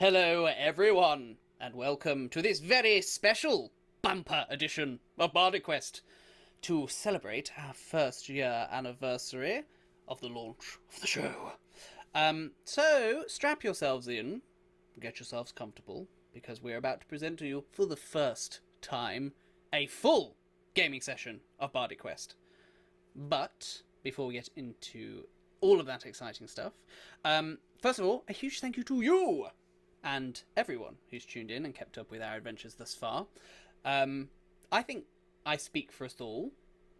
Hello, everyone, and welcome to this very special bumper edition of Bardic Quest to celebrate our first year anniversary of the launch of the show. Um, so, strap yourselves in, get yourselves comfortable, because we're about to present to you for the first time a full gaming session of Bardic Quest. But before we get into all of that exciting stuff, um, first of all, a huge thank you to you and everyone who's tuned in and kept up with our adventures thus far. Um, I think I speak for us all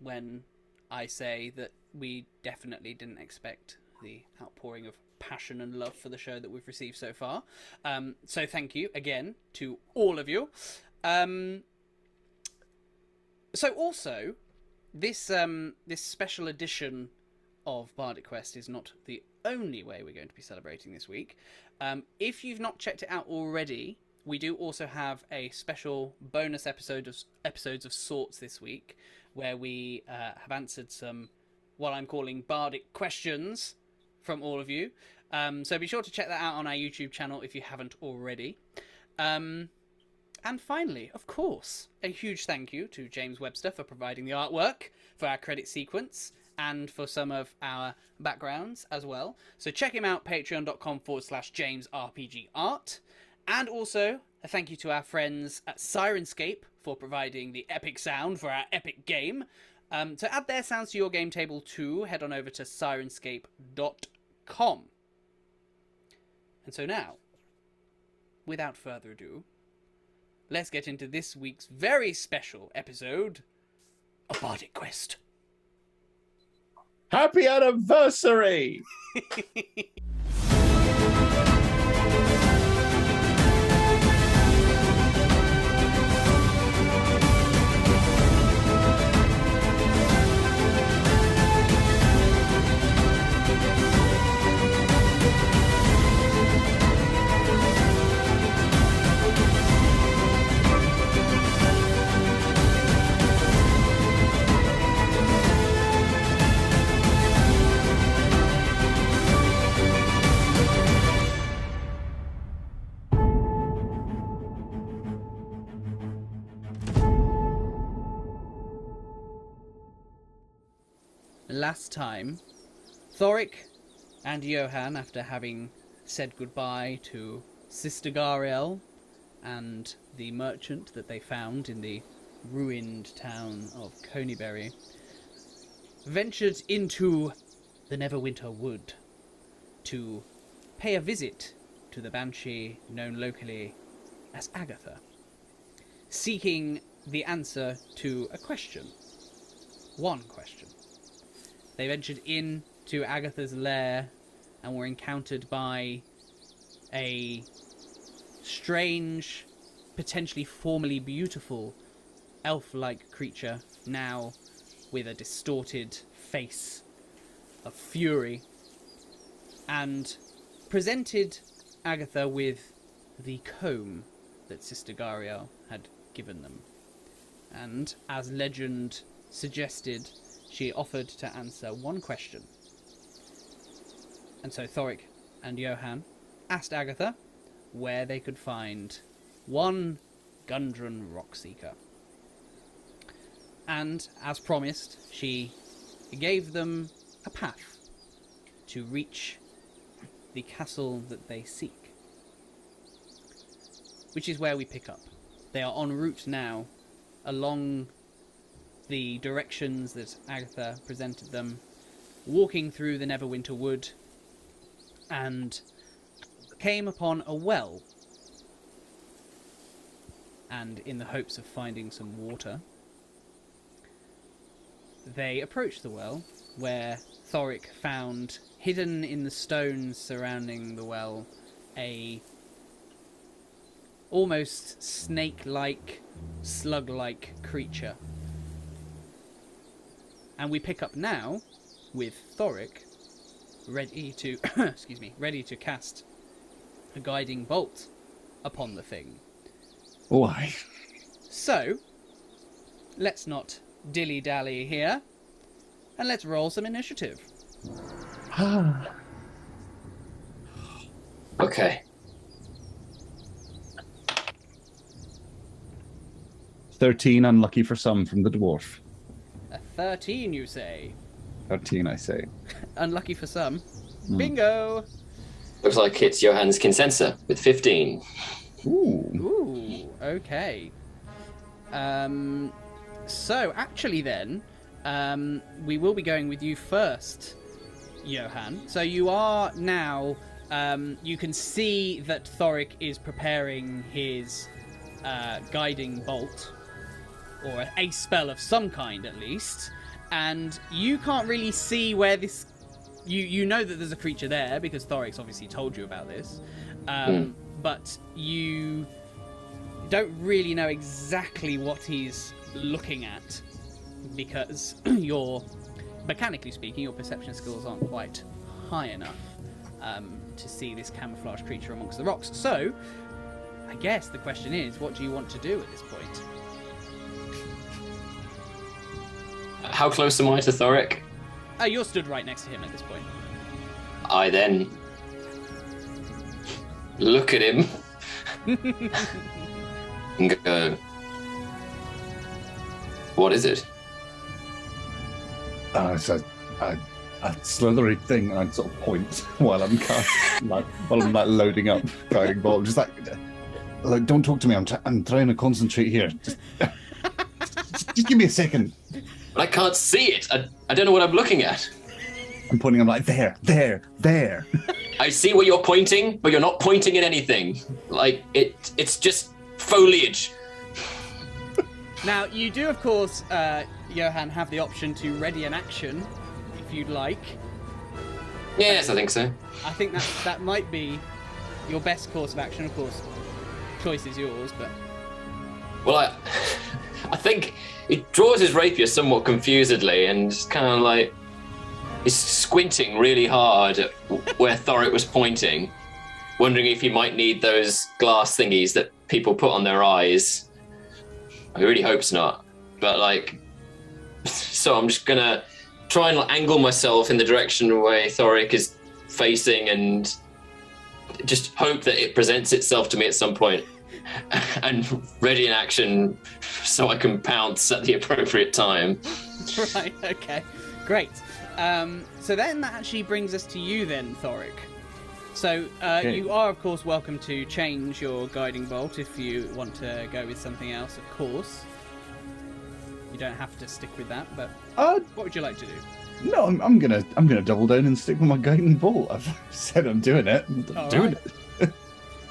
when I say that we definitely didn't expect the outpouring of passion and love for the show that we've received so far. Um, so thank you again to all of you. Um, so also, this um, this special edition of Bardic Quest is not the only way we're going to be celebrating this week. Um, if you've not checked it out already, we do also have a special bonus episode of episodes of sorts this week, where we uh, have answered some what I'm calling bardic questions from all of you. Um, so be sure to check that out on our YouTube channel if you haven't already. Um, and finally, of course, a huge thank you to James Webster for providing the artwork for our credit sequence and for some of our backgrounds as well. So check him out, patreon.com forward slash James RPG Art. And also, a thank you to our friends at Syrinscape for providing the epic sound for our epic game. Um, to add their sounds to your game table too, head on over to syrinscape.com. And so now, without further ado, let's get into this week's very special episode of Bardic Quest. Happy anniversary! last time, Thoric and Johan, after having said goodbye to Sister Garaele and the merchant that they found in the ruined town of Conyberry, ventured into the Neverwinter Wood to pay a visit to the banshee known locally as Agatha, seeking the answer to a question. One question. They ventured in to Agatha's lair and were encountered by a strange, potentially formerly beautiful elf like creature, now with a distorted face of fury, and presented Agatha with the comb that Sister Garaele had given them. And, as legend suggested, she offered to answer one question. And so Thoric and Johan asked Agatha where they could find one Gundren Rockseeker. And, as promised, she gave them a path to reach the castle that they seek. Which is where we pick up. They are en route now along the directions that Agatha presented them, walking through the Neverwinter Wood, and came upon a well. And in the hopes of finding some water, they approached the well, where Thoric found hidden in the stones surrounding the well a almost snake-like, slug-like creature and we pick up now with Thoric ready to excuse me, ready to cast a guiding bolt upon the thing. Why? So let's not dilly dally here. And let's roll some initiative. Ah. okay. Thirteen unlucky for some from the dwarf. A 13, you say? 13, I say. Unlucky for some. Bingo! Looks like it's Johan's Kinsensa with 15. Ooh. Ooh, okay. Um, so actually, then, um, we will be going with you first, Johan. So you are now. Um, you can see that Thoric is preparing his uh, guiding bolt, or a spell of some kind at least, and you can't really see where this. You you know that there's a creature there because Thoric's obviously told you about this, um, but you don't really know exactly what he's looking at because your mechanically speaking your perception skills aren't quite high enough um, to see this camouflage creature amongst the rocks so i guess the question is what do you want to do at this point How close am I to Thoric? oh you're stood right next to him at this point I then look at him and go, What is it? Uh, it's a, a, a slithery thing, and I sort of point while I'm cast, like while I'm like loading up guiding bolt. Just like, like don't talk to me. I'm try- I'm trying to concentrate here. Just, just, just give me a second. But I can't see it. I, I don't know what I'm looking at. I'm pointing. I'm like there, there, there. I see where you're pointing, but you're not pointing at anything. Like it it's just foliage. now you do of course uh, johan have the option to ready an action if you'd like Yes, I think so. i think that that might be your best course of action of course choice is yours but Well, I, I think he draws his rapier somewhat confusedly and kind of like is squinting really hard at where Thoric was pointing, wondering if he might need those glass thingies that people put on their eyes. I really hopes not, but like, so I'm just gonna try and angle myself in the direction where Thoric is facing and just hope that it presents itself to me at some point and ready in action so I can pounce at the appropriate time. right, okay. Great. Um, so then that actually brings us to you then, Thoric. So uh, Okay. you are, of course, welcome to change your guiding bolt if you want to go with something else, of course. You don't have to stick with that, but Uh, what would you like to do? no, I'm, I'm gonna I'm gonna double down and stick with my guiding bolt. I've said I'm doing it. I'm All doing right. it.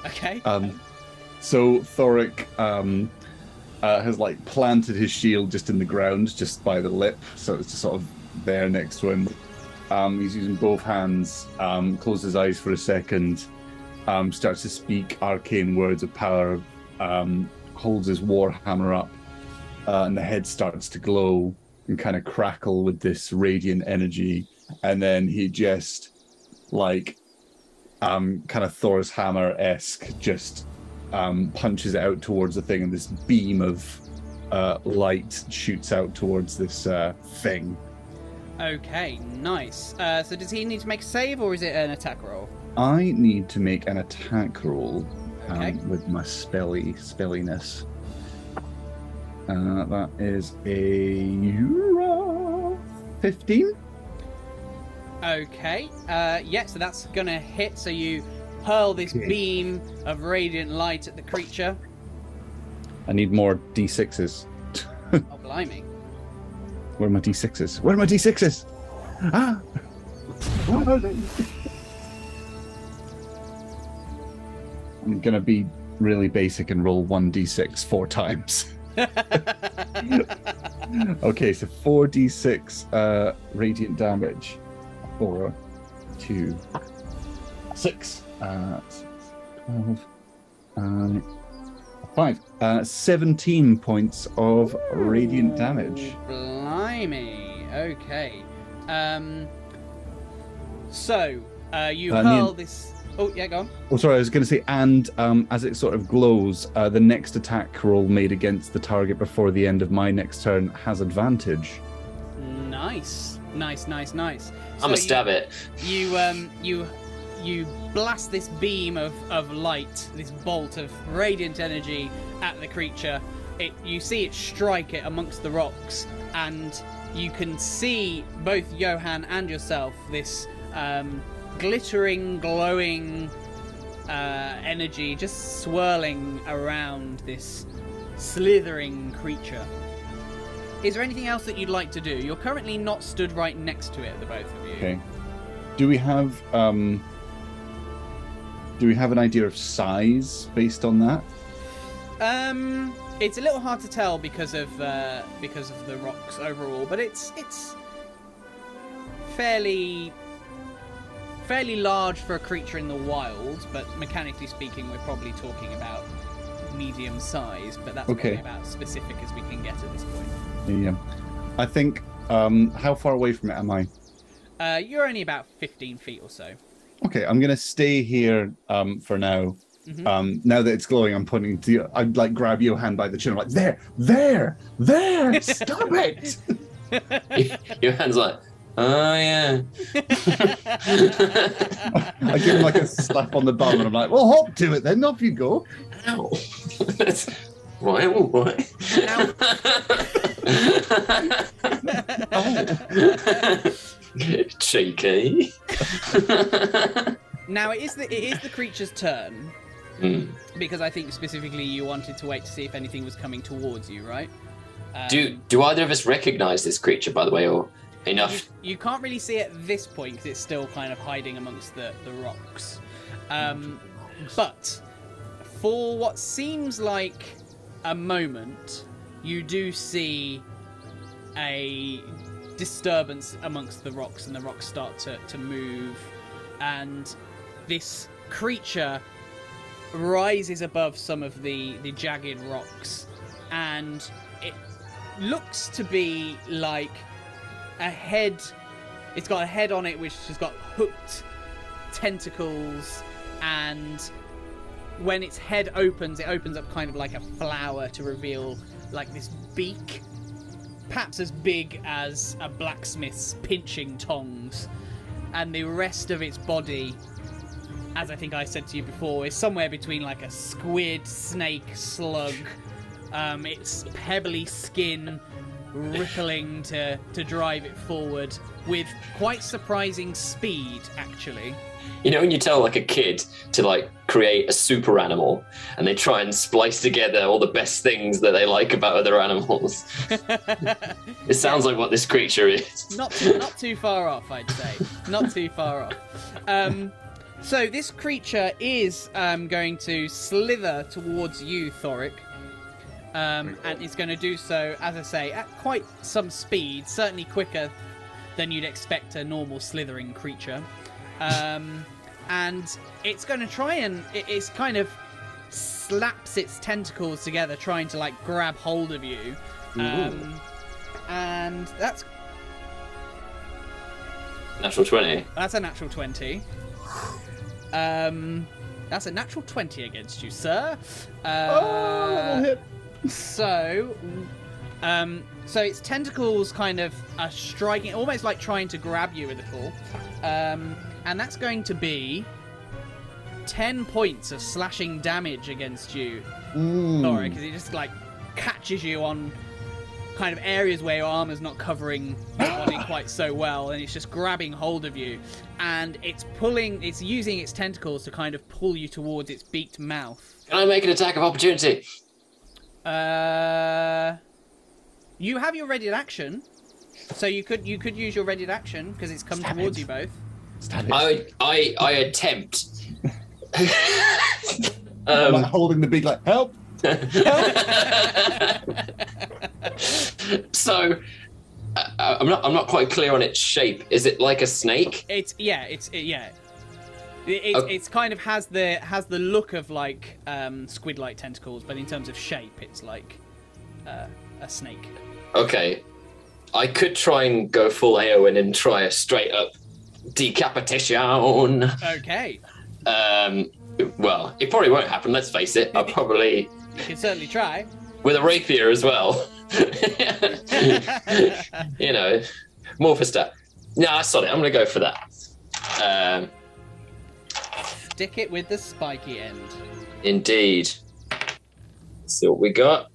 Okay. Um, so Thoric um, uh, has like planted his shield just in the ground, just by the lip, so it's just sort of there next to him. Um, he's using both hands, um, closes his eyes for a second, um, starts to speak arcane words of power, um, holds his war hammer up, uh, and the head starts to glow and kind of crackle with this radiant energy, and then he just like um, kind of Thor's hammer esque, just um, punches it out towards the thing, and this beam of uh, light shoots out towards this uh, thing. Okay, nice. Uh, so does he need to make a save or is it an attack roll? I need to make an attack roll um, Okay. with my spelly spelliness. Uh, that is a fifteen. Okay. Uh, yeah, so that's gonna hit. So you hurl this beam of radiant light at the creature. I need more d6s. Oh, blimey. Where are my d6s? Where are my d6s? Ah! What are they? I'm gonna be really basic and roll 1d6 four times. okay, so 4d6 uh, radiant damage. Four, two, six, uh, 12, um, five. Uh, 17 points of radiant damage. Blimey. Okay. Um. So, uh, you Uh, hurl Neil- this. Oh, yeah, go on. Oh, sorry, I was going to say, and um, as it sort of glows, uh, the next attack roll made against the target before the end of my next turn has advantage. Nice, nice, nice, nice. I'm So gonna you- stab it. You um you you blast this beam of, of light, this bolt of radiant energy at the creature, it you see it strike it amongst the rocks, and you can see both Johan and yourself this um, glittering, glowing uh, energy just swirling around this slithering creature. Is there anything else that you'd like to do? You're currently not stood right next to it, the both of you. Okay. Do we have um do we have an idea of size based on that? Um, it's a little hard to tell because of uh, because of the rocks overall, but it's it's fairly fairly large for a creature in the wild. But mechanically speaking, we're probably talking about medium size. But that's Okay. about specific as we can get at this point. Yeah. I think um how far away from it am I? Uh, you're only about 15 feet or so. Okay, I'm gonna stay here um for now. Mhm. Um now that it's glowing, I'm pointing to you. I'd like grab Johan by the chin. I'm like, there, there, there, stop it. Johan's like, oh yeah. I give him like a slap on the bum and I'm like, well hop to it then, off you go. Ow. Why? Why? Cheeky. Now it is the it is the creature's turn Hmm. because I think specifically you wanted to wait to see if anything was coming towards you, right? Um, Do do either of us recognise this creature, by the way, or You, enough? you can't really see it at this point because it's still kind of hiding amongst the, the rocks. Um, but for what seems like a moment, you do see a disturbance amongst the rocks, and the rocks start to, to move. And this creature rises above some of the, the jagged rocks, and it looks to be like a head. It's got a head on it which has got hooked tentacles, and when its head opens, it opens up kind of like a flower to reveal like this beak, perhaps as big as a blacksmith's pinching tongs, and the rest of its body. As I think I said to you before, is somewhere between like a squid, snake, slug. Um, its pebbly skin rippling to, to drive it forward with quite surprising speed, actually. You know, when you tell like a kid to like create a super animal, and they try and splice together all the best things that they like about other animals. It sounds like what this creature is. not not too far off, I'd say. Not too far off. Um, so this creature is um, going to slither towards you, Thoric. Um, and it's going to do so, as I say, at quite some speed, certainly quicker than you'd expect a normal slithering creature. Um, and it's going to try and it, it's kind of slaps its tentacles together, trying to like grab hold of you. Um, and that's Natural twenty. that's a natural twenty. Um, that's a natural twenty against you, sir. Uh, oh, little hit. so, um, so its tentacles kind of are striking, almost like trying to grab you with a little, um, and that's going to be ten points of slashing damage against you, Mm. Thora, because it just like catches you on kind of areas where your armor's not covering your body quite so well, and it's just grabbing hold of you, and it's pulling, it's using its tentacles to kind of pull you towards its beaked mouth. Can I make an attack of opportunity? Uh, you have your ready action, so you could you could use your ready action because it's come Stab towards it. you both. Stab it. I I I attempt. I'm like um, holding the big like help. so uh, I'm not I'm not quite clear on its shape. Is it like a snake? It's yeah, it's it, yeah. It, it, Okay. it's kind of has the has the look of like um, squid-like tentacles, but in terms of shape, it's like uh, a snake. Okay. I could try and go full Éowyn and try a straight up decapitation. Okay, Um, well, it probably won't happen. Let's face it. I'll probably you can certainly try. with a rapier as well. you know, more for stat. No, I saw it. I'm gonna go for that. Um, Stick it with the spiky end. indeed. Let's see what we got.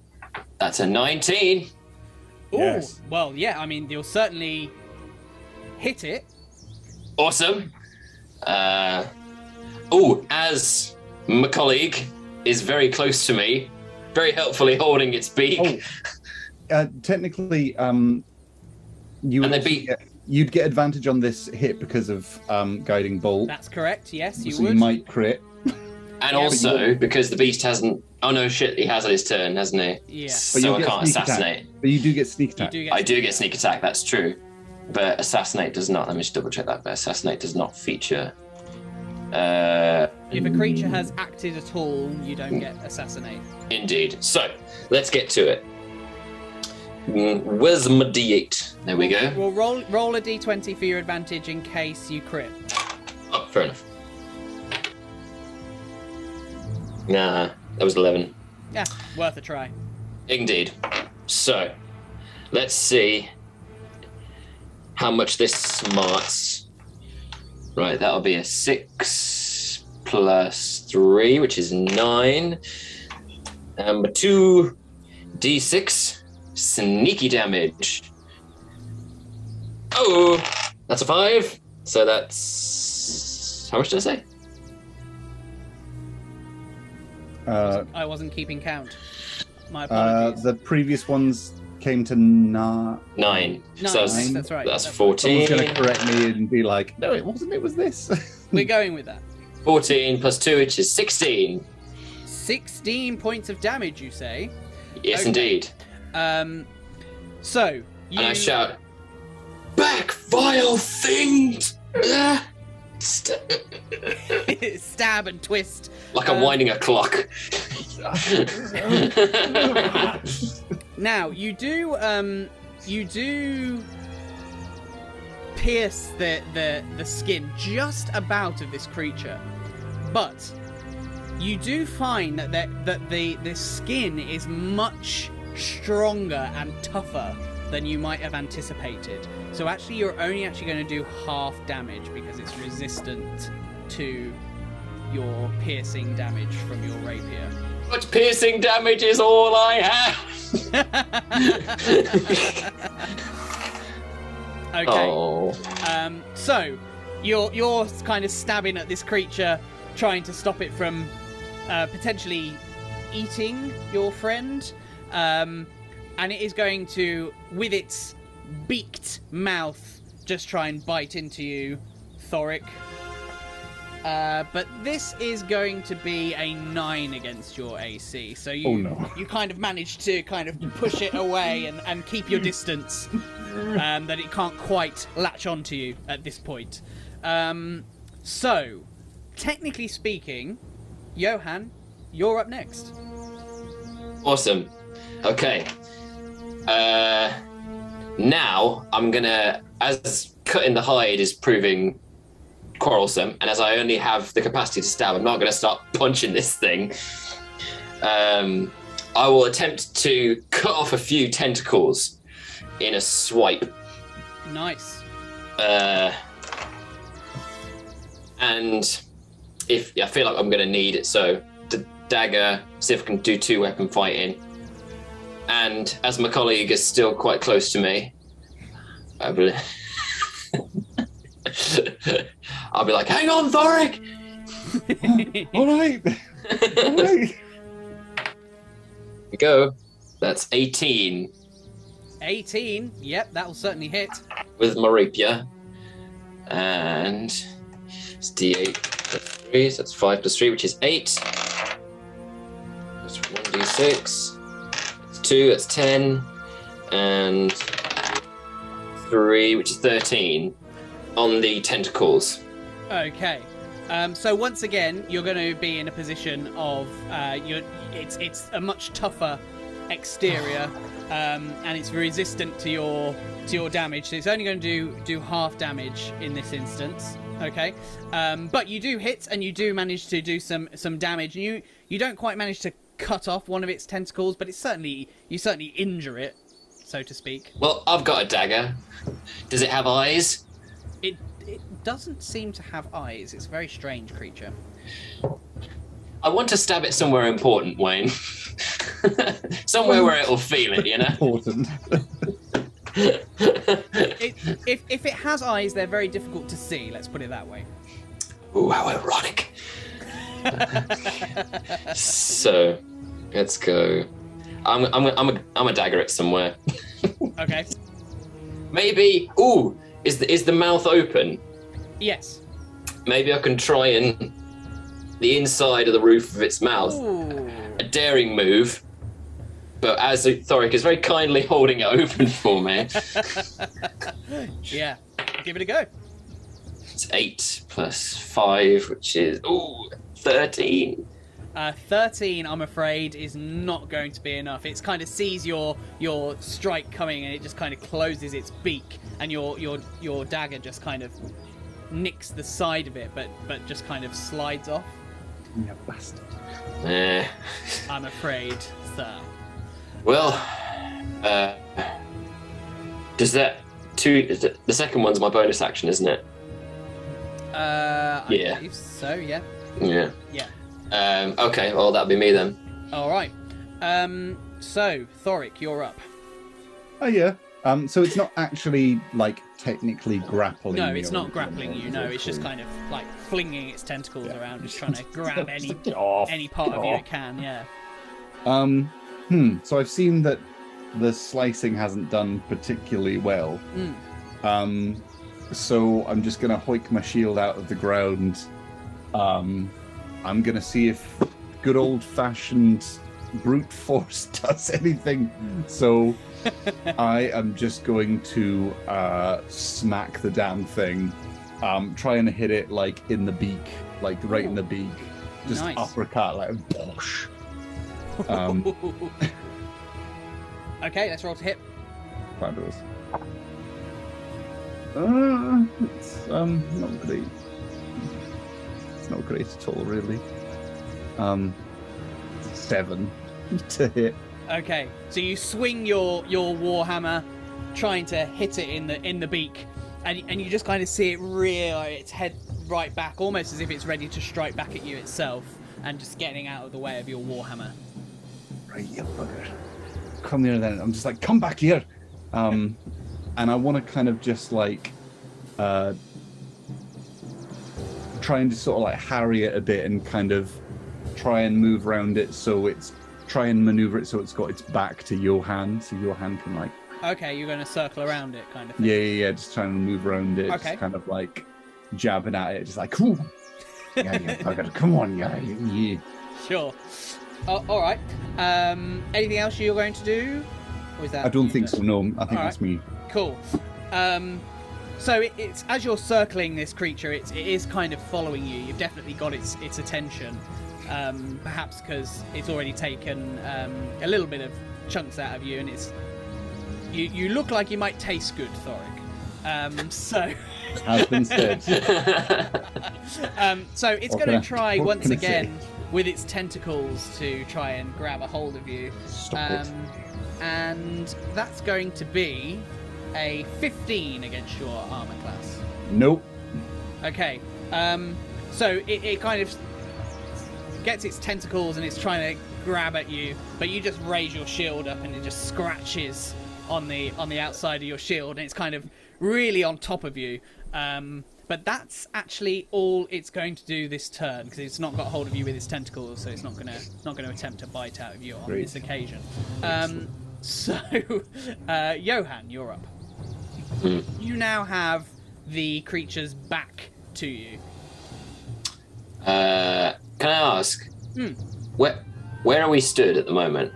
That's a 19. Ooh, Yes. well, yeah. I mean, you'll certainly hit it. Awesome. Uh, oh, as my colleague is very close to me, very helpfully holding its beak. Oh, uh, technically, um, you And would they also beat- get, you'd get advantage on this hit because of um, guiding bolt. That's correct. Yes, you so would. you might crit. And Yeah, also, because the beast hasn't. Oh no, shit, he has on his turn, hasn't he? Yeah. But So you'll I get can't sneak attack. assassinate. But you do get sneak attack. do get. I do get sneak attack, that's true. But assassinate does not. Let me just double check that. But assassinate does not feature. Uh, If a creature has acted at all, you don't get assassinate. indeed. So let's get to it. Mm, Where's my d8? There we go. Well, roll roll a d20 for your advantage in case you crit. Oh, fair enough. Nah, that was 11. Yeah, worth a try. Indeed. So, let's see how much this smarts. Right, that'll be a 6 plus 3, which is 9. Number 2, d6, sneaky damage. Oh, that's a 5. So that's. How much did I say? Uh, I wasn't keeping count. My uh, apologies. the previous ones came to na. 9. Nine, so that's, that's right. that's That's- 14. Someone's going to correct me and be like, "No, it wasn't. It was this." We're going with that. 14 plus 2, which is 16. 16 points of damage, you say? Yes, Okay. indeed. Um, so you. And I shout, Back, vile things! St- stab and twist. like I'm Um, winding a clock. Now you do um you do pierce the the the skin just about of this creature, but you do find that that, that the the skin is much stronger and tougher than you might have anticipated. So actually, you're only actually going to do half damage because it's resistant to your piercing damage from your rapier. Much piercing damage is all I have. okay. Oh. Um, so you're you're kind of stabbing at this creature, trying to stop it from uh, potentially eating your friend, um, and it is going to, with its beaked mouth, just try and bite into you, Thoric. Uh, but this is going to be a nine against your AC. So you Oh, no. you kind of manage to kind of push it away and, and keep your distance um, that it can't quite latch onto you at this point. Um, so, technically speaking, Johan, you're up next. Awesome. Okay. Uh, now I'm gonna, as cutting the hide is proving quarrelsome, and as I only have the capacity to stab, I'm not gonna start punching this thing. Um, I will attempt to cut off a few tentacles in a swipe. Nice. Uh, and if I feel like I'm going to need it, so the dagger, see if I can do two weapon fighting. And as my colleague is still quite close to me, I will. I'll be like, "Hang on, Thoric!" All right. All right. We go. That's 18 18. Yep, that will certainly hit. with my rapier, and it's D8 plus three, so that's five plus three, which is eight. That's one D6. That's two. That's ten, and three, which is thirteen, on the tentacles. Okay. Um, so once again, you're going to be in a position of uh, it's it's a much tougher exterior, um, and it's resistant to your to your damage. So it's only going to do do half damage in this instance. Okay, um, but you do hit and you do manage to do some some damage. You you don't quite manage to cut off one of its tentacles, but it's certainly you certainly injure it, so to speak. Well, I've got a dagger. Does it have eyes? It it doesn't seem to have eyes. It's a very strange creature. I want to stab it somewhere important, Wayne. Somewhere where it'll feel it, you know. Important. It, if if it has eyes, they're very difficult to see. Let's put it that way. Ooh, how ironic. So, let's go. I'm I'm I'm a I'm a dagger it somewhere. Okay. Maybe. Ooh, is the is the mouth open? Yes. Maybe I can try and the inside of the roof of its mouth. Ooh. A daring move. But as Thoric is very kindly holding it open for me, Yeah. Give it a go. it's eight plus five, which is ooh, thirteen. Uh, 13, I'm afraid, is not going to be enough. It kind of sees your your strike coming, and it just kind of closes its beak, and your your your dagger just kind of nicks the side of it, but but just kind of slides off. you bastard. Eh. I'm afraid, sir. Well, uh, does that two? is it- The second one's my bonus action, isn't it? Uh, I Yeah. believe so. Yeah. Yeah. Yeah. Um, okay, well that'd be me then. All right. Um. So, Thoric, you're up. Oh yeah. Um. So it's not actually like technically grappling. No, it's not grappling you. No, it's just kind of like flinging its tentacles Yeah. around, just trying to grab any any part get of you it can. Yeah. Um, hmm. So I've seen that the slicing hasn't done particularly well. Mm. Um, so I'm just gonna hoik my shield out of the ground. Um, I'm gonna see if good old fashioned brute force does anything. So I am just going to uh, smack the damn thing. Um, try and hit it like in the beak, like right in the beak. Just Nice. uppercut, like bosh. Um, okay, let's roll to hit. Fabulous. Uh, it's um not great. It's not great at all, really. Um, seven to hit. Okay, so you swing your your warhammer, trying to hit it in the in the beak, and and you just kind of see it rear its head right back, almost as if it's ready to strike back at you itself, and just getting out of the way of your warhammer. Right, you bugger. Come here then. I'm just like, come back here. Um, and I want to kind of just like, uh, try and just sort of like harry it a bit and kind of try and move around it so it's try and maneuver it so it's got its back to Johan, so Johan can like Okay, you're going to circle around it, kind of thing. Yeah, yeah, yeah. Just trying to move around it. Okay. Just kind of like jabbing at it. Just like, cool. yeah, yeah, bugger. Come on, yeah, yeah. Sure. Oh, all right. Um, anything else you're going to do? Or is that I don't think so. No, I think All that's me. Cool. Um, so it, it's as you're circling this creature, it's it is kind of following you. You've definitely got its its attention. Um, perhaps because it's already taken um, a little bit of chunks out of you, and it's you. You look like you might taste good, Thoric. Um, so. Has been said. um, so it's going to try once again with its tentacles to try and grab a hold of you. Um, and that's going to be a 15 against your armor class. Nope. Okay. Um, so it, it kind of gets its tentacles and it's trying to grab at you, but you just raise your shield up and it just scratches on the on the outside of your shield and it's kind of really on top of you. Um, but that's actually all it's going to do this turn because it's not got hold of you with its tentacles, so it's not gonna not gonna attempt to bite out of you on Great. this occasion. Um, so, uh, Johan, you're up. You now have the creature's back to you. Uh, can I ask Hmm. where where are we stood at the moment?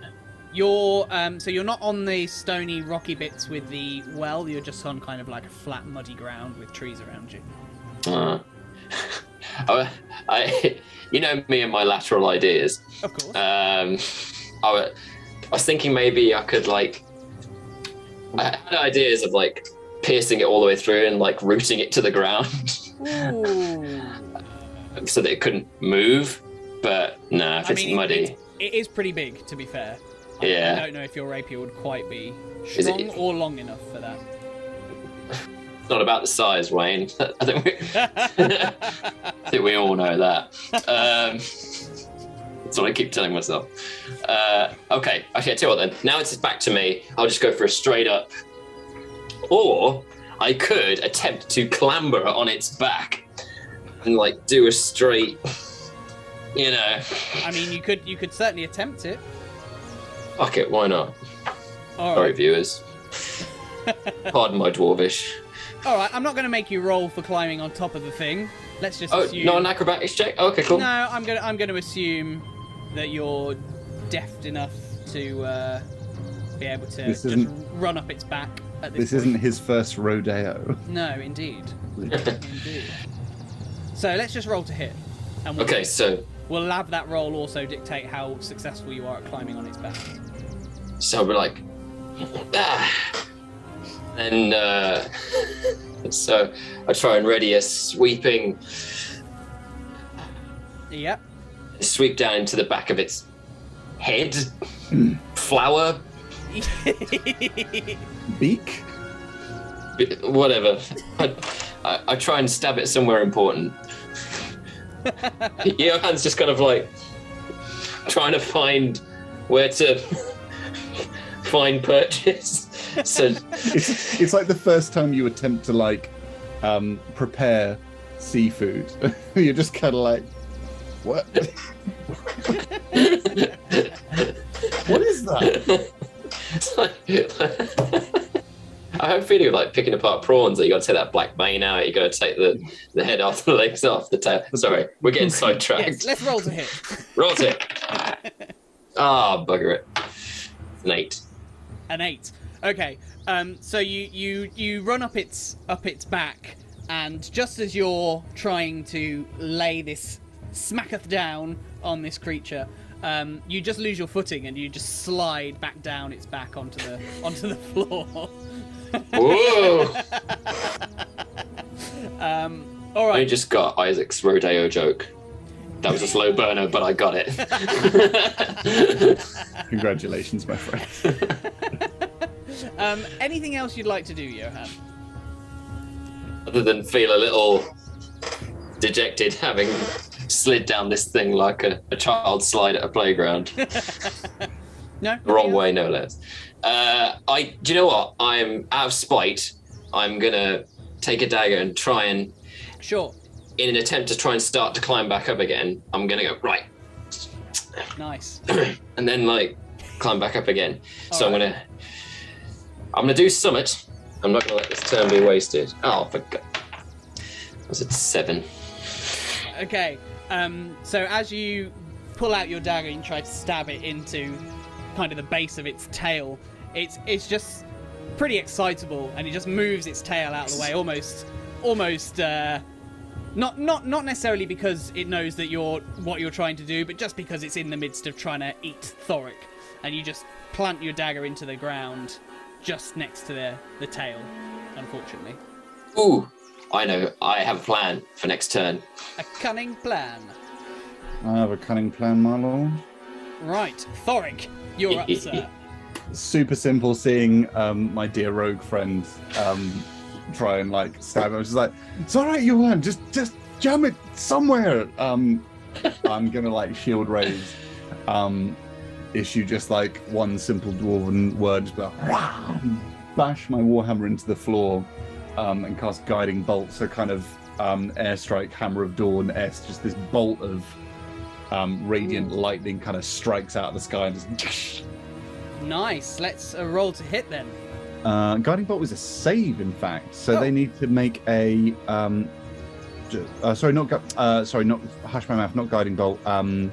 You're um, so you're not on the stony, rocky bits with the well. You're just on kind of like a flat, muddy ground with trees around you. Uh, I, I, you know me and my lateral ideas. Of course. Um, I, wa- I was thinking maybe I could like. I had ideas of like piercing it all the way through and like rooting it to the ground so that it couldn't move. But no, if I it's mean, muddy, it's- it is pretty big, to be fair. I- Yeah. I don't know if your rapier would quite be Is it- strong or long enough for that. it's not about the size, Wayne. I think we, I think we all know that. Um, That's what I keep telling myself. Uh, okay, actually, I tell you what then. Now it's back to me. I'll just go for a straight up. Or I could attempt to clamber on its back and like do a straight. You know, I mean, you could you could certainly attempt it. fuck it, why not? All Sorry, right. viewers. Pardon my dwarvish. All right. I'm not going to make you roll for climbing on top of the thing. Let's just Oh, assume. not an acrobatics check? Okay, cool. No, I'm gonna I'm gonna assume that you're deft enough to uh, be able to This just isn't- run up its back at this. This isn't his first rodeo. No, indeed, indeed. So let's just roll to hit, and we'll, Okay, so we'll have that roll also dictate how successful you are at climbing on its back. So we're like, ah. And uh, so I try and ready a sweeping Yep. sweep down into the back of its head, flower, Beak? b- whatever. I, I, I try and stab it somewhere important. Johan's just kind of like trying to find where to find purchase. So It's, it's like the first time you attempt to like um, prepare seafood. You're just kind of like, what? what is that? I have a feeling of like picking apart prawns that you got to take that black vein out, you got to take the, the head off, the legs off, the tail. Sorry, we're getting sidetracked. Yes. Let's roll to hit. Roll it. Ah, bugger it. An eight. An eight. Okay. Um, so you you you run up its up its back, and just as you're trying to lay this smacketh down on this creature, um, you just lose your footing and you just slide back down its back onto the onto the floor. Whoa! um, all I just got Isaac's rodeo joke. That was a slow burner, but I got it. Congratulations, my friend. Um, anything else you'd like to do, Johan? Other than feel a little dejected having slid down this thing like a, a child slide at a playground. No. The wrong way, no less. Uh, I. Do you know what? I'm out of spite. I'm gonna take a dagger and try and. Sure. in an attempt to try and start to climb back up again. I'm gonna go right, Nice. and then like climb back up again. so I'm gonna. I'm gonna do summit. I'm not gonna let this turn be wasted. Oh, for God. Was it seven? Okay. Um, so as you pull out your dagger and try to stab it into kind of the base of its tail, it's it's just pretty excitable, and it just moves its tail out of the way, almost almost. Uh, not not not necessarily because it knows that you're what you're trying to do, but just because it's in the midst of trying to eat Thoric, and you just plant your dagger into the ground, just next to the the tail. Unfortunately, Ooh, I know. I have a plan for next turn. a cunning plan. I have a cunning plan, my lord. Right, Thoric, you're up, sir. Super simple seeing um, my dear rogue friend um, try and like stab him. I was just like, it's all right, Johan, just just jam it somewhere. Um, I'm gonna like shield raise, um, issue just like one simple dwarven word, just like, bash my warhammer into the floor, um, and cast guiding bolt. So kind of um, airstrike, hammer of dawn s. Just this bolt of um, radiant lightning kind of strikes out of the sky and just. Nice. Let's uh, roll to hit then. Uh, guiding bolt was a save, in fact. So Oh. they need to make a. Um, uh, sorry, not. Uh, sorry, not hush my mouth. Not guiding bolt. Um,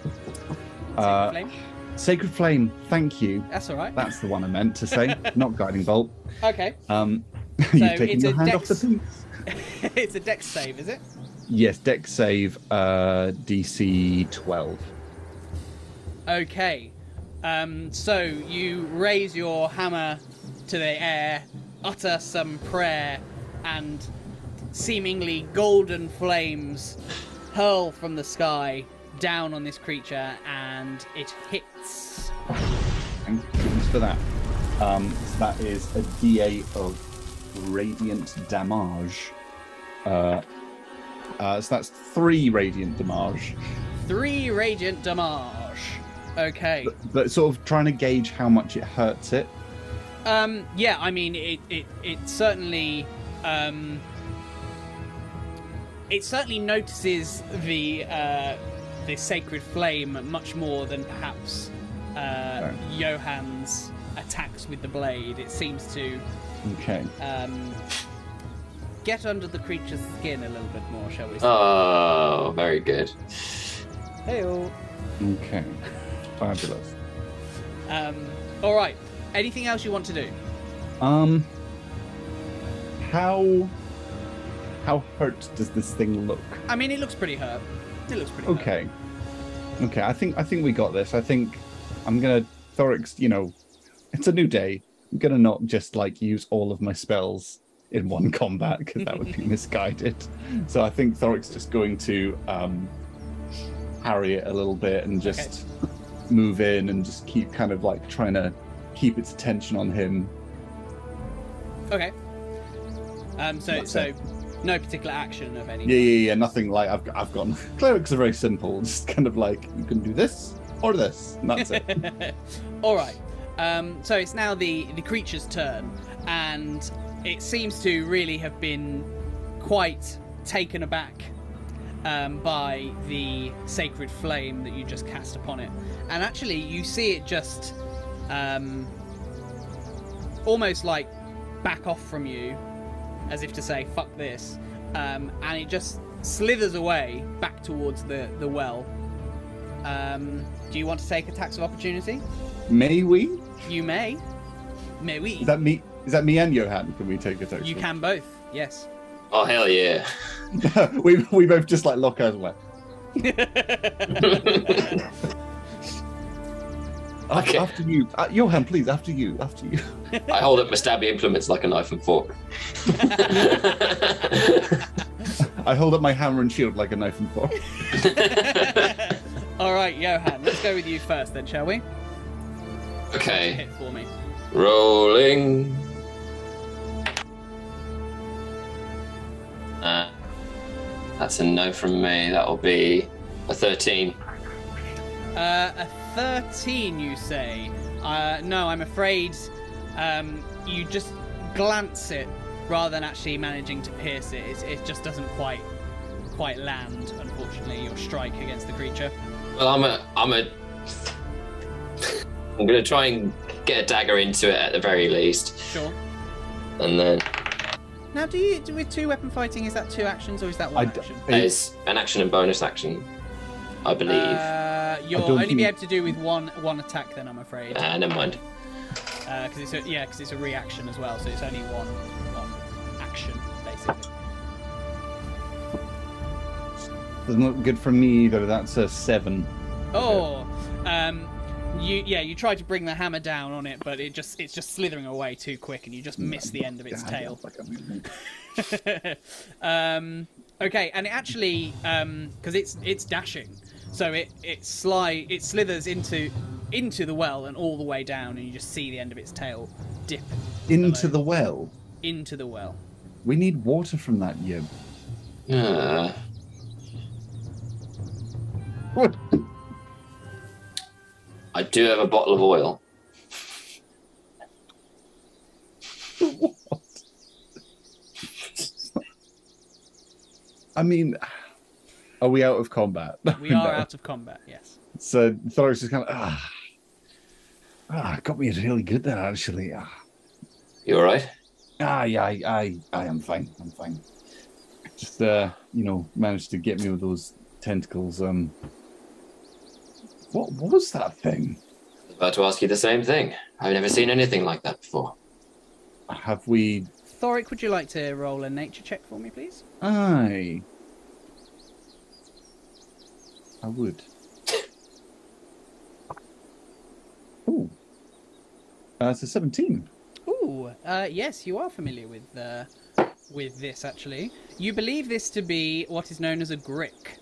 uh, Flame. sacred flame. Thank you. That's all right. That's the one I meant to say. not guiding bolt. Okay. Um, you've taken it's your a hand off the piece. it's a dex save, is it? Yes, deck save. Uh, DC twelve. Okay. Um, so you raise your hammer to the air, utter some prayer, and seemingly golden flames hurl from the sky down on this creature, and it hits. Thank goodness for that. Um, so that is a D8 of radiant damage. Uh, uh, so that's three radiant damage. Three radiant damage. Okay. But, but sort of trying to gauge how much it hurts it. Um, yeah, I mean, it it it certainly um, it certainly notices the uh, the sacred flame much more than perhaps uh, Johan's attacks with the blade. It seems to Okay. um, get under the creature's skin a little bit more, shall we say? Oh, very good. Heyo. Okay. Fabulous. Um, all right. Anything else you want to do? Um. How. How hurt does this thing look? I mean, it looks pretty hurt. It looks pretty hurt. Okay. Okay, I think I think we got this. I think I'm gonna Thorix, you know, it's a new day. I'm gonna not just like use all of my spells in one combat because that would be misguided. So I think Thoric's just going to um harry it a little bit and just move in and just keep kind of like trying to keep its attention on him. Okay. Um, so That's so it. no particular action of any. Yeah, yeah, yeah. Nothing like I've I've gone. Clerics are very simple. Just kind of like you can do this or this, and that's it. All right. Um, so it's now the the creature's turn, and it seems to really have been quite taken aback um, by the sacred flame that you just cast upon it. And actually, you see it just um, almost like back off from you, as if to say "fuck this," um, and it just slithers away back towards the the well. Um, do you want to take attacks of opportunity? May we? You may. May we? Is that me? Is that me and Johan? Can we take a token? You can both. Yes. Oh hell yeah! we we both just like lock eyes and like. After, Okay. after you, uh, Johan, please. After you. After you. I hold up my stabby implements like a knife and fork. I hold up my hammer and shield like a knife and fork. All right, Johan. Let's go with you first, then, shall we? Okay, for me. rolling. Uh, that's a no from me. That'll be a thirteen. Uh, a thirteen, you say? Uh, no, I'm afraid. Um, you just glance it rather than actually managing to pierce it. It, it just doesn't quite quite land. Unfortunately, your strike against the creature. Well, I'm a, I'm a, I'm gonna try and get a dagger into it at the very least, Sure. and then Now, do you do with two weapon fighting? Is that two actions or is that one I d- action? it's an action and bonus action, I believe. Uh, you'll don't only be think- able to do with one one attack. Then I'm afraid. Ah, never mind. because it's a, yeah, because it's a reaction as well, so it's only one one action basically. Doesn't look good for me either. That's a seven. Oh, um, you yeah, you try to bring the hammer down on it, but it just it's just slithering away too quick, and you just miss the end of its tail. um, okay, and it actually because it's it's dashing, so it it slide it slithers into into the well and all the way down, and you just see the end of its tail dip Into below. the well. into the well. We need water from that yib. Ah, What? I do have a bottle of oil. I mean, are we out of combat? We are No. out of combat. Yes. So Thoros is kind of ah, ah, got me really good there actually. Ah, You all right? ah yeah, I, I, I am fine. I'm fine. Just uh, you know, managed to get me with those tentacles. Um, what was that thing? I was about to ask you the same thing. I've never seen anything like that before. Have we? Thoric, would you like to roll a nature check for me, please? Aye. I would. Ooh. Uh, it's a 17. Ooh, uh, yes, you are familiar with uh, with this. Actually, you believe this to be what is known as a grick,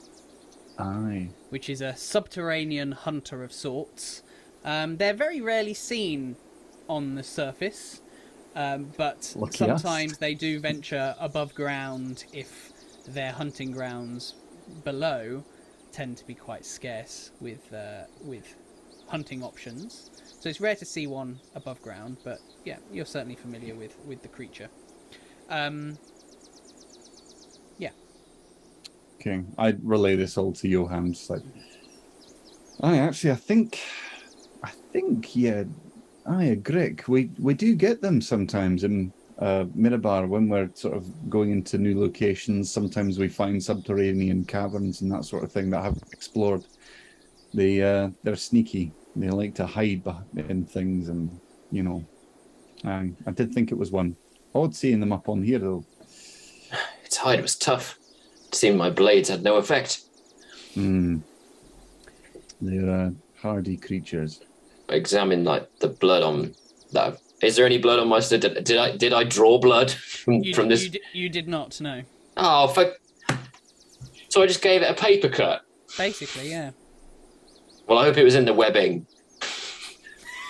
Aye. which is a subterranean hunter of sorts. Um, they're very rarely seen on the surface, um, but Lucky us. sometimes they do venture above ground if their hunting grounds below tend to be quite scarce with uh, with hunting options. So it's rare to see one above ground, but yeah, you're certainly familiar with with the creature. Um, Okay, I'd relay this all to Johan. Just like, I actually, I think, I think, yeah, I agree. We we do get them sometimes in uh, Mirabar when we're sort of going into new locations. Sometimes we find subterranean caverns and that sort of thing that I haven't explored. They uh, they're sneaky. They like to hide in things, and you know, I I did think it was one. Odd seeing them up on here though. Its hard. It was tough. It seemed my blades had no effect. Hmm. They're uh, hardy creatures. I examined like the blood on that. Is there any blood on my stick? Did, did I did I draw blood from, you, from this? you, di- you did not know. Oh, fuck. So I just gave it a paper cut. Basically, yeah. Well, I hope it was in the webbing.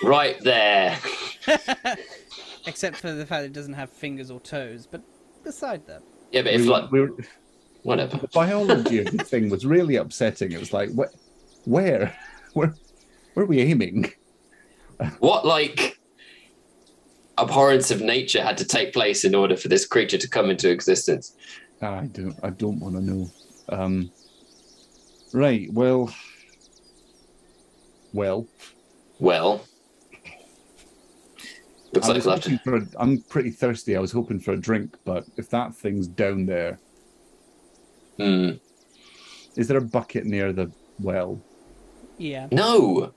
Right there. Except for the fact it doesn't have fingers or toes. But beside that, Yeah, but if we, like we were, whatever. the biology of the thing was really upsetting. It was like, wh- where, where, where are we aiming? What like abhorrence of nature had to take place in order for this creature to come into existence? I don't, I don't want to know. Um, right. Well, well. Well, looks I like was we'll have hoping to. for a, I'm pretty thirsty. I was hoping for a drink, but if that thing's down there, Hmm. is there a bucket near the well? yeah. No.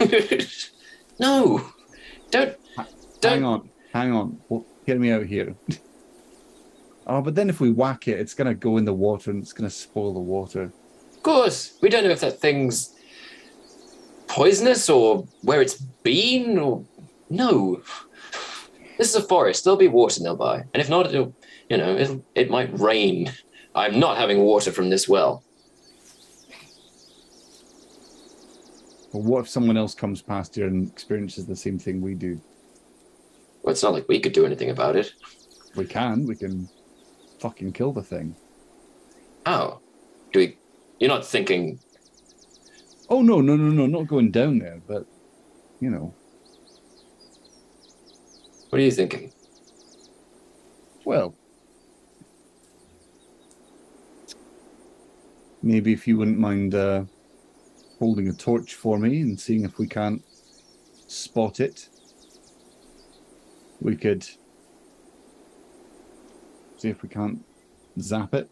no. Don't. Don't. Hang on, hang on. Well, hear me out here. oh, but then if we whack it, it's gonna go in the water and it's gonna spoil the water. Of course, we don't know if that thing's poisonous or where it's been or no. This is a forest. There'll be water nearby, and if not, it'll you know it'll, it might rain. I'm not having water from this well. But what if someone else comes past here and experiences the same thing we do? Well, it's not like we could do anything about it. We can. We can fucking kill the thing. Oh, do we? You're not thinking. Oh no, no, no, no, not going down there. But you know, What are you thinking? well, maybe if you wouldn't mind uh, holding a torch for me and seeing if we can't spot it, we could see if we can't zap it.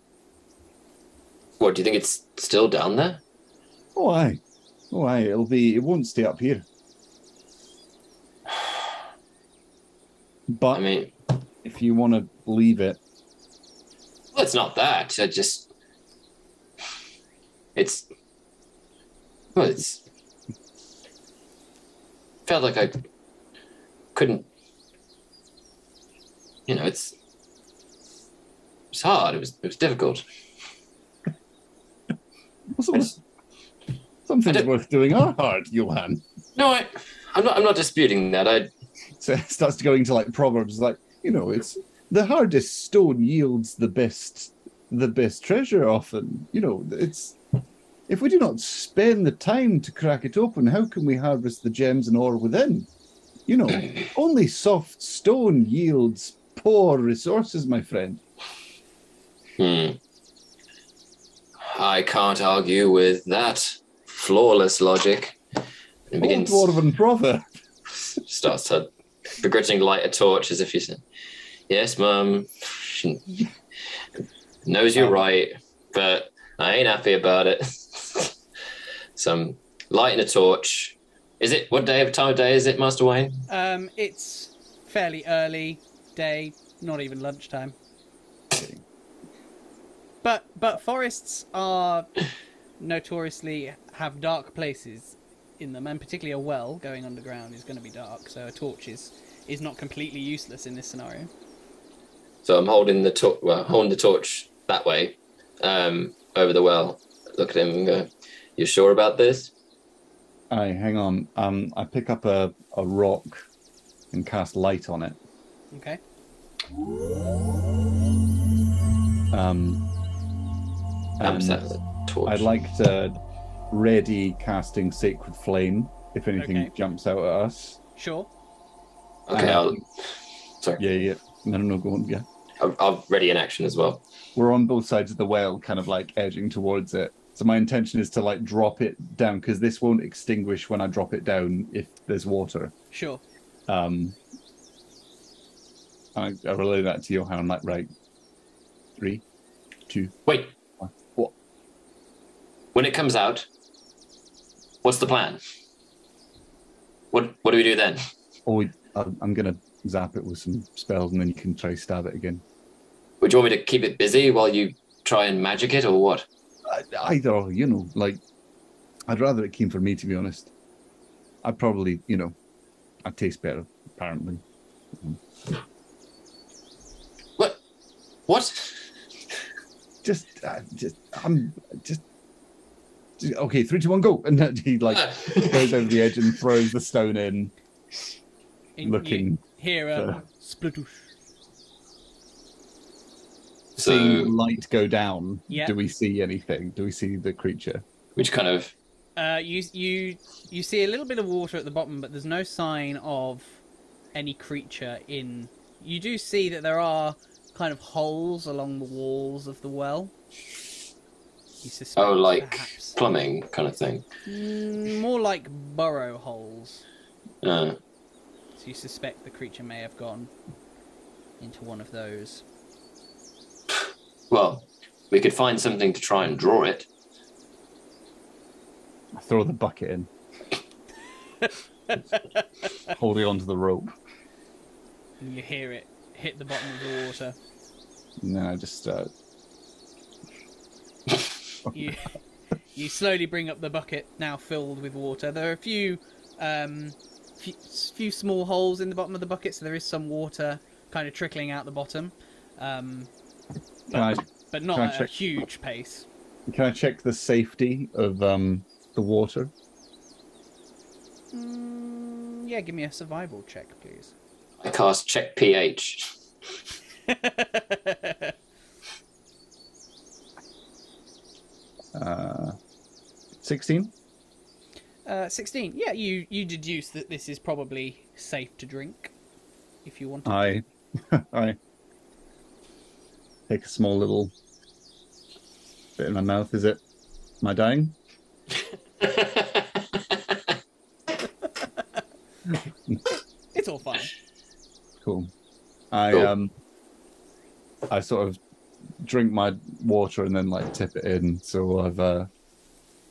What do you think? It's still down there? Oh aye, oh aye. It'll be. It won't stay up here. But I mean, if you want to leave it, well, it's not that. I just. It's. Well, it's. Felt like I couldn't. You know, it's. It's hard. It was. It was difficult. well, some, just- some things worth doing are hard, Johan. No, I. I'm not. I'm not disputing that. I. So it starts to into like proverbs, like you know, it's the hardest stone yields the best, the best treasure. Often, you know, it's if we do not spend the time to crack it open, how can we harvest the gems and ore within? You know, only soft stone yields poor resources, my friend. Hmm. I can't argue with that flawless logic. Old begins. dwarven proverb. starts to begrudgingly light a torch as if you said, Yes, mum. She knows you're right, but I ain't happy about it. so I'm lighting a torch. Is it what day of time of day is it, Master Wayne? Um, it's fairly early day, not even lunchtime. But but forests are notoriously have dark places in them, and particularly a well going underground is going to be dark. So a torch is is not completely useless in this scenario. So I'm holding the torch well, holding the torch that way, um, over the well. Look at him and go, You sure about this? Aye, hang on. Um, I pick up a, a rock and cast light on it. Okay. Um, I'm and set the torch. I'd like to ready casting Sacred Flame if anything Okay. jumps out at us. Sure. Okay, I'll. Sorry, Yeah, yeah. No, no, no, go on. Yeah. I'm, I'll ready in action as well. We're on both sides of the well, kind of like edging towards it. So my intention is to like drop it down because this won't extinguish when I drop it down if there's water. Sure. Um, I, I relay that to Johan. I'm like, right, three, two. Wait. What? When it comes out, what's the plan? What What do we do then? Oh, we- I- I'm gonna zap it with some spells, and then you can try stab it again. Would you want me to keep it busy while you try and magic it, or what? I- Either, or, you know, like, I'd rather it came for me, to be honest. I'd probably, you know, I'd taste better, apparently. What? What? Just, uh, just, I'm just, just- okay, three, two, one, go! And then he like goes over the edge and throws the stone in, In- looking. here. hear a for- splitoosh. Seeing the So, light go down. Yeah. Do we see anything? Do we see the creature? which kind of Uh, you you you see a little bit of water at the bottom, but there's no sign of any creature in. You do see that there are kind of holes along the walls of the well. Oh, like perhaps plumbing kind of thing. Mm, more like burrow holes. Uh, So you suspect the creature may have gone into one of those. Well, we could find something to try and draw it. I throw the bucket in. Holding onto the rope. And you hear it hit the bottom of the water. And then I just uh, you you slowly bring up the bucket now filled with water. There are a few um few, few small holes in the bottom of the bucket, so there is some water kind of trickling out the bottom, um, can I but not Can I at a huge pace. can I check the safety of um the water? Mm, yeah, give me a survival check, please. I cast check pH. Uh, sixteen. uh, Sixteen. Yeah, you you deduce that this is probably safe to drink, if you want. to. I, I take a small little bit in my mouth. Is it? Am I dying? It's all fine. Cool. I Cool. um, I sort of drink my water and then like tip it in. So I've uh,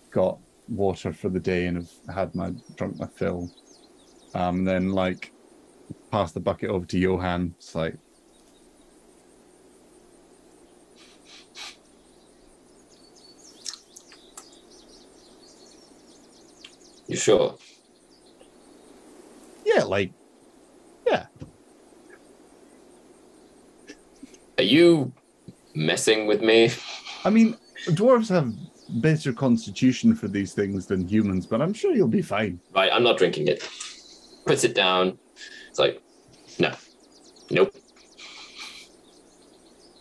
got water for the day and have had my drunk my fill. Um, then like pass the bucket over to Johan. It's like You sure? yeah, like yeah. Are you messing with me? I mean, dwarves have better constitution for these things than humans, but I'm sure you'll be fine. Right, I'm not drinking it. Puts it down. It's like, no, nope,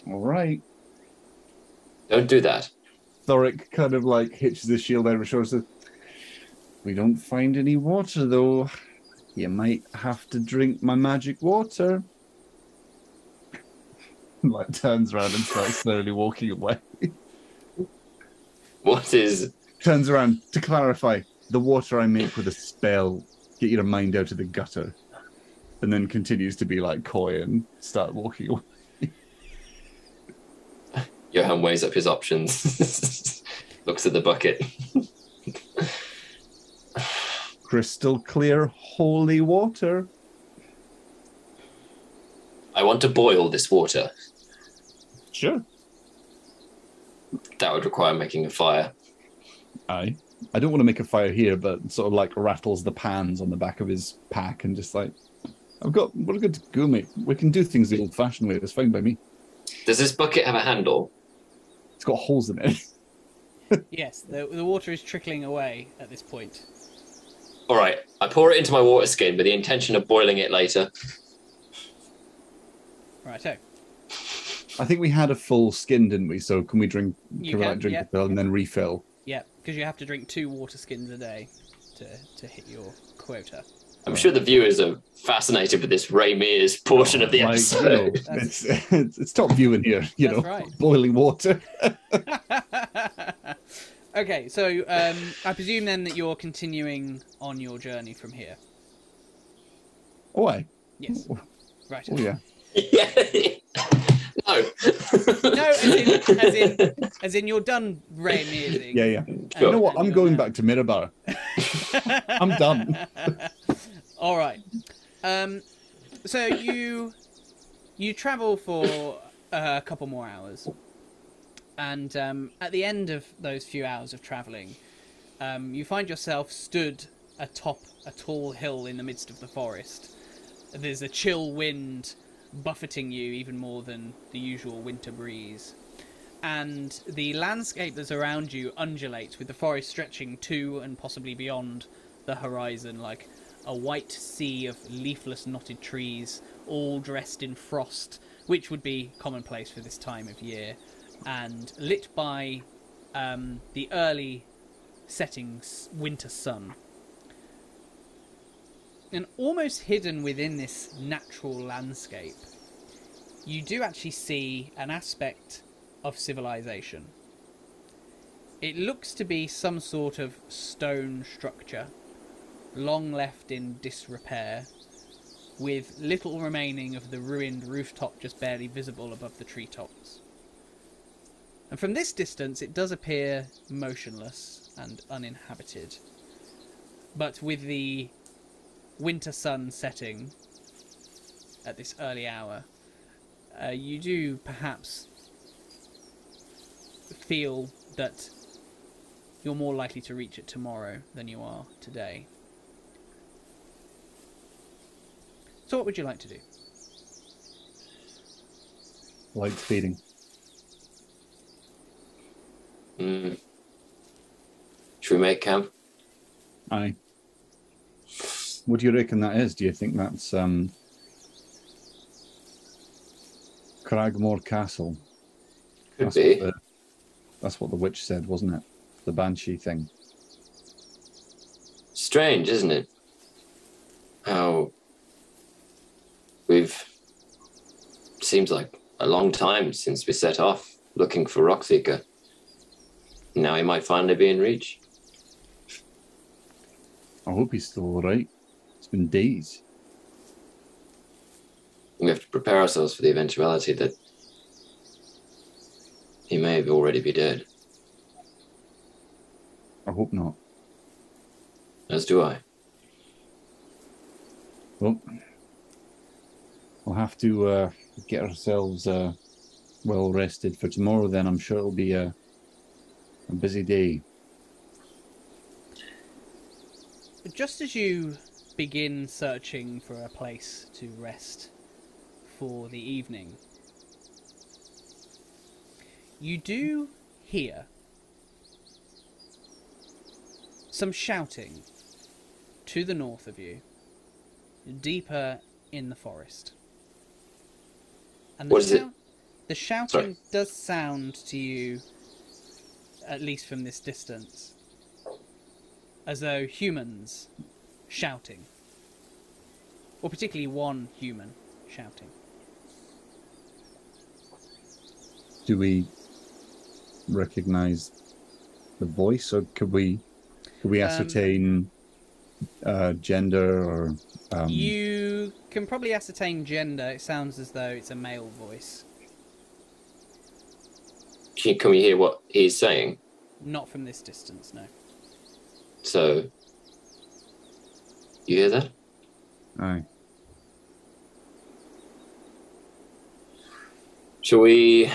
All right. don't do that. Thoric kind of like hitches his shield over his shoulder. Says, "We don't find any water though. You might have to drink my magic water." like turns around and starts slowly walking away. What is? turns around to clarify the water I make with a spell. Get your mind out of the gutter, and then continues to be like coy and start walking away. Johan weighs up his options. Looks at the bucket. Crystal clear, holy water. I want to boil this water. Sure. That would require making a fire. Aye. I don't want to make a fire here, but sort of like rattles the pans on the back of his pack and just like, I've got, we're good to go, mate. We can do things the old fashioned way. It's fine by me. Does this bucket have a handle? It's got holes in it. Yes, the the water is trickling away at this point. All right, I pour it into my water skin with the intention of boiling it later. Righto. I think we had a full skin, didn't we? So can we drink, You can we like drink yeah. a fill and then refill? Yeah, because you have to drink two water skins a day to, to hit your quota. I'm sure the viewers are fascinated with this Ray Mears portion of the Like, episode. you know, That's- it's, it's, it's top viewing here, you That's know, right. boiling water. okay, so um, I presume then that you're continuing on your journey from here. Oh, aye. Yes. Right. Oh, yeah. yeah. no. No, as in, as in, as in, you're done Ray Yeah, yeah. Sure. You know what? I'm going now- back to Mirabar. I'm done. All right. Um, so you you travel for uh, a couple more hours, and um, at the end of those few hours of traveling, um, you find yourself stood atop a tall hill in the midst of the forest. There's a chill wind buffeting you even more than the usual winter breeze. And the landscape that's around you undulates with the forest stretching to and possibly beyond the horizon like a white sea of leafless knotted trees, all dressed in frost, which would be commonplace for this time of year, and lit by um, the early setting winter sun. And almost hidden within this natural landscape, you do actually see an aspect of civilization. It looks to be some sort of stone structure, long left in disrepair, with little remaining of the ruined rooftop just barely visible above the treetops. And from this distance, it does appear motionless and uninhabited. But with the winter sun setting at this early hour, uh, you do perhaps feel that you're more likely to reach it tomorrow than you are today. So, what would you like to do? Light fading. Mm. Should we make camp? Aye. What do you reckon that is? Do you think that's um, Cragmaw Castle? Could That's be. what, the, that's what the witch said, wasn't it? The banshee thing. Strange, isn't it? How we've seems like a long time since we set off looking for Rockseeker. Now he might finally be in reach. I hope he's still all right. It's been days. We have to prepare ourselves for the eventuality that he may have already be dead. I hope not. As do I. Well, we'll have to uh, get ourselves uh, well rested for tomorrow. Then I'm sure it'll be a, a busy day. Just as you begin searching for a place to rest for the evening, you do hear some shouting to the north of you, deeper in the forest. And the What is it? The shouting Sorry. does sound to you, at least from this distance, as though humans shouting. Or particularly one human shouting. Do we recognize the voice, or could we could we Um, ascertain uh, gender or um, You can probably ascertain gender. It sounds as though it's a male voice. Can, can we hear what he's saying? Not from this distance, no. So, you hear that? Aye. Shall we?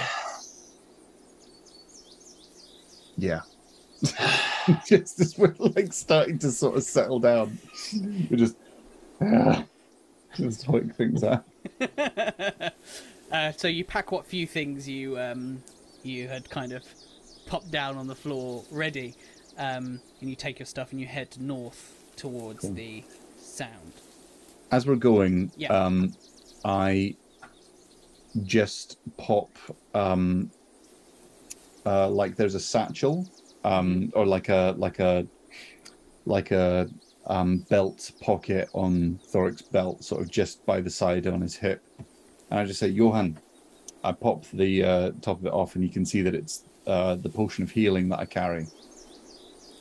Yeah. just as we're like starting to sort of settle down, we just ah, just work things out. uh, so you pack what few things you um, you had kind of popped down on the floor ready, um, and you take your stuff and you head north towards Cool. the sound. As we're going, Yeah. um, I just pop um, uh, like there's a satchel, um, or like a like a like a um, belt pocket on Thoric's belt, sort of just by the side on his hip. And I just say, Johan, I pop the uh, top of it off, and you can see that it's uh, the potion of healing that I carry.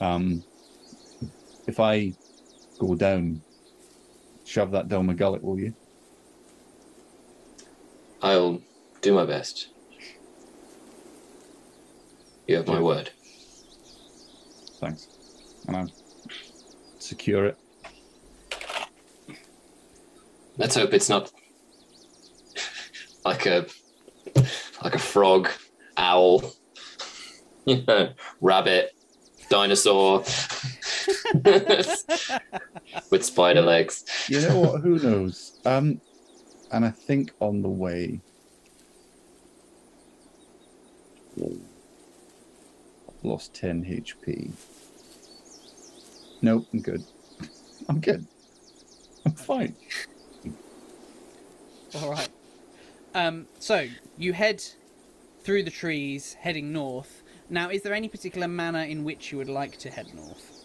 Um, if I go down, shove that down my gullet, will you? I'll do my best. You have my word. Thanks. And I secure it. Let's hope it's not like a like a frog, owl, you know, rabbit, dinosaur with spider legs. You know what? Who knows? Um, and I think on the way. Lost 10 HP. Nope, I'm good. I'm good. I'm fine. All right. Um, so you head through the trees, heading north. Now, is there any particular manner in which you would like to head north?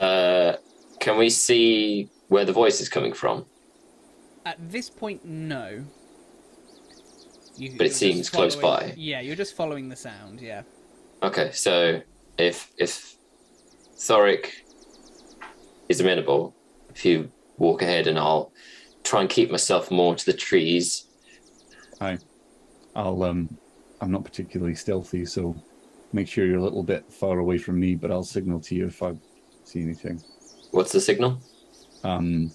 Uh, can we see where the voice is coming from? At this point, no. You, But it seems close by. Yeah, you're just following the sound. Yeah. Okay, so if if Thoric is amenable, if you walk ahead and I'll try and keep myself more to the trees. I'll, um, I'm not particularly stealthy, so make sure you're a little bit far away from me, but I'll signal to you if I see anything. What's the signal? um,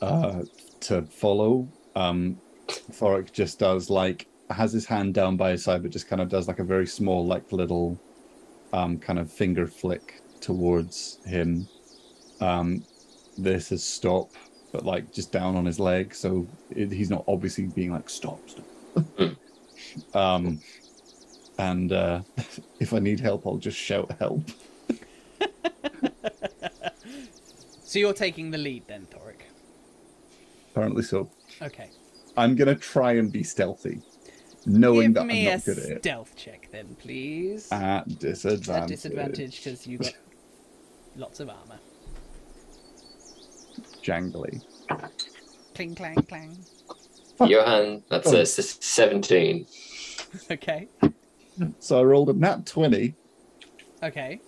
uh, to follow. Um, Thoric just does like has his hand down by his side, but just kind of does like a very small, like little, um, kind of finger flick towards him. Um, this is stop, but like just down on his leg, so it, he's not obviously being like stop, stop. um, and uh, if I need help, I'll just shout help. So you're taking the lead then, Thoric. Apparently so. Okay. I'm gonna try and be stealthy, knowing Give that I'm not good at it. Stealth check then, please. At disadvantage. At disadvantage because you got lots of armor. Jangly. Cling, clang, clang. Johan, that's Oh. a s- 17. Okay. So I rolled a nat 20 Okay.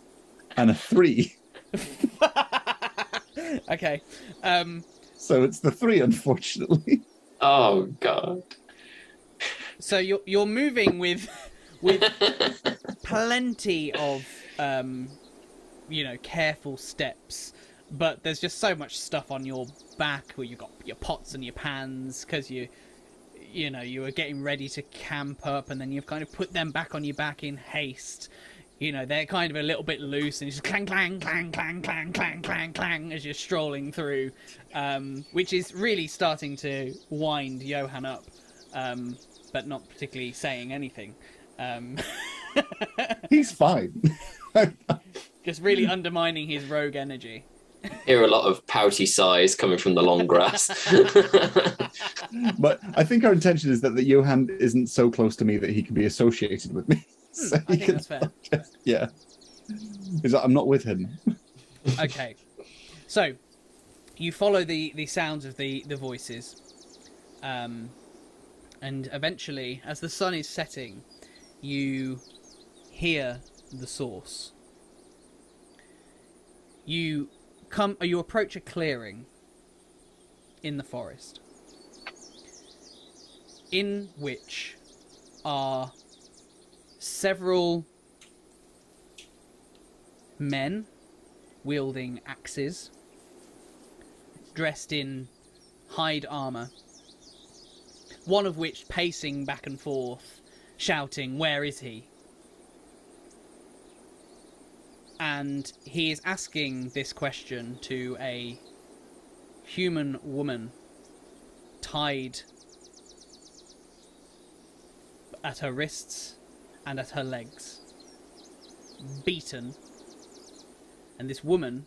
and a 3. okay. Um. So it's the 3, unfortunately. Oh, God. So you're you're moving with with plenty of um, you know, careful steps. But there's just so much stuff on your back where you've got your pots and your pans because you, you know, you were getting ready to camp up and then you've kind of put them back on your back in haste. You know, they're kind of a little bit loose and it's just clang, clang, clang, clang, clang, clang, clang, clang as you're strolling through, um, which is really starting to wind Johan up, um, but not particularly saying anything. Um, He's fine. just really undermining his rogue energy. Hear a lot of pouty sighs coming from the long grass. but I think our intention is that, that Johan isn't so close to me that he can be associated with me. So Hmm, I think that's fair. just- yeah. Is that I'm not with him. okay. So, you follow the, the sounds of the, the voices. Um, and eventually, as the sun is setting, you hear the source. You come uh, you approach a clearing in the forest in which are several men wielding axes, dressed in hide armor, one of which pacing back and forth, shouting, Where is he? And he is asking this question to a human woman tied at her wrists and at her legs, beaten and this woman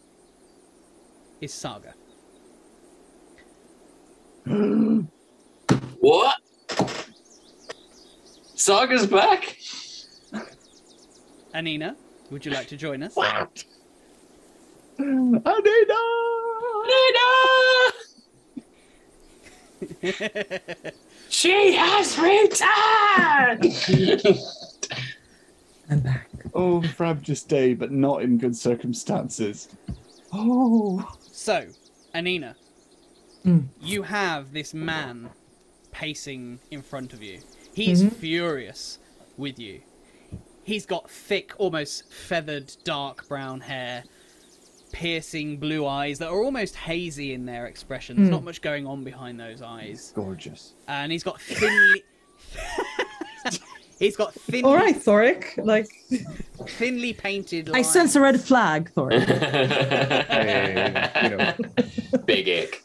is Saga. what? Saga's back? Anina, would you like to join us? What? Anina! she has returned. I'm back. Oh, Frabjous Day, but not in good circumstances. Oh. So, Anina, Mm. you have this man pacing in front of you. He's furious with you. He's got thick, almost feathered, dark brown hair, piercing blue eyes that are almost hazy in their expression. There's hmm. not much going on behind those eyes. Gorgeous. And he's got thinly. he's got thinly, All right, Thoric. Like, thinly painted I sense a red flag, Thoric. Hey, you know, Big ick.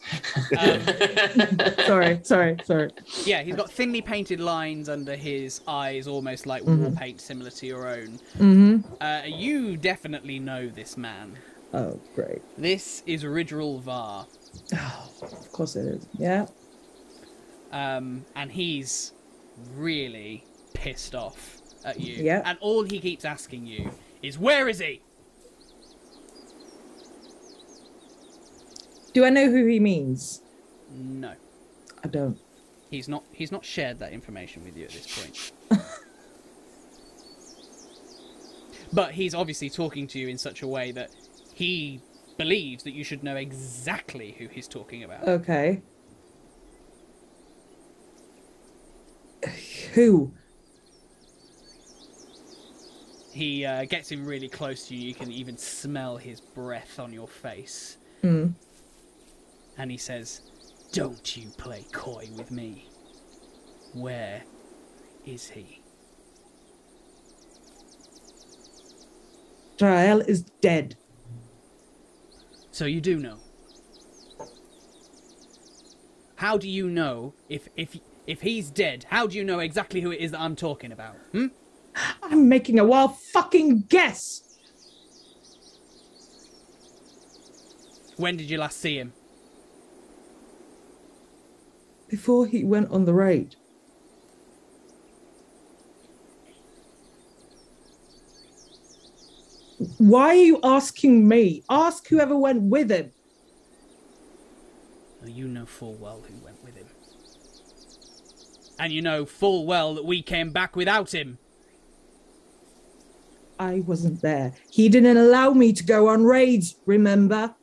sorry, sorry, sorry. Yeah, he's got thinly painted lines under his eyes, almost like war paint, similar to your own. Mm-hmm. Uh, you definitely know this man. Oh, great. This is Ridril Var, Oh, of course it is. Yeah. um, and he's really pissed off at you. Yeah. And all he keeps asking you is, "Where is he?" Do I know who he means? No, I don't. he's not. He's not shared that information with you at this point. but he's obviously talking to you in such a way that he believes that you should know exactly who he's talking about. Okay. Who? He uh, gets in really close to you. You can even smell his breath on your face. Hmm. And he says, Don't you play coy with me. Where is he? Jael is dead. So you do know. How do you know if if if he's dead? How do you know exactly who it is that I'm talking about? Hmm? I'm making a wild fucking guess. When did you last see him? Before he went on the raid. Why are you asking me? Ask whoever went with him. Well, you know full well who went with him. And you know full well that we came back without him. I wasn't there. He didn't allow me to go on raids, remember?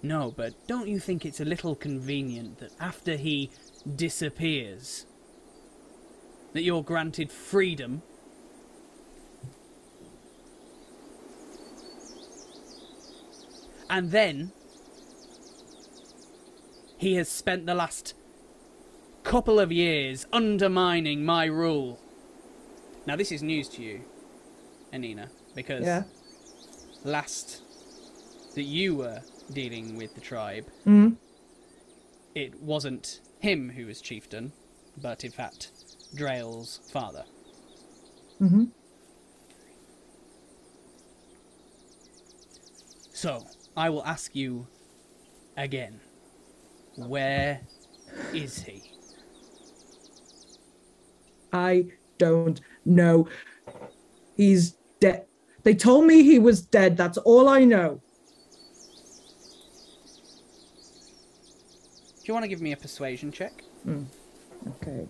No, but don't you think it's a little convenient that after he disappears, that you're granted freedom? And then he has spent the last couple of years undermining my rule. Now, this is news to you, Anina, because Yeah. last that you were dealing with the tribe, Mm. it wasn't him who was chieftain, but in fact Drael's father. Mm-hmm. So, I will ask you again. Where is he? I don't know. He's dead. They told me he was dead. That's all I know. Do you want to give me a persuasion check? Okay.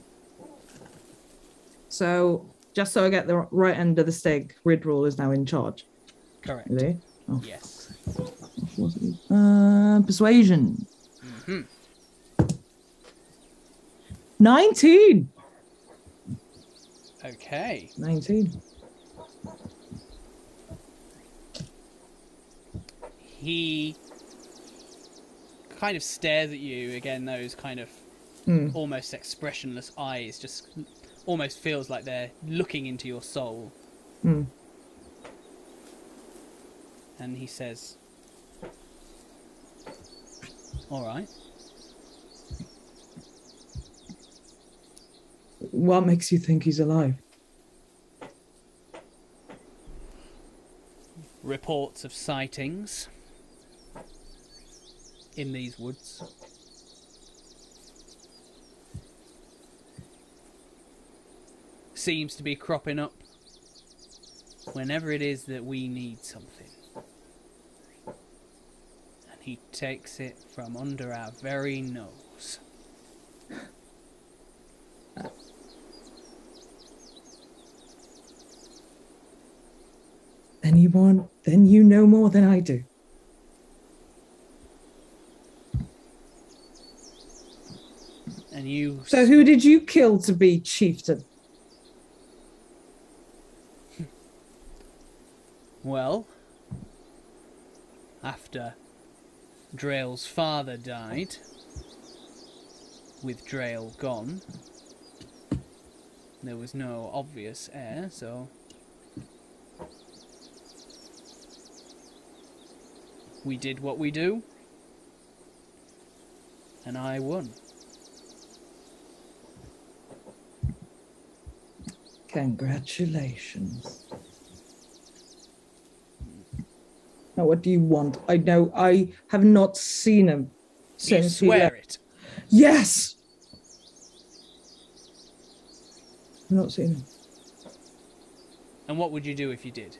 So, just so I get the right end of the stick, Ridrul is now in charge. Correct. He? Oh, Yes. Uh, persuasion. Mhm. 19. Okay. 19. He kind of stares at you again, those kind of Hmm. almost expressionless eyes, just almost feels like they're looking into your soul. Hmm. And he says, All right. What makes you think he's alive? reports of sightings in these woods. Seems to be cropping up whenever it is that we need something. And he takes it from under our very nose. Then you want, then you know more than I do. And you So who did you kill to be chieftain? Well, after Drail's father died, with Drail gone, there was no obvious heir, so we did what we do, and I won. Congratulations. Now, what do you want? I know I have not seen him You since he swear left. it. Yes. I've not seen him. And what would you do if you did?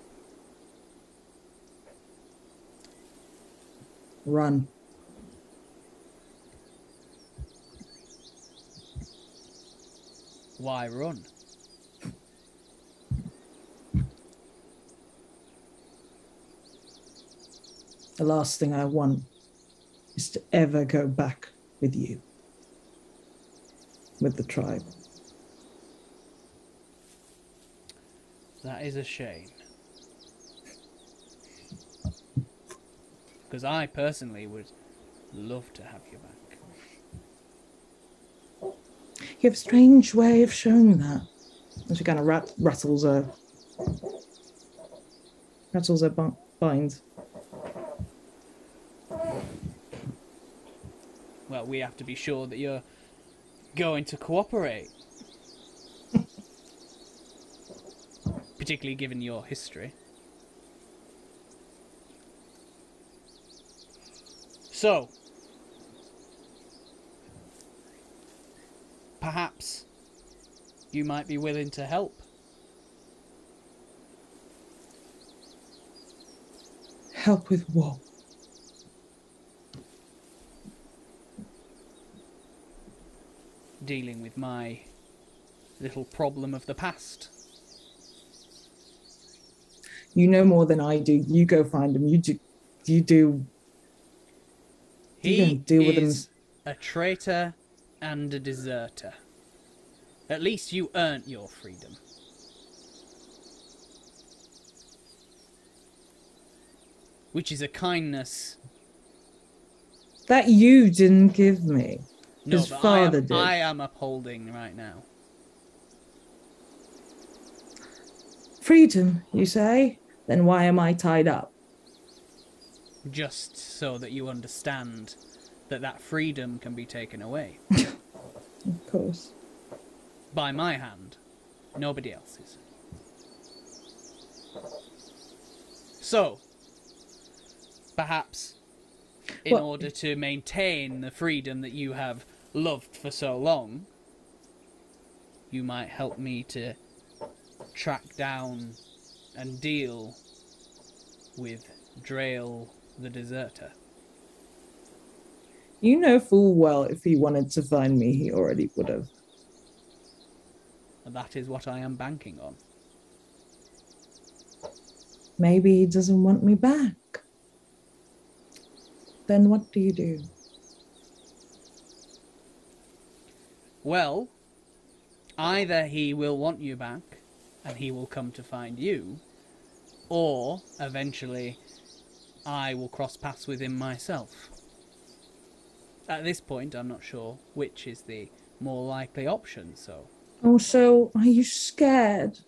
Run. Why run? The last thing I want is to ever go back with you, with the tribe. That is a shame. Because I personally would love to have you back. You have a strange way of showing that. And she kind of rat- rattles her, rattles her bu- binds. Well, we have to be sure that you're going to cooperate. Particularly given your history. So, perhaps you might be willing to help. Help with what? Dealing with my little problem of the past. You know more than I do. You go find him. You do. You do. He don't deal with him. is a traitor and a deserter. At least you earned your freedom. Which is a kindness. That you didn't give me. No, His but I father am, did. I am upholding right now. Freedom, you say? Then why am I tied up? Just so that you understand that that freedom can be taken away. Of course. by my hand, nobody else's. So, perhaps, in order to maintain the freedom that you have loved for so long, you might help me to track down and deal with Drail the deserter. You know full well if he wanted to find me, he already would have. And that is what I am banking on. Maybe he doesn't want me back. Then what do you do? Well, either he will want you back and he will come to find you, or eventually I will cross paths with him myself. At this point, I'm not sure which is the more likely option, so. Oh, so are you scared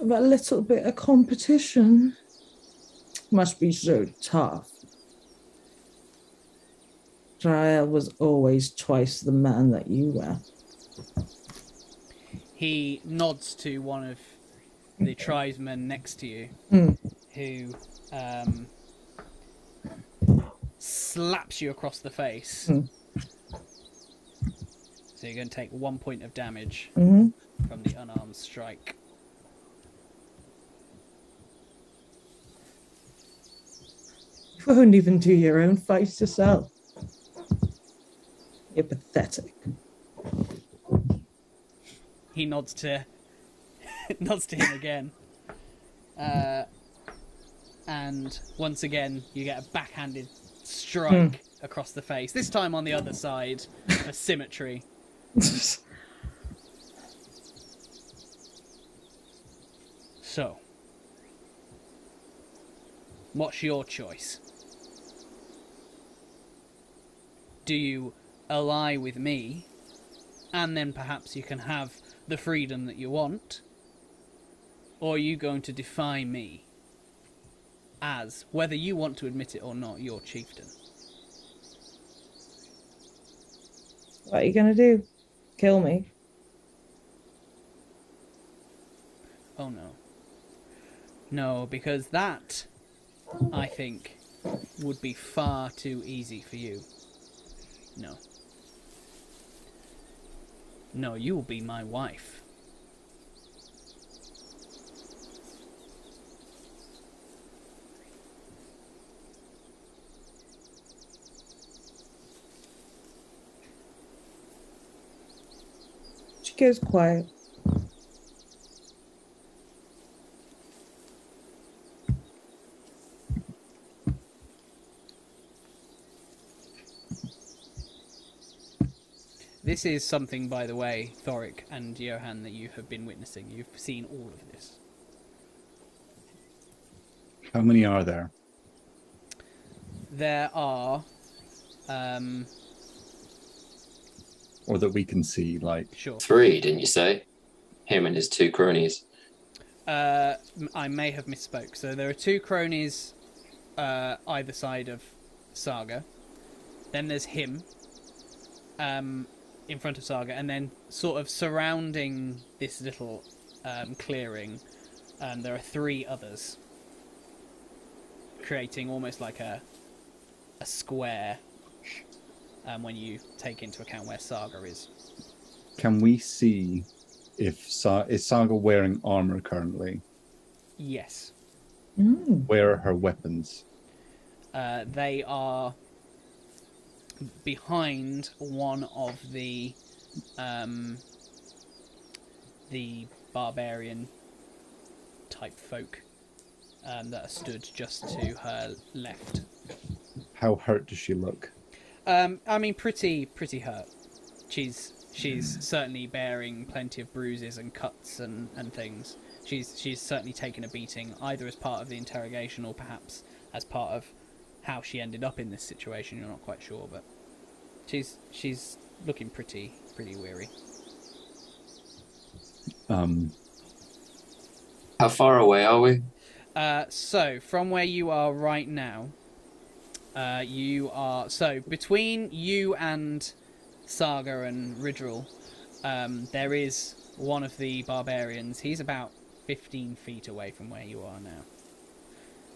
of a little bit of competition? Must be so tough. Drail was always twice the man that you were. He nods to one of the tribesmen next to you, Mm. who um, slaps you across the face. Mm. So you're going to take one point of damage hmm from the unarmed strike. You won't even do your own face yourself. You're pathetic. He nods to nods to him again. Uh, and once again, you get a backhanded strike across the face. This time on the other side for symmetry. So, what's your choice? Do you ally with me, and then perhaps you can have the freedom that you want? Or are you going to defy me as, whether you want to admit it or not, your chieftain? what are you gonna do? Kill me? Oh no. No, because that, I think, would be far too easy for you. No. No, you will be my wife. She goes quiet. This is something, by the way, Thoric and Johan, that you have been witnessing. You've seen all of this. How many are there? There are, um, Or that we can see, like sure. Three, didn't you say? Him and his two cronies. Uh, m- I may have misspoke. So there are two cronies uh, either side of Saga. Then there's him um, in front of Saga, and then sort of surrounding this little um, clearing, um, there are three others, creating almost like a a square. Um, when you take into account where Saga is. Can we see if Sa- is Saga wearing armor currently? Yes. Mm. Where are her weapons? Uh, they are behind one of the um, the barbarian type folk um, that stood just to her left. How hurt does she look? Um, I mean, pretty pretty hurt. She's she's certainly bearing plenty of bruises and cuts and, and things. She's she's certainly taken a beating, either as part of the interrogation or perhaps as part of how she ended up in this situation. You're not quite sure, but she's she's looking pretty pretty weary. Um, How far away are we? Uh, so from where you are right now, uh, you are so between you and Saga and Ridril, um, there is one of the barbarians. He's about fifteen feet away from where you are now,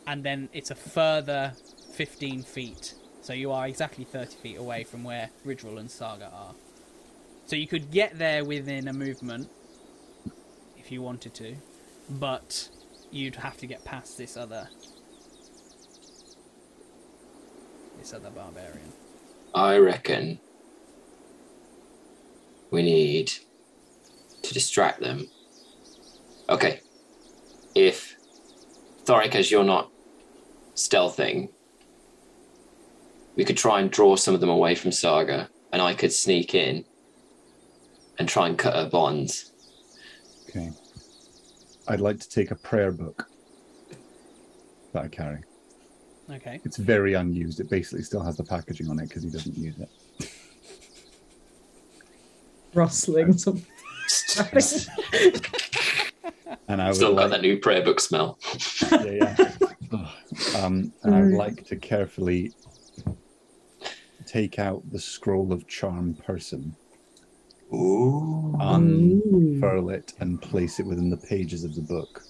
and then it's a further fifteen feet. So you are exactly thirty feet away from where Ridril and Saga are. So you could get there within a movement if you wanted to, but you'd have to get past this other this other barbarian. I reckon we need to distract them. Okay. If Thoric, as you're not stealthing, we could try and draw some of them away from Saga, and I could sneak in and try and cut her bonds. okay. I'd like to take a prayer book that I carry. Okay. It's very unused. It basically still has the packaging on it because he doesn't use it. Rustling some. And I Still got like, that new prayer book smell. yeah, yeah. Um, and I'd like to carefully take out the scroll of charm person, Ooh. unfurl it, and place it within the pages of the book.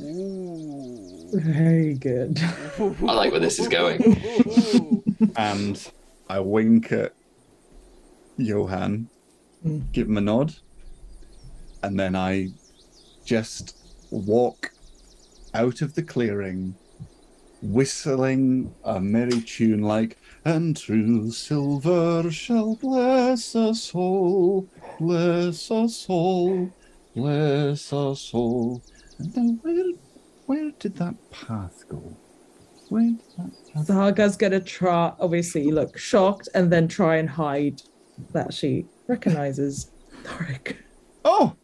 Ooh. Very good. I like where this is going. And I wink at Johan, Mm. give him a nod, and then I just walk out of the clearing whistling a merry tune like, and true silver shall bless us all, bless us all, bless us all. And now, where, where did that path go? Where did that path Saga's gonna try, obviously, look shocked and then try and hide that she recognizes Thoric. Oh!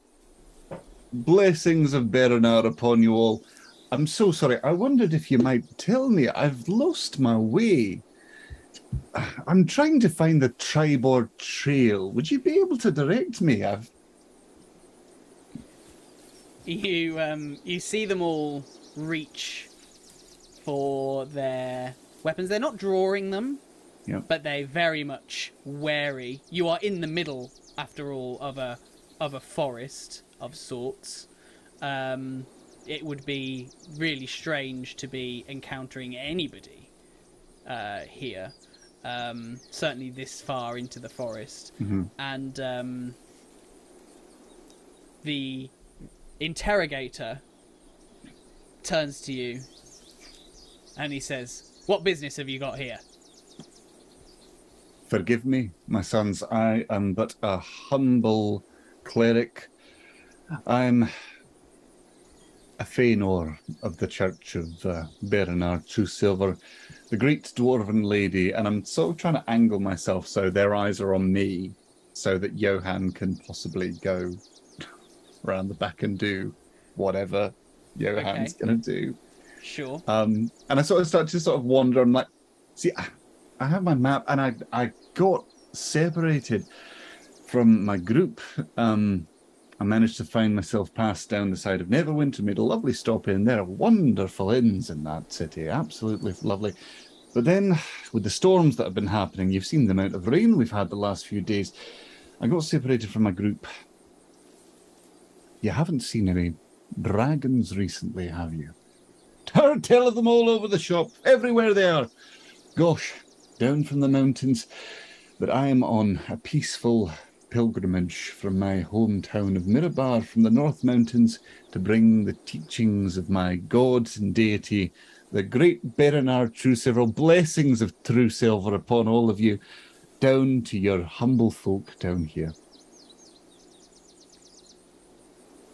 Blessings of Berronar upon you all. I'm so sorry. I wondered if you might tell me. I've lost my way. I'm trying to find the Triboar Trail. Would you be able to direct me? I've You um you see them all reach for their weapons. They're not drawing them, Yep. but they're very much wary. You are in the middle, after all, of a of a forest of sorts. Um, it would be really strange to be encountering anybody uh, here. Um, certainly this far into the forest, and um, the interrogator turns to you and he says, "What business have you got here?" Forgive me, my sons. I am but a humble cleric. I'm a Fëanor of the Church of uh, Berronar Truesilver, the great dwarven lady, and I'm sort of trying to angle myself so their eyes are on me, so that Johan can possibly go around the back and do whatever Johan's Okay. going to do. Sure. Um, and I sort of start to sort of wander. I'm like, see, I, I have my map, and I I got separated from my group. Um, I managed to find myself passed down the side of Neverwinter, made a lovely stop in. There are wonderful inns in that city, absolutely lovely. But then, with the storms that have been happening, you've seen the amount of rain we've had the last few days. I got separated from my group. You haven't seen any dragons recently, have you? Heard tell of them all over the shop, everywhere they are. Gosh, down from the mountains. But I am on a peaceful pilgrimage from my hometown of Mirabar from the North Mountains to bring the teachings of my God and deity, the great Berronar Truesilver, blessings of Truesilver upon all of you, down to your humble folk down here.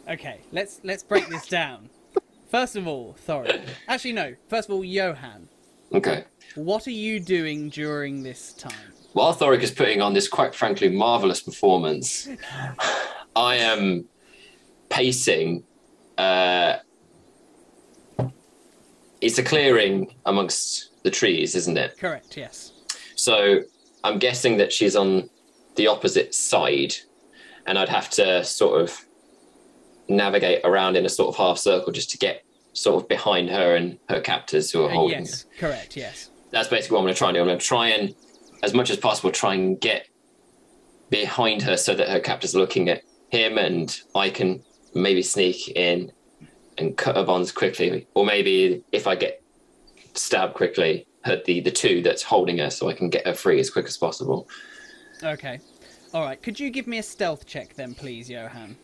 Okay, let's let's break this down. First of all, Thorin. Actually, no. First of all, Johan. Okay. What are you doing during this time? While Thoric is putting on this quite frankly marvelous performance, I am pacing. Uh, it's a clearing amongst the trees, isn't it? Correct. Yes. So I'm guessing that she's on the opposite side, and I'd have to sort of navigate around in a sort of half circle just to get sort of behind her and her captors who are Uh, holding her yes. Correct. Yes. that's basically what I'm going to try and do. I'm going to try and, as much as possible, try and get behind her so that her captor's looking at him, and I can maybe sneak in and cut her bonds quickly, or maybe if I get stabbed quickly, hurt the the two that's holding her, so I can get her free as quick as possible. Okay. All right. Could you give me a stealth check then, please, Johan?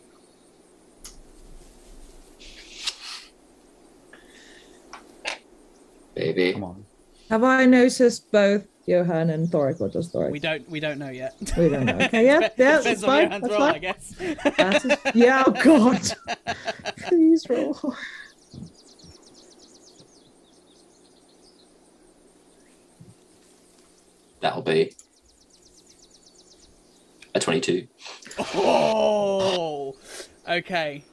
Baby, Come on. Have I noticed both Johan and Thoric, or just Thoric? We don't. We don't know yet. We don't know. Okay, yeah, yeah, Depends that's on fine. Johan's That's roll, I guess. That is- yeah, oh God. Please roll. that'll be a twenty-two. Oh. Okay.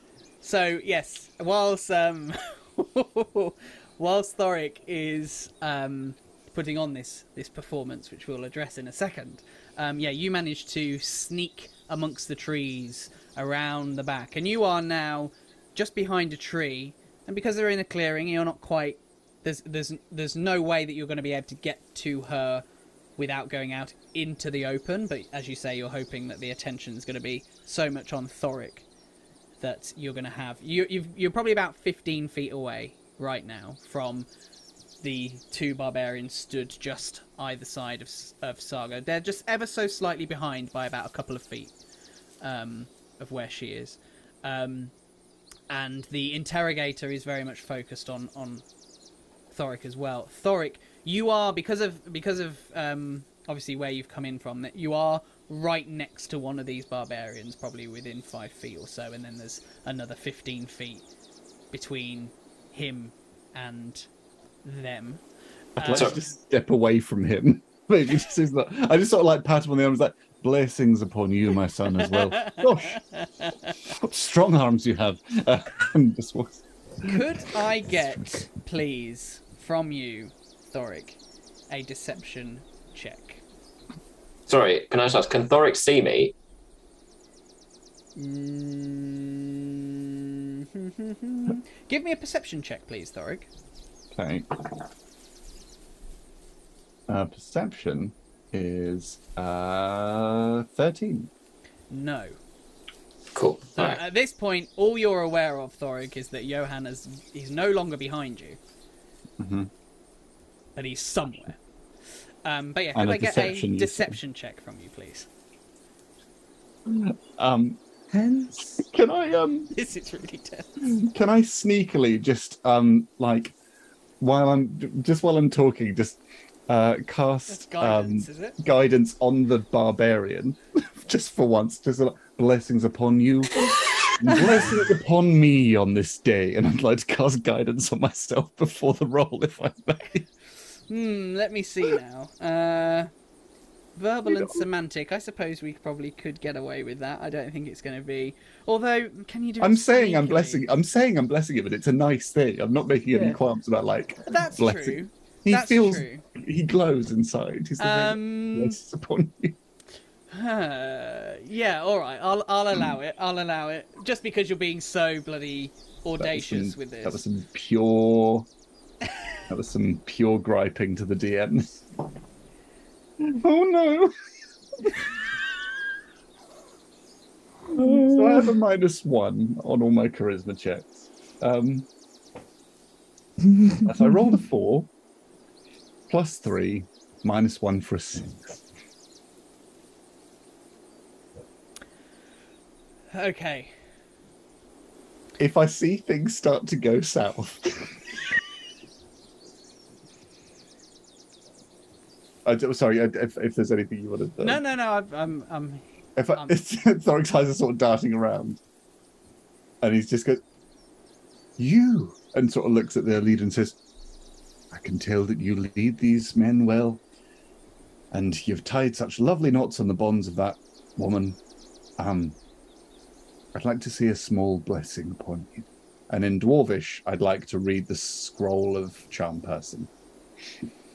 So yes, whilst um, whilst Thoric is um putting on this this performance, which we'll address in a second, um, yeah, you managed to sneak amongst the trees around the back, and you are now just behind a tree. And because they're in a clearing, you're not quite. There's there's there's no way that you're going to be able to get to her without going out into the open. But as you say, you're hoping that the attention is going to be so much on Thoric that you're going to have. You, you've, you're probably about 15 feet away right now from the two barbarians stood just either side of, of Saga. They're just ever so slightly behind by about a couple of feet um, of where she is. Um, and the interrogator is very much focused on, on Thoric as well. Thoric, you are because of because of um, obviously where you've come in from. That you are right next to one of these barbarians, probably within five feet or so, and then there's another fifteen feet between him and them. I'd like So- to just step away from him. Maybe just seems like- I just sort of like pat him on the arm. I was like, blessings upon you, my son, as well. Gosh, what strong arms you have. Uh, and just walks- Could I get, please, from you, Thoric, a deception check? Sorry, can I just ask? Can Thoric see me? Mm. Give me a perception check, please, Thoric. Okay. Uh, perception is uh, 13. No. Cool. So Alright. at this point, all you're aware of, Thoric, is that Johan is he's no longer behind you, Mhm. but he's somewhere. Um, but yeah, And could a I get deception, a deception check from you, please? Um, Hence, can I um This is really tense. can I sneakily just um like while I'm just while I'm talking just uh cast guidance, um guidance on the barbarian just for once just like, blessings upon you. Blessings upon me on this day. And I'd like to cast guidance on myself before the roll if I may. Hmm, let me see now. Uh, verbal and somatic. I suppose we probably could get away with that. I don't think it's going to be. Although, can you do? I'm saying I'm blessing I'm saying I'm blessing it but it's a nice thing I'm not making any qualms about like That's blessing. true. he That's feels true. he glows inside he's like Um. upon you uh, yeah. All right. I'll I'll allow it. I'll allow it. Just because you're being so bloody audacious some- with this. That was some pure. that was some pure griping to the DM. oh no! so I have a minus one on all my charisma checks. Um, so I rolled a four, plus three, minus one for a six. Okay. If I see things start to go south. I sorry, if, if there's anything you wanted to. No, no, no. I'm I'm, I'm If I, Thoric's eyes are sort of darting around, and he's just goes, "You," and sort of looks at their leader and says, "I can tell that you lead these men well, and you've tied such lovely knots on the bonds of that woman. Um, I'd like to see a small blessing upon you, and in Dwarvish, I'd like to read the scroll of charm person."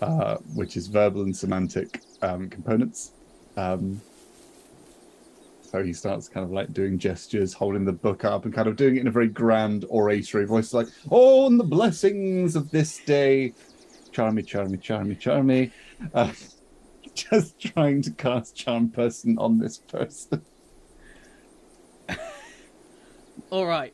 Uh, which is verbal and somatic um, components. Um, so he starts kind of like doing gestures, holding the book up, and kind of doing it in a very grand oratory voice, like, "Oh, and the blessings of this day, charmy, charmy, charmy, charmy." Uh, just trying to cast charm person on this person. All right.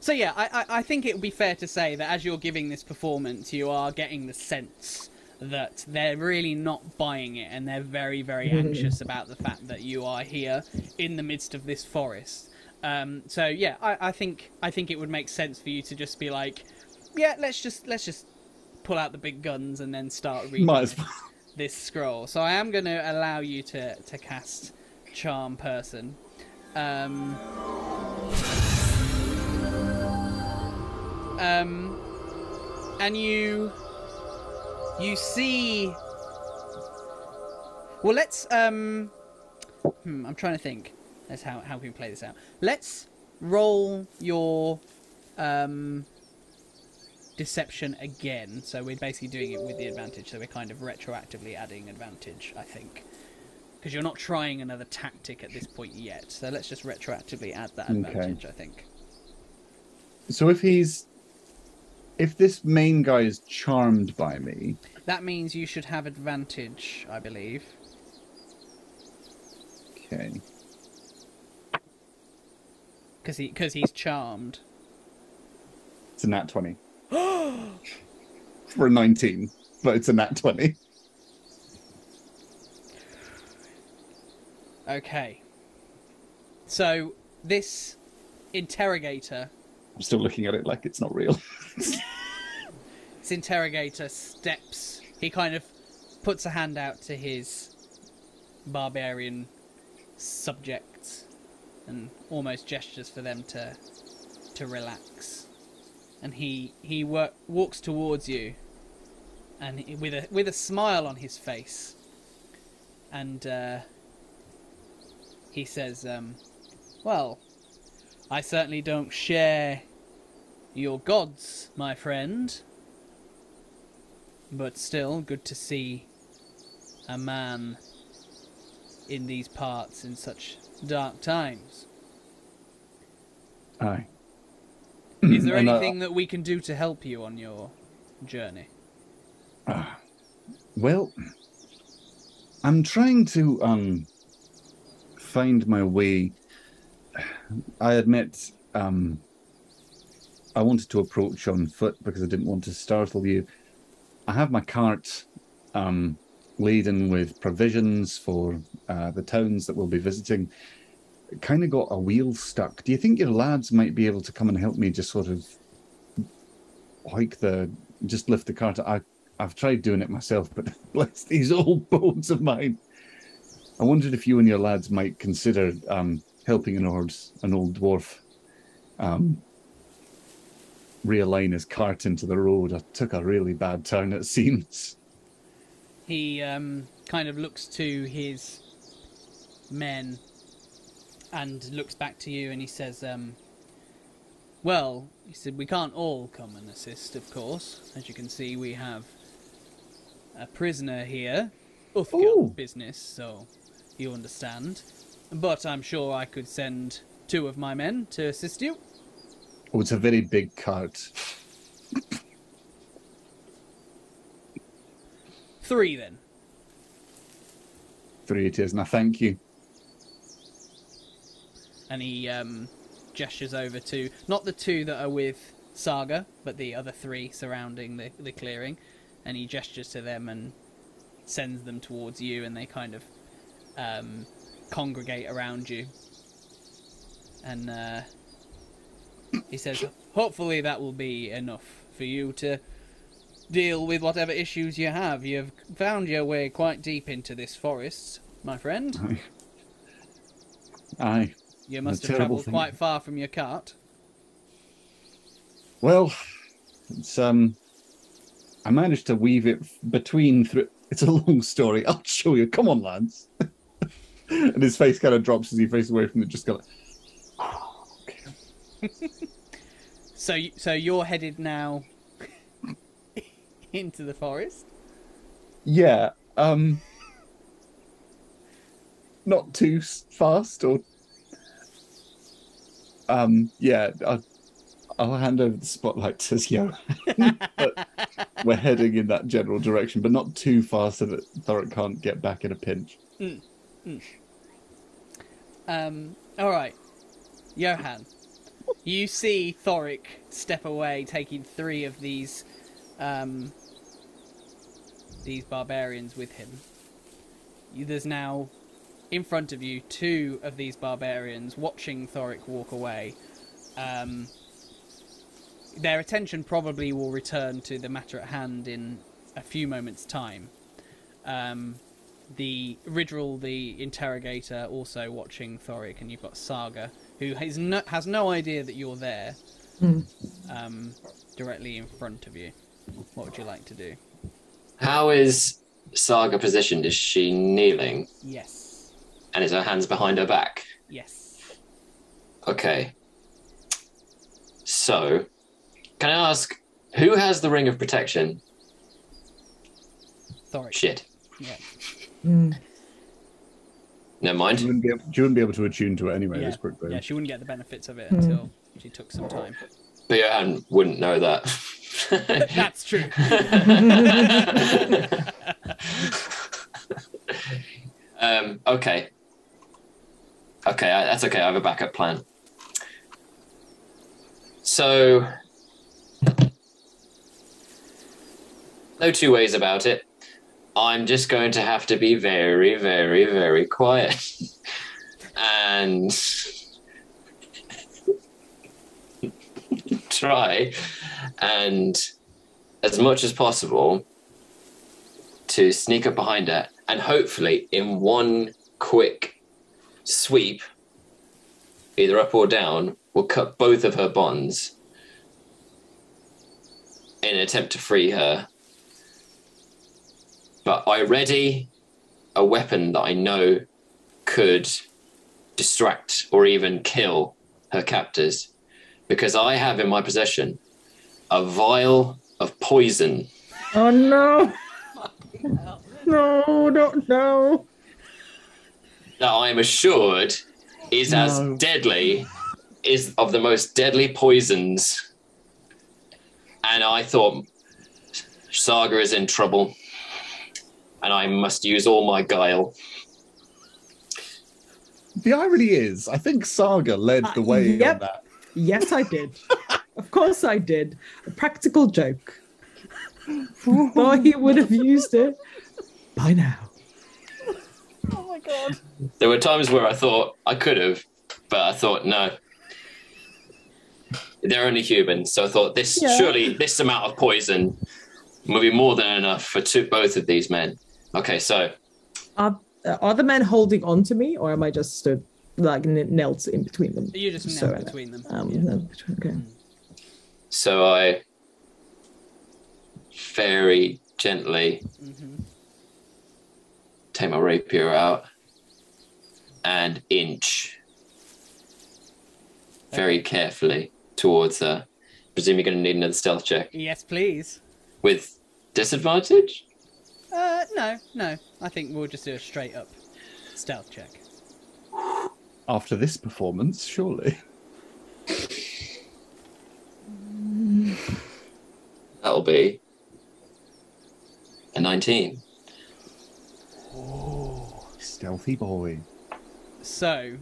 So yeah, I, I, I think it would be fair to say that as you're giving this performance, you are getting the sense that they're really not buying it, and they're very, very anxious about the fact that you are here in the midst of this forest. Um, so yeah, I, I think I think it would make sense for you to just be like, yeah, let's just let's just pull out the big guns and then start reading well. this scroll. So I am going to allow you to to cast charm person. Um, um, and you you see. Well, let's um. Hmm, I'm trying to think. That's how how can we play this out. Let's roll your um deception again. So we're basically doing it with the advantage. So we're kind of retroactively adding advantage, I think. Because you're not trying another tactic at this point yet. So let's just retroactively add that Okay. advantage, I think. So if he's, if this main guy is charmed by me, That means you should have advantage, I believe. okay. Because he, cause he's charmed. It's a nat 20. For a 19, but it's a nat 20. Okay. So this interrogator I'm still looking at it like it's not real. This interrogator steps. He kind of puts a hand out to his barbarian subjects and almost gestures for them to to relax. And he he wa- walks towards you, and he- with a with a smile on his face, and uh, he says, um, "Well, I certainly don't share your gods, my friend." But still, good to see a man in these parts in such dark times. Aye. Is there And, uh, anything that we can do to help you on your journey? Well, I'm trying to um find my way. I admit um I wanted to approach on foot because I didn't want to startle you. I have my cart um laden with provisions for uh, the towns that we'll be visiting. Kind of got a wheel stuck. Do you think your lads might be able to come and help me just sort of hike the just lift the cart? I I've tried doing it myself, but bless these old bones of mine. I wondered if you and your lads might consider um, helping an old, an old dwarf um, realign his cart into the road. I took a really bad turn, it seems. He um, kind of looks to his men and looks back to you and he says, um, Well, he said, we can't all come and assist, of course. As you can see, we have a prisoner here. Uthgil business, so you understand. But I'm sure I could send two of my men to assist you. Oh, it's a very big cart. Three, then. Three it is, and I thank you. and he um, gestures over to not the two that are with Saga, but the other three surrounding the, the clearing, and he gestures to them and sends them towards you, and they kind of um, congregate around you. And uh, he says, "Hopefully, that will be enough for you to." Deal with whatever issues you have. You've found your way quite deep into this forest, my friend. Aye. Aye. You must The have travelled quite far from your cart. Well, it's um, I managed to weave it between. Through, it's a long story. I'll show you. Come on, lads. and his face kind of drops as he faces away from it. Just "Oh, okay. So, so you're headed now into the forest. Yeah. Um. Not too fast, or. Um. Yeah. I'll, I'll hand over the spotlight to Yo. but we're heading in that general direction, but not too fast so that Thoric can't get back in a pinch. Um, all right, Johan. You see Thoric step away, taking three of these, um, these barbarians with him. You, there's now, in front of you, two of these barbarians watching Thoric walk away. Um, their attention probably will return to the matter at hand in a few moments' time. Um, the Ridril, the interrogator, also watching Thoric, and you've got Saga, who has no, has no idea that you're there, um, directly in front of you. What would you like to do? How is Saga positioned? Is she kneeling Yes, and is her hands behind her back? yes. Okay. So, can I ask who has the ring of protection? Thoric. Shit. Yeah, Mm. Never You mind. wouldn't be able, you wouldn't be able to attune to it anyway yeah. this quickly. yeah. She wouldn't get the benefits of it until she took some time. But Johan wouldn't know that. That's true. um, okay. Okay, that's okay. I have a backup plan. So, no two ways about it. I'm just going to have to be very, very, very quiet. and try and, as much as possible, to sneak up behind her and hopefully, in one quick sweep, either up or down, will cut both of her bonds in an attempt to free her. But I ready a weapon that I know could distract or even kill her captors because I have in my possession a vial of poison. Oh no! no, don't no. that I am assured is No. as deadly, is of the most deadly poisons. And I thought Saga is in trouble, and I must use all my guile. The irony is, I think Saga led the Uh, way yep. on that. Yes, I did. of course, I did. A practical joke. Thought he would have used it by now. Oh my god. There were times where I thought I could have, but I thought no. They're only humans, so I thought this Yeah. surely this amount of poison will be more than enough for two, both of these men. Okay, so Are, are the men holding on to me, or am I just stood like n- knelt in between them? You just So, knelt between them. Um, Yeah. between- okay. so I very gently Mhm. take my rapier out and inch very carefully towards her. Presume you're going to need another stealth check Yes, please. with disadvantage. Uh, no, no. I think we'll just do a straight up stealth check. After this performance, surely. That'll be a 19. Stealthy boy. So,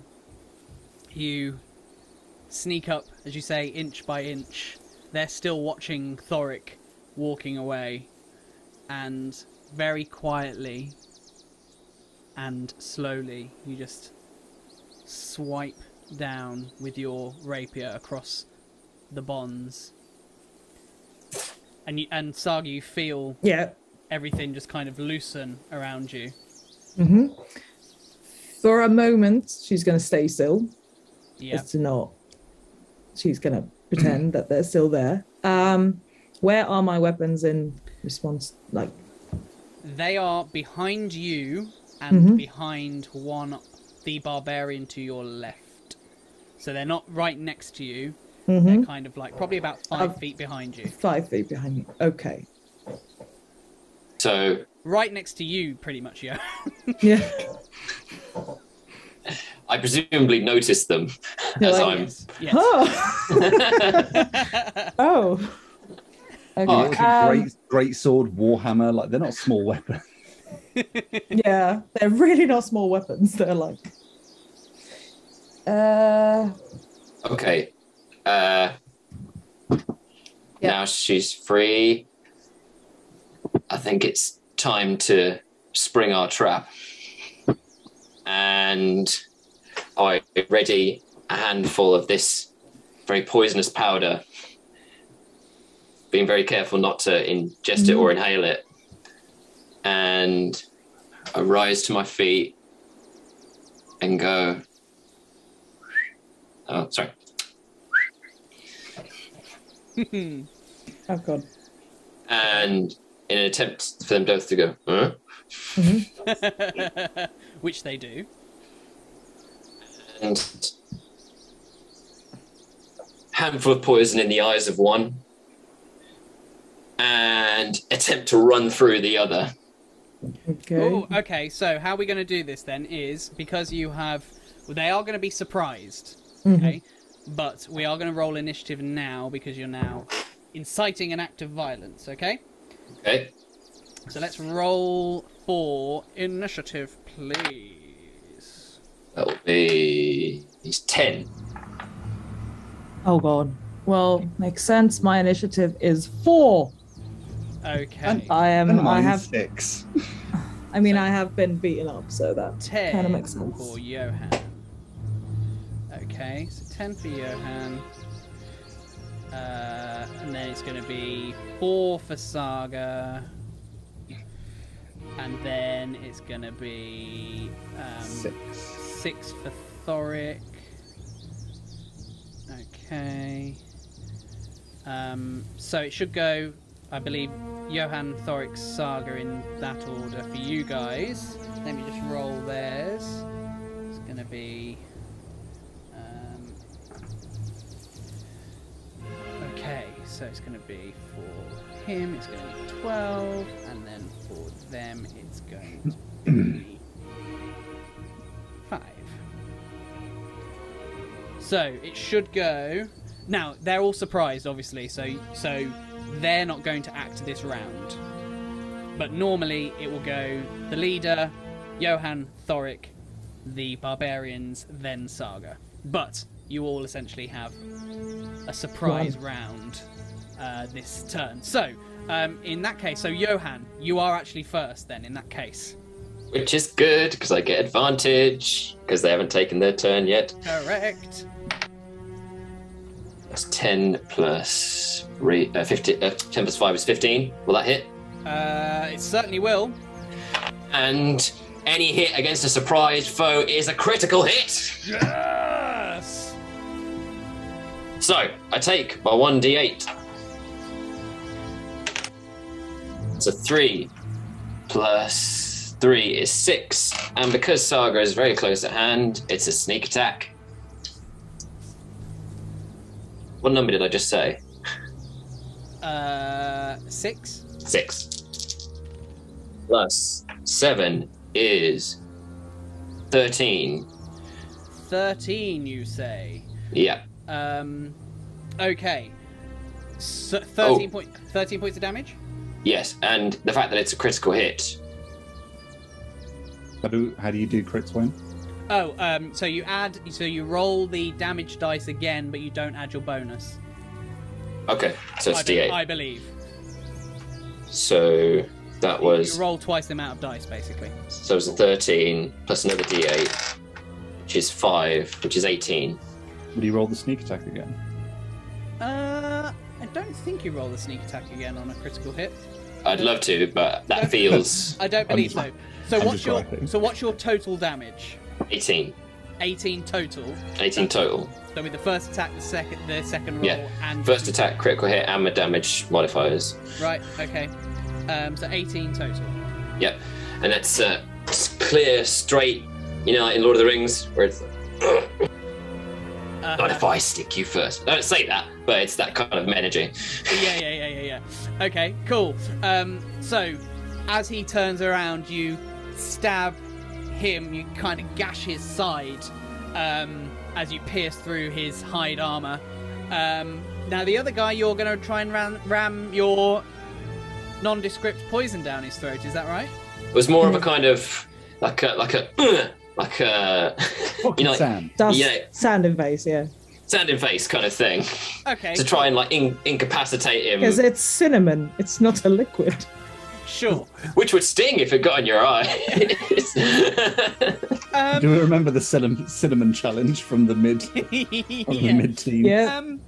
you sneak up, as you say, inch by inch. They're still watching Thoric walking away, and very quietly and slowly, you just swipe down with your rapier across the bonds. And you, and Saga, you feel Yeah. everything just kind of loosen around you. Mm-hmm. For a moment, she's going to stay still. Yeah. It's not. She's going to pretend that they're still there. Um, where are my weapons in response? Like, They are behind you and Mhm. behind one, the barbarian to your left. So they're not right next to you. mhm, They're kind of like probably about five Uh, feet behind you. five feet behind me. Okay. So Right next to you, pretty much, yeah. Yeah. I presumably noticed them You're as like, I'm. yes. yes. Oh. oh. Okay. Oh, Like a um, great, great sword, warhammer. Like they're not small weapons. yeah, they're really not small weapons. They're like. Uh. Okay. Uh, Yeah. Now she's free. I think it's time to spring our trap. And I ready a handful of this very poisonous powder. Being very careful not to ingest it or mm. inhale it. And I rise to my feet and go. Oh, sorry. Oh god. and in an attempt for them both to go, huh? Mm-hmm. Which they do. and handful of poison in the eyes of one, and attempt to run through the other. Okay. Oh, okay. So how we're going to do this then is because you have, well, they are going to be surprised. Mm-hmm. Okay, but we are going to roll initiative now because you're now inciting an act of violence. Okay. Okay, So let's roll for initiative, please. that will be he's ten. Oh god. Well, makes sense. My initiative is four. Okay. And I am. And I have. six. I mean, I have been beaten up, so that kind of makes sense. for Johan. Okay, so ten for Johan. Uh, and then it's going to be four for Saga. And then it's going to be um, Six. six for Thoric. Okay. Um, so it should go, I believe, Johan, Thoric, Saga in that order for you guys. Let me just roll theirs. It's going to be. Um, okay, so it's going to be for him, it's going to be 12, and then for them, it's going to be 5. So it should go. Now they're all surprised, obviously. So so they're not going to act this round. But normally it will go the leader, Johan, Thoric, the barbarians, then Saga. But you all essentially have a surprise round uh, this turn. So um, in that case, so Johan, you are actually first. Then in that case, Which is good because I get advantage because they haven't taken their turn yet. correct. That's 10 plus three, uh, 50, uh, 10 plus 5 is 15. Will that hit? Uh, it certainly will. And any hit against a surprised foe is a critical hit. Yes. So I take my 1d8. So 3 plus 3 is 6. And because Saga is very close at hand, it's a sneak attack. What number did I just say? Uh, six. 6. Plus 7 is 13. Thirteen, you say. Yeah. Um, okay. So, Thirteen Oh. point. Thirteen points of damage. Yes. And the fact that it's a critical hit. How do, how do you do crits when? Oh, um, so you add. So you roll the damage dice again, but you don't add your bonus. Okay. So it's I, be- d8. I believe. So that You was. roll twice the amount of dice, basically. So it was a 13 plus another d8, which is 5, which is 18. Would you roll the sneak attack again? Uh, I don't think you roll the sneak attack again on a critical hit. I'd love to, but that feels I don't believe so. So I'm what's just your writing. so what's your total damage? 18. 18 total. 18 total. So with the first attack, the second, the second roll, Yeah. and First attack, critical hit, and my damage modifiers. Right. Okay. Um, so 18 total. Yep. And that's uh, clear, straight, you know, like in Lord of the Rings, where it's. Uh, Not if I stick you first. I don't say that, but it's that kind of energy. yeah, yeah, yeah, yeah, yeah. Okay, cool. Um, so as he turns around, you stab him. You kind of gash his side um, as you pierce through his hide armor. Um, now the other guy, you're going to try and ram, ram your nondescript poison down his throat. Is that right? It was more of a kind of like a like a like a you know like, Dust, Yeah. sand and face, yeah. sand in face kind of thing Okay. to try and like in, incapacitate him, Because it's cinnamon. It's not a liquid. Sure. which would sting if it got in your eye. Um, Do you remember the cinnamon, cinnamon challenge from the mid from the yeah. mid team? Yeah. Um,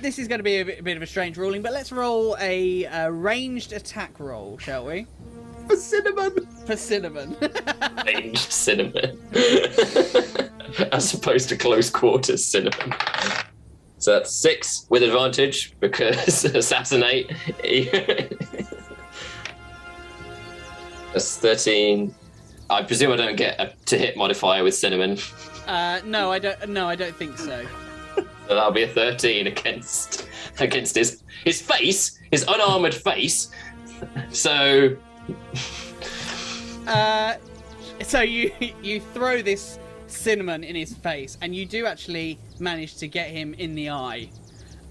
this is going to be a bit, a bit of a strange ruling, but let's roll a, uh ranged attack roll, shall we? For cinnamon. For cinnamon. Range cinnamon, as opposed to close quarters cinnamon. So that's six with advantage because assassinate. That's thirteen. I presume I don't get a to hit modifier with cinnamon, uh, no, I don't. No, I don't think so. that'll be a thirteen against against his his face, his unarmored face. So Uh, so you you throw this cinnamon in his face, and you do actually manage to get him in the eye.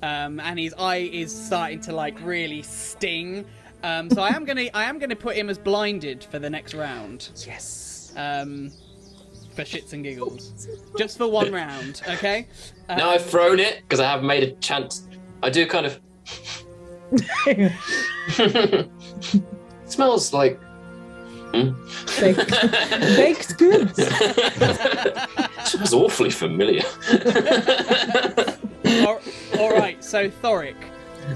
Um, and his eye is starting to like really sting. Um, so I am gonna I am gonna put him as blinded for the next round. Yes. Um, for shits and giggles, just for one round, okay? Um, now I've thrown it because I have made a chance. I do kind of smells like Baked, baked goods. smells awfully familiar. all, all right, so Thoric,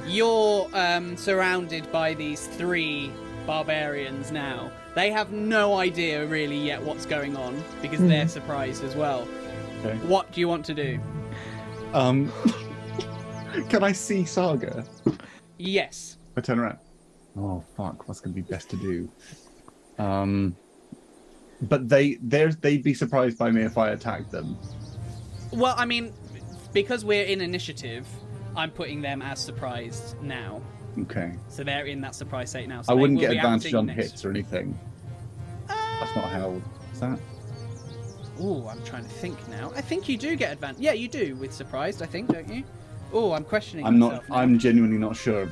you're um, surrounded by these three barbarians now. They have no idea really yet what's going on because they're surprised as well. Okay. What do you want to do? Um, can I see Saga? Yes. I turn around. Oh fuck! What's going to be best to do? Um, but they they they'd be surprised by me if I attacked them. Well, I mean, because we're in initiative, I'm putting them as surprised now. Okay. So they're in that surprise state now. So I wouldn't get advantage on next- hits or anything. That's not how. Is that? Oh, I'm trying to think now. I think you do get advantage. Yeah, you do with surprised. I think, don't you? Oh, I'm questioning I'm not. now. I'm genuinely not sure.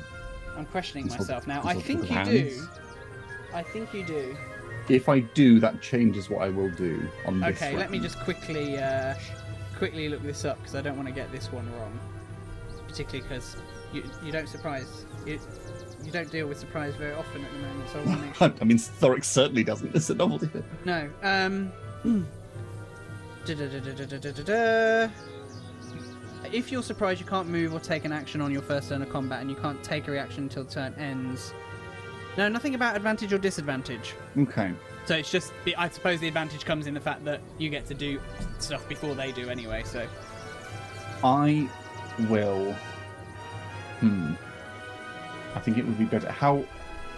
I'm questioning myself now. I think you hands. do. I think you do. If I do, that changes what I will do on this. Okay, let me just quickly, uh, quickly look this up because I don't want to get this one wrong. Particularly because you you don't surprise you you don't deal with surprise very often at the moment, so I want to make sure. I mean, Thoric certainly doesn't. It's a novelty. No. Um. If you're surprised, you can't move or take an action on your first turn of combat, and you can't take a reaction until the turn ends. No, nothing about advantage or disadvantage. Okay. So it's just, I suppose the advantage comes in the fact that you get to do stuff before they do anyway. So I will. Hmm. I think it would be better. How,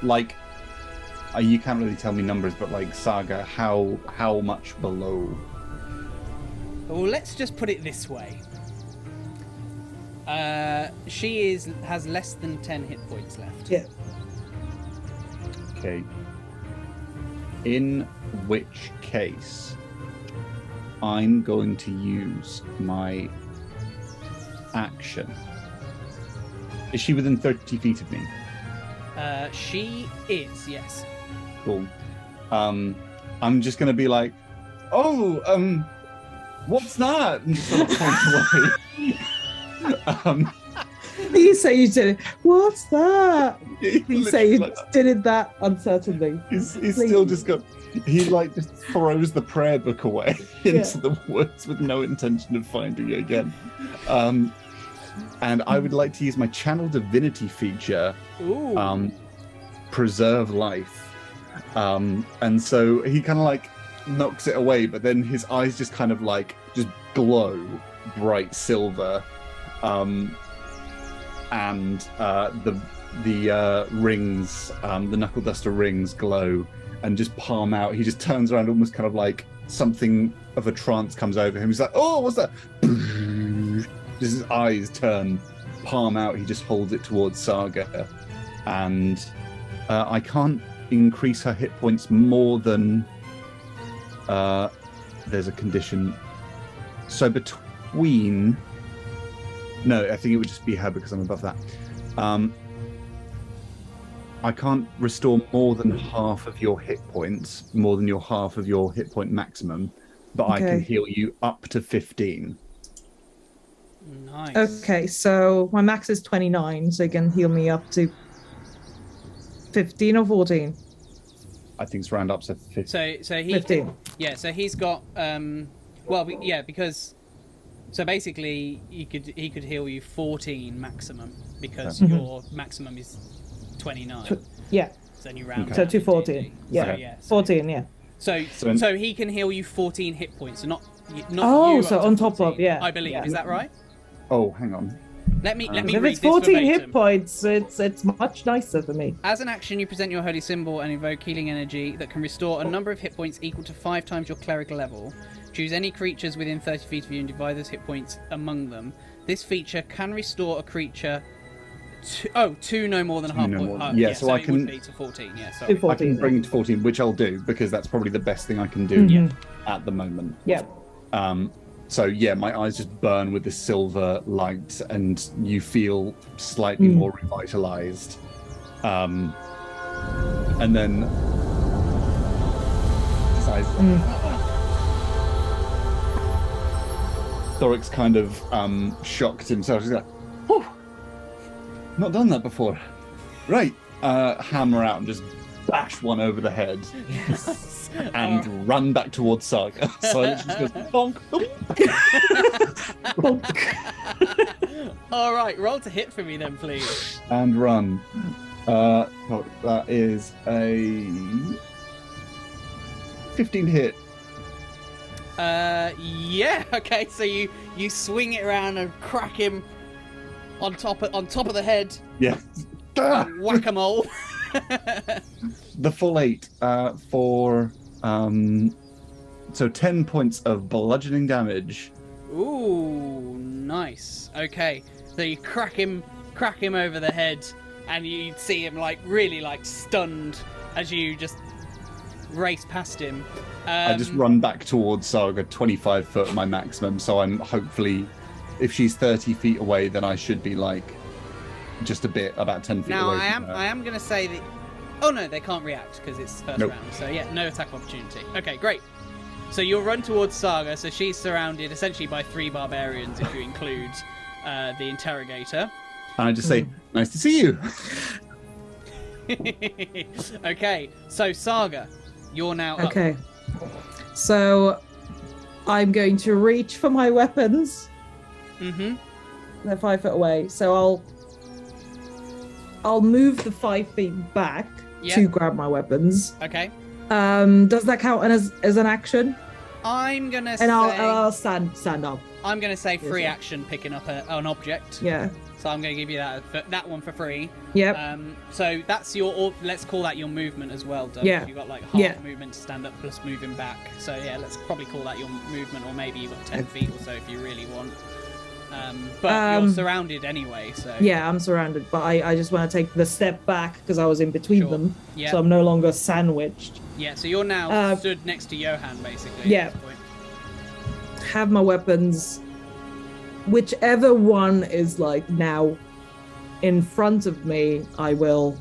like, uh, you can't really tell me numbers, but like Saga, how how much below? Well, let's just put it this way. Uh, she is has less than ten hit points left. Yeah. Okay. In which case, I'm going to use my action. Is she within 30 feet of me? Uh, she is yes. Cool. Um, I'm just gonna be like, oh, um, what's that? And just sort of point away. um, You say you did it. What's that? You say you literally, did it that uncertainly. he's, he's still just got. He like just throws the prayer book away into the woods with no intention of finding it again. Um, and I would like to use my channel divinity feature Ooh. um, preserve life. Um, and so he kind of like knocks it away, but then his eyes just kind of like just glow bright silver. Um, and uh, the the uh, rings, um, the knuckle duster rings glow and just palm out. He just turns around, almost kind of like something of a trance comes over him. He's like, "Oh, what's that?" His eyes turn, palm out. He just holds it towards Saga, and uh, I can't increase her hit points more than. Uh, there's a condition. So between. No, I think it would just be her because I'm above that. Um, I can't restore more than half of your hit points, more than your half of your hit point maximum, but I can heal you up to 15. Nice. Okay, so my max is 29, so you can heal me up to 15 or 14? I think it's round up to 15. So so he 15. yeah. So he's got um. Well, yeah, because so basically he could he could heal you 14 maximum because Okay. your maximum is 29. Tw- Yeah, So then you round Okay. up so to 14. Yeah, So, yeah. So, 14, yeah. So So so, he can heal you 14 hit points, so not y- not Oh, you so on top of- yeah, I believe yeah. is that right? Oh, hang on. Let me let Um, me If read it's this 14 hit verbatim. points, it's it's much nicer for me. As an action, you present your holy symbol and invoke healing energy that can restore a number of hit points equal to five times your cleric level. Choose any creatures within 30 feet of you and divide those hit points among them. This feature can restore a creature to oh two no more than Two half no point. more- uh, yeah, so I it would can- be to 14. Yeah, To sorry. I can 14. bring it to 14, which I'll do because that's probably the best thing I can do Mhm. at the moment. Yeah. Um, so yeah, my eyes just burn with the silver light, and you feel slightly Mm. more revitalized. Um, and then. Mm. Thoric's kind of um, shocked himself. He's like, "Whew, not done that before." Right, uh, hammer out and just bash one over the head Yes. and Oh, run back towards Saga. So it just goes bonk. Bonk. All right, roll to hit for me then, please. and run. Uh, that is a 15 hit. Uh, yeah. Okay, so you you swing it around and crack him on top of, on top of the head, Yeah. Ah! whack a mole. The full eight uh, for um, so 10 points of bludgeoning damage. Ooh, nice. Okay, so you crack him, crack him over the head, and you see him like really like stunned as you just race past him. Um, I just run back towards Saga, 25 foot my maximum. So I'm hopefully, if she's 30 feet away, then I should be like just a bit, about 10 feet Now away. I am her. I am gonna say that. Oh no, they can't react because it's first Nope. round. So yeah, no attack opportunity. Okay, great. So you'll run towards Saga. So she's surrounded essentially by three barbarians, if you include uh, the interrogator. And I just say, nice to see you. okay, so Saga, you're now up. Okay. So I'm going to reach for my weapons. Mm-hmm. They're five foot away, so I'll I'll move the five feet back Yeah. to grab my weapons. Okay. Um, does that count as as an action? I'm gonna say And I'll I'll stand stand up. I'm gonna say free Yes, action picking up a, an object. Yeah. So I'm gonna give you that that one for free. Yep. Um, so that's your or let's call that your movement as well, Doug. Yeah. You got like half Yeah. movement to stand up plus moving back. So yeah, let's probably call that your movement, or maybe you've got ten feet or so if you really want. Um, but Um, you're surrounded anyway, so yeah, I'm surrounded, but I, I just want to take the step back because I was in between Sure. them. Yeah. So I'm no longer sandwiched. yeah. So you're now Uh, stood next to Johan basically. yeah. At this point. Have my weapons. Whichever one is like now in front of me, I will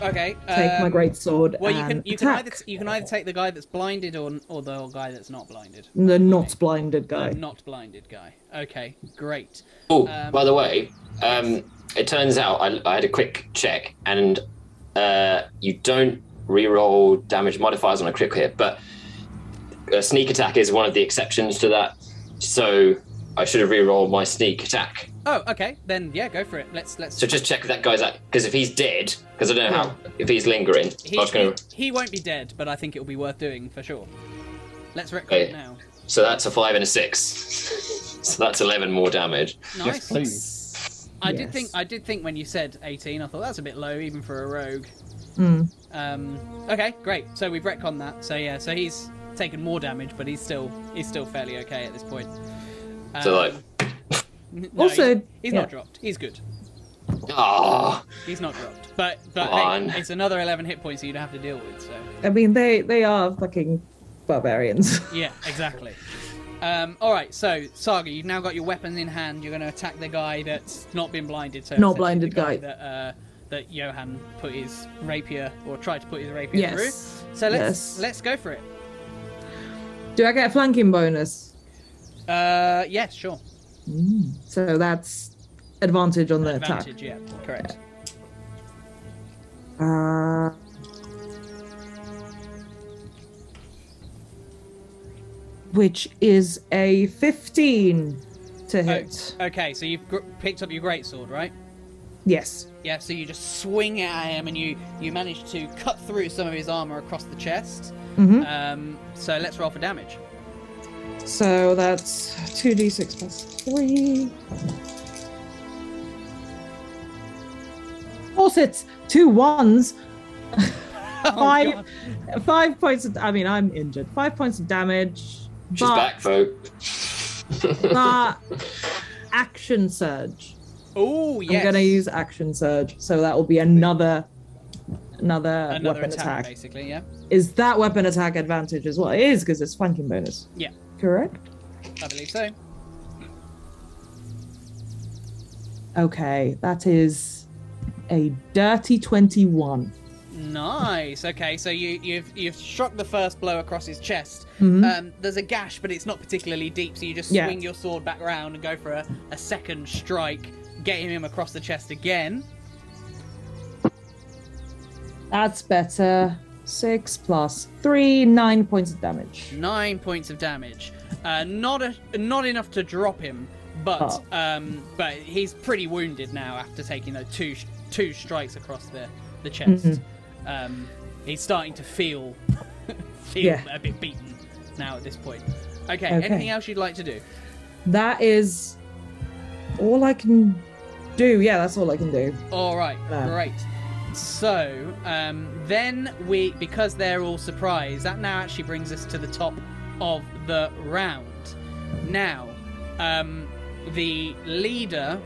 Okay. take my um, great sword Well, you and can you can attack. either you can either take the guy that's blinded or or the guy that's not blinded. the not blinded The guy. not blinded guy. Okay, great. Oh, Um, by the way, um, it turns out I, I had a quick check, and uh, you don't re-roll damage modifiers on a crit hit, but a sneak attack is one of the exceptions to that. So I should have re-rolled my sneak attack. Oh, okay. Then yeah, go for it. Let's let's. So just check if that guy's out because if he's dead, because I don't know how if he's lingering. He, I was gonna. he, he won't be dead, but I think it'll be worth doing for sure. Let's retcon Okay. it now. So that's a five and a six. so that's eleven more damage. Nice. Yes, please. I did think I did think when you said 18, I thought that's a bit low even for a rogue. Mm. Um, okay, great. So we've retconned that. So yeah, so he's taken more damage, but he's still he's still fairly okay at this point. Um, So like, no, Also, he's, he's yeah. not dropped. He's good. ah, He's not dropped. But but hey, it's another 11 hit points that you'd have to deal with. So I mean, they they are fucking barbarians. yeah, exactly. Um, all right, so Saga, you've now got your weapon in hand. You're going to attack the guy that's not been blinded. So Not blinded the guy. that uh, that Johan put his rapier or tried to put his rapier yes. through. So let's Yes. let's go for it. Do I get a flanking bonus? Uh, yes, sure. So that's advantage on the attack. Advantage, yeah, correct. Uh, which is a 15 to hit. Okay, so you've gr- picked up your great sword, right? Yes. Yeah, so you just swing it at him, and you you manage to cut through some of his armor across the chest. Mhm. Um, so let's roll for damage. So that's 2d6 plus 3. Of course, it's two ones. Oh, Five, God. five points of. I mean, I'm injured. Five points of damage. she's but, back, folk. But action surge. Oh yes. I'm gonna use action surge, so that will be another another, another weapon attack, attack. basically. Yeah, Is that weapon attack advantage as well? It is because it's flanking bonus. Yeah. Correct. I believe so. Okay, that is a dirty twenty-one. Nice. Okay, so you you've you've struck the first blow across his chest. Mhm. Um, there's a gash, but it's not particularly deep. So you just Yeah. swing your sword back round and go for a, a second strike, getting him across the chest again. That's better. Six plus three, nine points of damage. Nine points of damage. Uh, not a, not enough to drop him, but Oh. um, but he's pretty wounded now after taking those two two strikes across the the chest. Mm-hmm. Um, he's starting to feel feel Yeah. a bit beaten now at this point. Okay, Okay. anything else you'd like to do? That is all I can do. Yeah, that's all I can do. All right, No. great. So um, then we, because they're all surprised, that now actually brings us to the top of the round. Now, um, the leader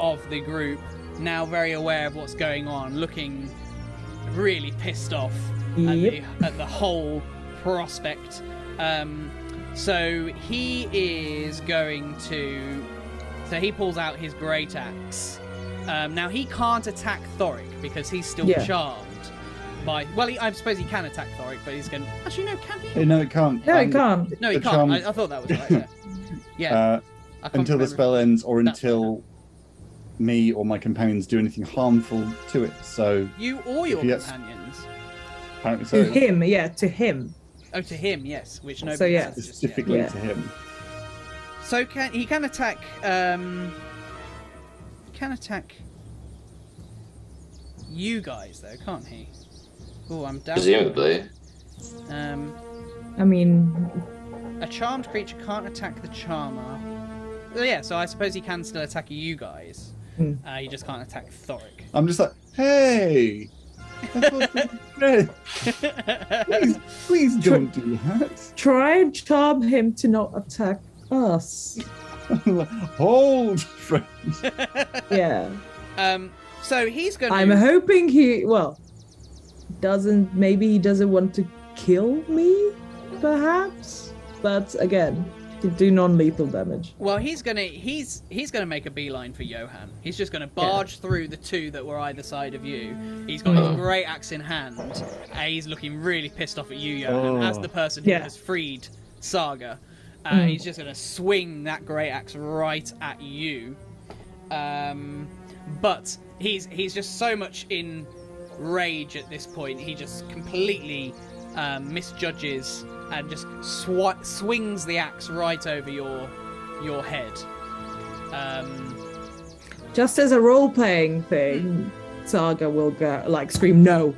of the group, now very aware of what's going on, looking really pissed off at, the, at the whole prospect. Um, so he is going to. So he pulls out his great axe. Um, now he can't attack Thoric because he's still Yeah. charmed by. Well, he, I suppose he can attack Thoric, but he's going. Actually, no, can he? Eh, No, it can't. No, Um, it can't. No, he can't. charm- I, I thought that was right. Yeah. yeah Uh, I can't until the spell ends or That's until me or my companions do anything harmful to it. So You or your If he has- companions. apparently so. To him, yeah, to him. Oh, to him, yes, which nobody So, yeah. has just yet. specifically Yeah. to him. So can he can attack? Um, can attack you guys though, can't he? Oh, I'm down. Presumably. Um, I mean, a charmed creature can't attack the charmer. Oh, yeah, so I suppose he can still attack you guys. Hmm. Uh, he just can't attack Thoric. I'm just like, hey, I thought we were friends. please, please don't do that. try and charm him to not attack us. Hold, friend. Yeah. um, so he's going. To... I'm hoping he, well, doesn't, maybe he doesn't want to kill me, perhaps? But again, to do non lethal damage. Well, he's gonna he's he's gonna make a beeline for Johan. He's just gonna barge through the two that were either side of you. He's got his great axe in hand, and he's looking really pissed off at you, Johan, as Oh. the person who Yeah. has freed Saga. Uh, Mm. He's just gonna swing that great axe right at you. Um, but he's he's just so much in rage at this point. He just completely um, misjudges and just sw- swings the axe right over your your head. Um, Just as a role playing thing, Saga will go, like, scream no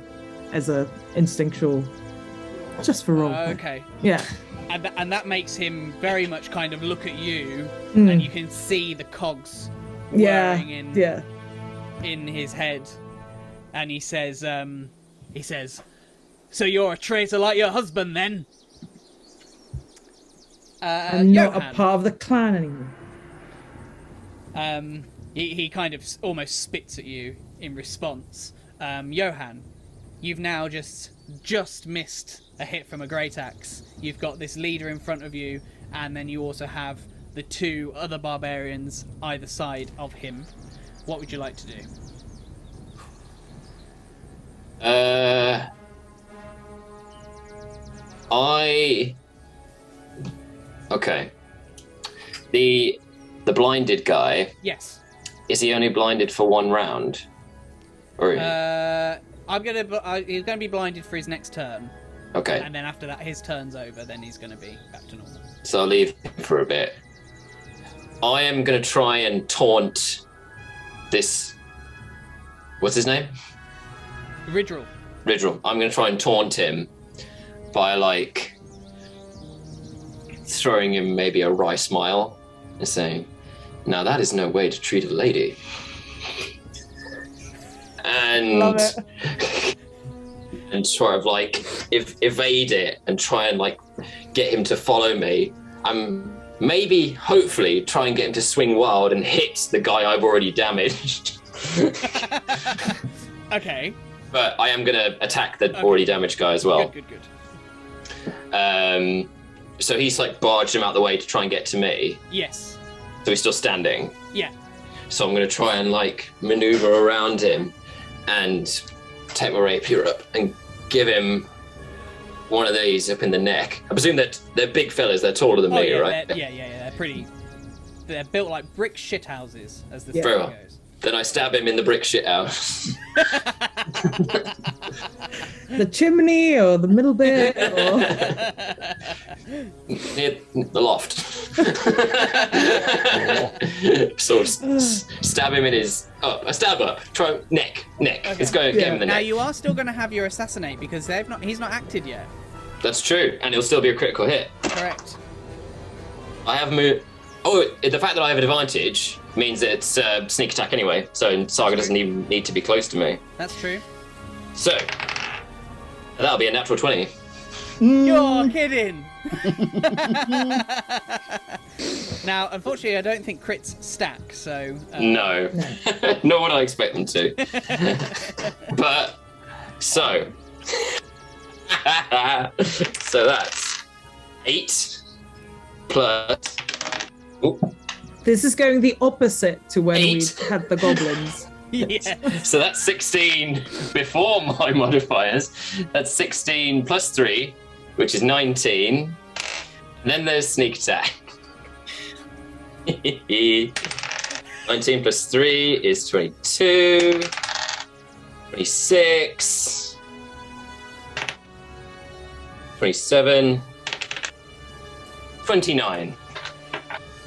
as a instinctual. Just for role play. okay, Yeah. And th- and that makes him very much kind of look at you, Mm. and you can see the cogs yeah. in Yeah. in his head, and he says, um, he says, "So you're a traitor like your husband, then?" Uh, I'm not Johan, a part of the clan anymore. um, he, he kind of almost spits at you in response. Um, Johan, you've now just just missed a hit from a great axe. You've got this leader in front of you, and then you also have the two other barbarians either side of him. What would you like to do? Uh, I. Okay. The the blinded guy Yes. is he only blinded for one round, or Uh, I'm gonna. Uh, he's gonna be blinded for his next turn, okay? and then after that, his turn's over. Then he's gonna be back to normal. So I'll leave him for a bit. I am gonna try and taunt this. What's his name? Ridril. Ridril. I'm gonna try and taunt him by like throwing him maybe a wry smile and saying, "Now that is no way to treat a lady." And Love it. and sort of like ev- evade it and try and like get him to follow me. I'm maybe, hopefully, try and get him to swing wild and hit the guy I've already damaged. okay. but I am gonna attack the already damaged guy as well. Good. Good. Good. Um, so he's like barged him out the way to try and get to me. Yes. So he's still standing. Yeah. So I'm gonna try and like maneuver around him and take my rapier up and give him one of these up in the neck. I presume that they're big fellas. They're taller than Oh me, yeah, right? yeah, yeah, yeah. They're pretty. They're built like brick shithouses, as the Yeah. saying Very well. goes. Then I stab him in the brick shit house. The chimney or the middle bit or near the loft. sort of s- s- stab him in his. Oh, a stab up. Try neck, neck. Okay. Let's go get him in the neck. Now neck. you are still going to have your assassinate because they've not. He's not acted yet. That's true, and it'll still be a critical hit. Correct. I have moved. Oh, the fact that I have an advantage means that it's uh, sneak attack anyway, so Saga doesn't even need to be close to me. That's true. So that'll be a natural twenty. You're kidding. now, unfortunately, I don't think crits stack. So uh, No, nor would I expect them to. but so, so that's eight plus. Oh, This is going the opposite to when Eight. we had the goblins. yeah. so that's sixteen before my modifiers. That's sixteen plus three, which is nineteen. And then there's sneak attack. 19 plus 3 is 22. 26. 27. 29.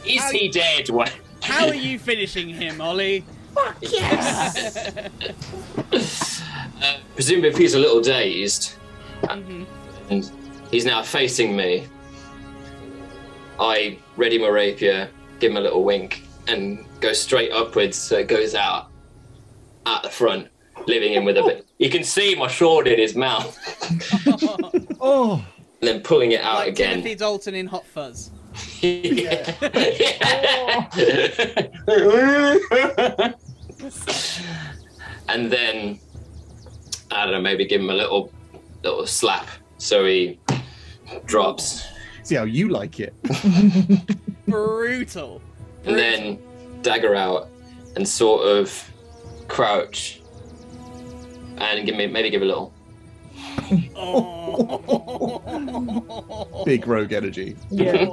Is How- he dead? What? How are you finishing him, Ollie? Fuck yes! uh, presume if he's a little dazed Mhm. and he's now facing me, I ready my rapier, give him a little wink, and go straight upwards so it goes out at the front, leaving him with a bit. You can see my sword in his mouth, Oh, and then pulling it out like again. Timothy Dalton in Hot Fuzz. And then I don't know, maybe give him a little little slap so he drops, see how you like it. Brutal. and then dagger out and sort of crouch and give me maybe give a little. Oh. Big rogue energy. Yeah.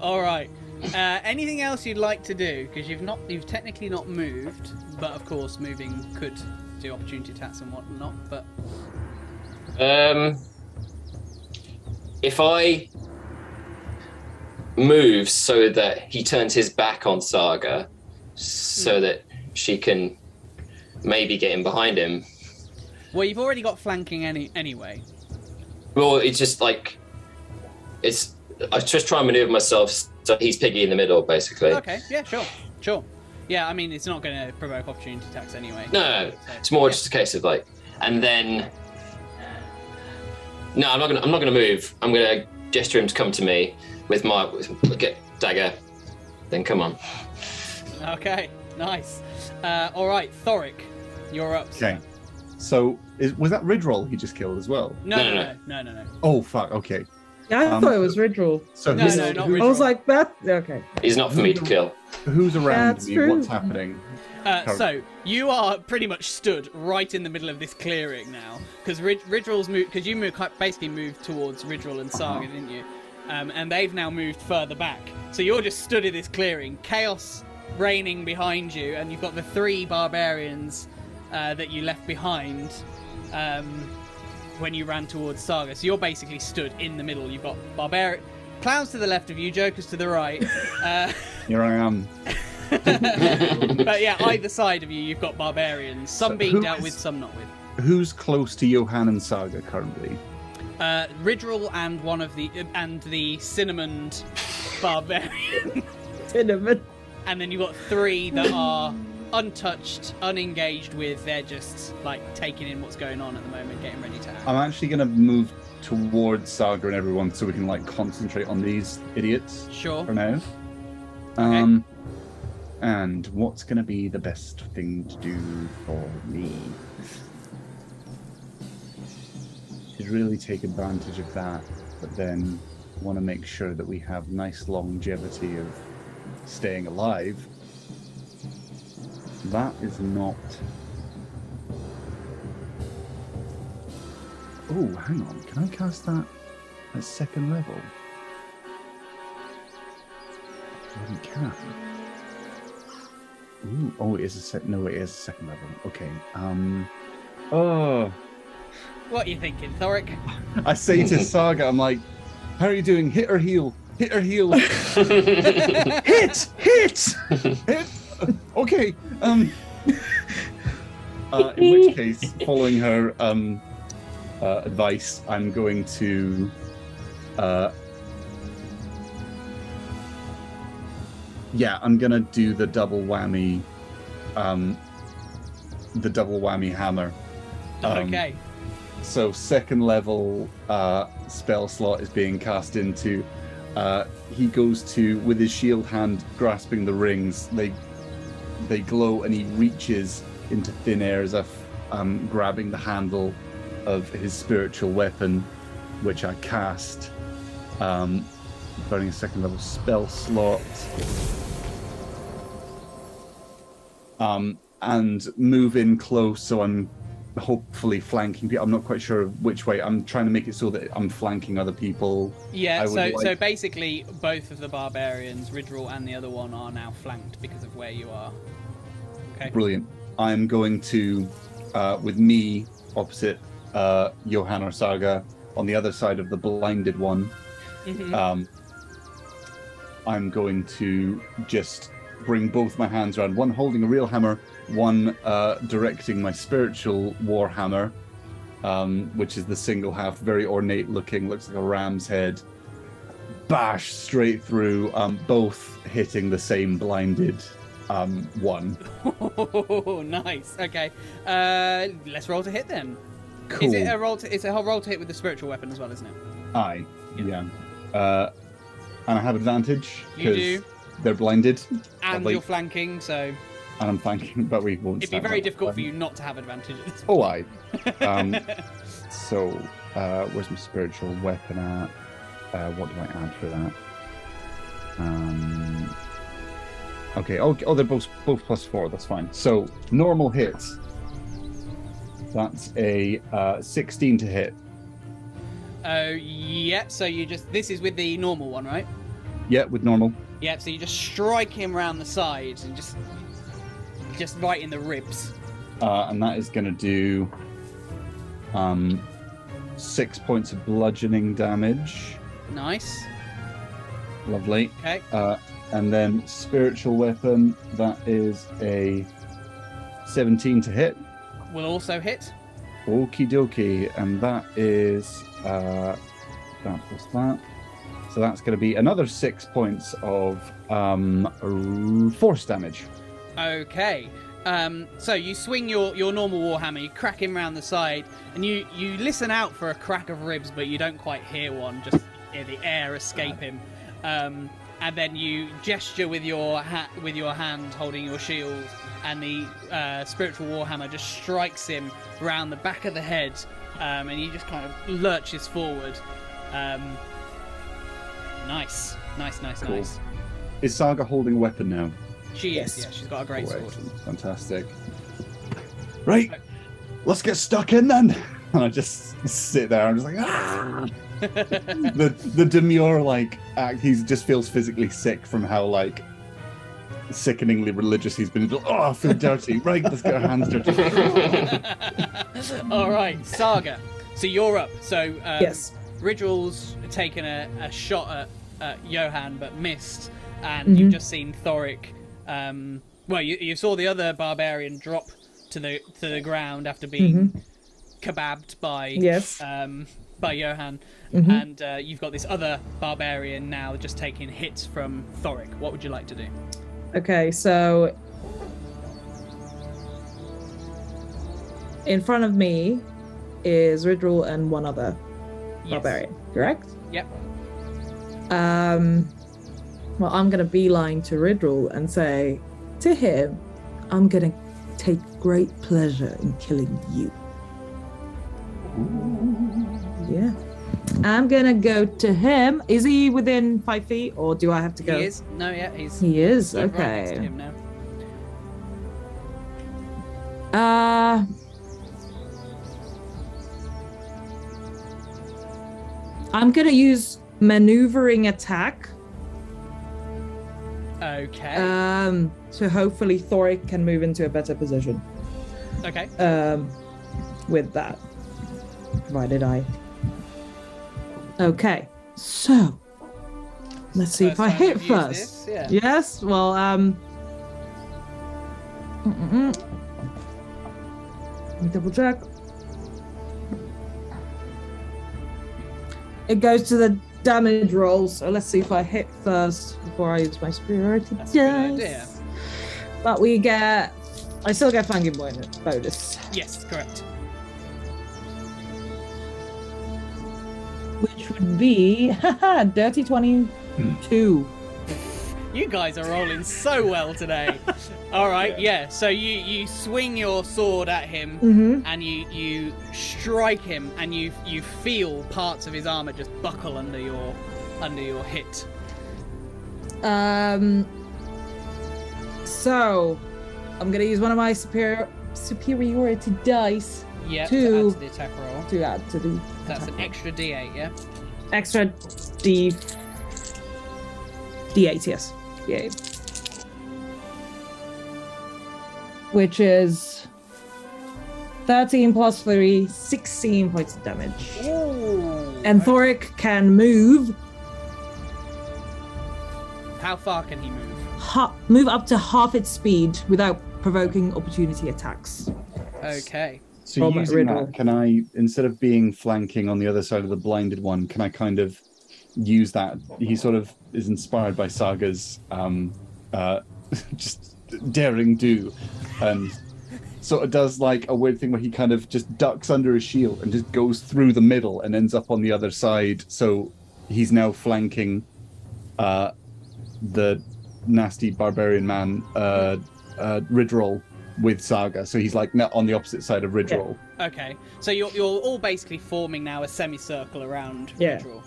All right. Uh, anything else you'd like to do? Because you've not, you've technically not moved, but of course, moving could do opportunity attacks and whatnot. But Um, if I move so that he turns his back on Saga, so that she can maybe get in behind him. well, you've already got flanking any anyway. Well, it's just like it's. I just try and maneuver myself so he's piggy in the middle, basically. Okay. Yeah. Sure. Sure. Yeah. I mean, it's not going to provoke opportunity attacks anyway. No, no, So, it's more yeah. just a case of like, and then. No, I'm not gonna. I'm not gonna move. I'm gonna gesture him to come to me with my with, get dagger. Then come on. Okay. Nice. Uh, all right, Thoric, you're up. sir. Okay. So, is, was that Ridroll he just killed as well? No, No, no, no, no, no, no, no. Oh, fuck. Okay. Yeah, I Um, thought it was Ridrol. So, No, who's, no, not who- I was like, that. Okay. He's not for me to kill. who's around That's me? true. What's happening? Uh, Current. so you are pretty much stood right in the middle of this clearing now, because Rid- Ridrol's moved. Because you moved, basically moved towards Ridrol and Saga, Uh-huh. didn't you? Um, and they've now moved further back. So you're just stood in this clearing, chaos reigning behind you, and you've got the three barbarians uh, that you left behind um, when you ran towards Saga. So you're basically stood in the middle. You've got barbaric clowns to the left of you, jokers to the right. Uh, Here I am. but yeah, either side of you, you've got barbarians. Some So being who dealt is- with, some not with. Who's close to Johan and Saga currently? Uh, Ridril and one of the and the cinnamon barbarian, Cinnamon. and then you've got three that are untouched, unengaged with. They're just like taking in what's going on at the moment, getting ready to act. I'm actually going to move towards Saga and everyone so we can like concentrate on these idiots Sure. for now. Um, and what's going to be the best thing to do for me? Should really take advantage of that, but then want to make sure that we have nice longevity of staying alive. That is not. Oh, hang on. Can I cast that at second level? I can. Ooh, oh, it is a sec. No, it is a second level. Okay. Um. Oh, What are you thinking, Thoric? I say to Saga, I'm like, "How are you doing? Hit or heal?" hit or heel. hit, hit, hit. Okay. Um. Uh, in which case, following her um, uh, advice, I'm going to. Uh, yeah, I'm gonna do the double whammy. Um, the double whammy hammer. Um, okay. So second level uh, spell slot is being cast into. Uh, he goes to with his shield hand grasping the rings. They they glow, and he reaches into thin air as if um, grabbing the handle of his spiritual weapon, which I cast. Um, burning a second level spell slot. Um, and move in close so I'm hopefully flanking people. I'm not quite sure which way. I'm trying to make it so that I'm flanking other people. Yeah, so would so basically, both of the barbarians, Ridril and the other one, are now flanked because of where you are. Okay. Brilliant. I'm going to, uh, with me opposite uh, Johan or Saga on the other side of the blinded one. Mhm. Um, I'm going to just bring both my hands around, one holding a real hammer, one uh, directing my spiritual war hammer, um, which is the single half, very ornate looking, looks like a ram's head. Bash straight through, um, both hitting the same blinded um, one. Oh, nice. Okay. Uh, let's roll to hit then. Cool. Is it a roll? To, it's a whole roll to hit with the spiritual weapon as well, isn't it? Aye, yeah. Uh, and I have advantage You do. They're blinded, And Lovely. you're flanking, so and I'm flanking, but we won't. it'd be very difficult for you not to have advantage at this Oh, aye. Um, so, uh, where's my spiritual weapon at? Uh, what do I add for that? Um, okay. Oh, oh, they're both both plus four. That's fine. So normal hits. That's a uh, 16 to hit. Oh, yeah. So you just this is with the normal one, right? Yeah, with normal. Yep. So you just strike him around the sides and just just right in the ribs. uh, and that is going to do um, six points of bludgeoning damage. Nice. Lovely. Okay. Uh, and then spiritual weapon, that is a 17 to hit. Will also hit. Okie dokie. And that is uh, that plus that. So that's going to be another six points of um, force damage. Okay. Um, so you swing your, your normal warhammer, you crack him round the side, and you, you listen out for a crack of ribs, but you don't quite hear one. Just hear the air escape him. Um, and then you gesture with your ha- with your hand holding your shield, and the uh, spiritual warhammer just strikes him round the back of the head, um, and he just kind of lurches forward. Nice, nice, nice, Cool. nice. Is Saga holding a weapon now? She Yes. is. Yeah, she's got a great Oh, sword. Fantastic. Right, let's get stuck in then. And I just sit there. I'm just like, ah! the the demure like act. He just feels physically sick from how like sickeningly religious he's been. Oh, I feel dirty. Right, let's get our hands dirty. All right, Saga. So you're up. So um, Yes. Ridgel's taken a, a shot at, at Johan but missed, and Mhm. you've just seen Thoric. Um, well, you, you saw the other barbarian drop to the to the ground after being kebabbed by Yes. um, by Johan, Mhm. and uh, you've got this other barbarian now just taking hits from Thoric. What would you like to do? Okay, so in front of me is Ridrul and one other Yes. barbarian, correct? Yep. Um, well, I'm gonna beeline to Ridrul and say to him, "I'm gonna take great pleasure in killing you." Yeah. I'm gonna go to him. Is he within five feet, or do I have to go? He is. No, yeah, he's. He is. right to Okay. him now. Uh. I'm gonna use maneuvering attack. Okay. Um, so hopefully Thoric can move into a better position. okay. Um, with that, provided I. Okay, so Let's see if I hit first. this, yeah. Yes. Well, um. mm-mm-mm. Let me double check. It goes to the damage roll, so let's see if I hit first before I use my superiority That's a dice. But we get. I still get flanking bonus. bonus Yes, correct. which would be haha, dirty 22. Hmm. You guys are rolling so well today. All right, yeah. So you you swing your sword at him, Mm-hmm. and you you strike him, and you you feel parts of his armor just buckle under your under your hit. Um. So, I'm gonna use one of my superior superiority dice Yeah, Two. to add to the attack roll. to add to the That's an extra D8, yeah. extra d d8. Yes, d8, which is 13 plus 3, 16 points of damage. Ooh. And Thoric can move How far can he move? ha- move up to half its speed without provoking opportunity attacks. Okay. So From using Riddle. that, can I instead of being flanking on the other side of the blinded one, can I kind of use that? He sort of is inspired by Saga's um, uh, just daring do, and sort of does like a weird thing where he kind of just ducks under his shield and just goes through the middle and ends up on the other side. So he's now flanking uh, the nasty barbarian man, uh, uh, Ridrol, with Saga. So he's like on the opposite side of Ridrol. Okay. So you're you're all basically forming now a semicircle around Yeah. Ridril.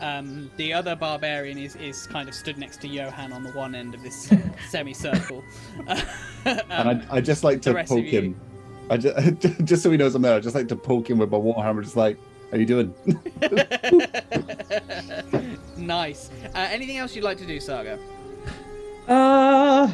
Um, the other barbarian is, is kind of stood next to Johan on the one end of this semicircle. Um, and I I just like to poke him. I just, just so he knows I'm there. I just like to poke him with my warhammer, just like, "How you doing?" nice. Uh, anything else you'd like to do, Saga? Uh,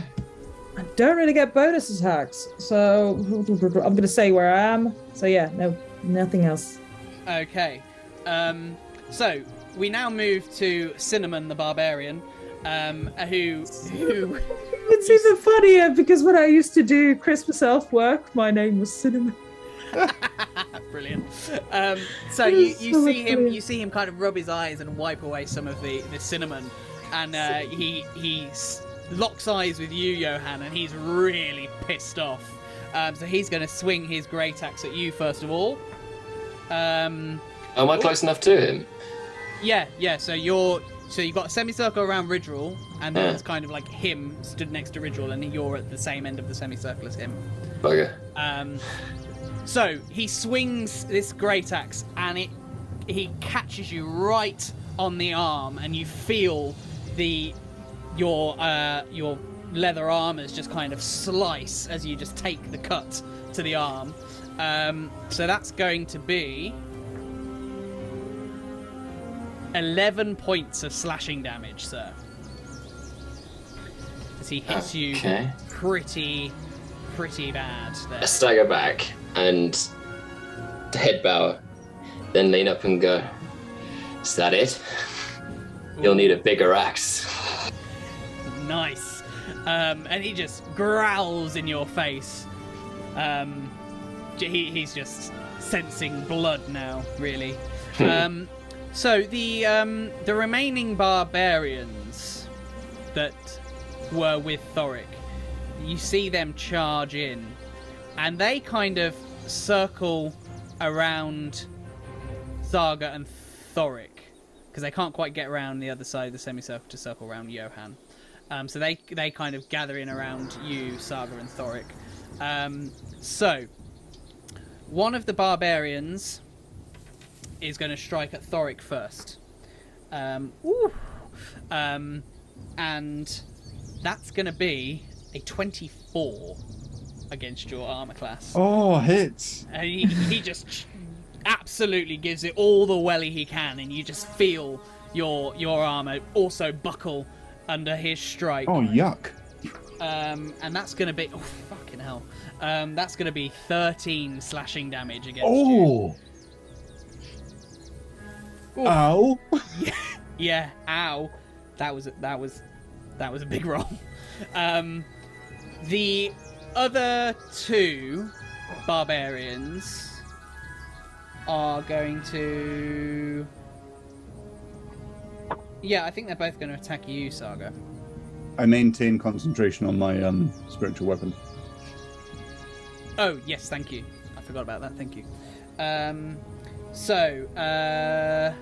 I don't really get bonus attacks, so I'm gonna say where I am. So yeah, no, nothing else. Okay. Um, so we now move to Cinnamon the Barbarian, um, who who It's even funnier because when I used to do Christmas elf work, my name was Cinnamon. Brilliant. Um, so you, you so see him funnier. you see him kind of rub his eyes and wipe away some of the, the cinnamon, and uh, he he locks eyes with you, Johan, and he's really pissed off. Um, so he's going to swing his great axe at you first of all. Um, Am I close enough to him? Yeah, yeah. So you're so you've got a semicircle around Ridril, and then Yeah. it's kind of like him stood next to Ridril, and you're at the same end of the semicircle as him. Bugger. Um, so he swings this great axe and it he catches you right on the arm, and you feel the your uh, your leather armors just kind of slice as you just take the cut to the arm. Um, so that's going to be eleven points of slashing damage, sir. As he hits you pretty, pretty bad there. I stagger back and head bow, then lean up and go, Is that it? You'll need a bigger axe. Nice. Um, and he just growls in your face. Um, he, he's just sensing blood now, really. um, so the um, the remaining barbarians that were with Thoric, you see them charge in, and they kind of circle around Saga and Thoric because they can't quite get around the other side of the semicircle to circle around Johan. Um, so they they kind of gather in around you, Saga and Thoric. Um, so one of the barbarians is going to strike at Thoric first. Um, ooh. um, and that's going to be a 24 against your armor class. Oh, hits! And he, he just absolutely gives it all the welly he can, and you just feel your your armor also buckle under his strike. Oh, yuck! Um, and that's going to be oh fucking hell. Um, that's going to be 13 slashing damage against Oh! you. Ow! Yeah, ow. that was that was that was a big roll. Um, the other two barbarians are going to. Yeah, I think they're both going to attack you, Saga. I maintain concentration on my um, spiritual weapon. Oh yes, thank you. I forgot about that. Thank you. Um, so uh,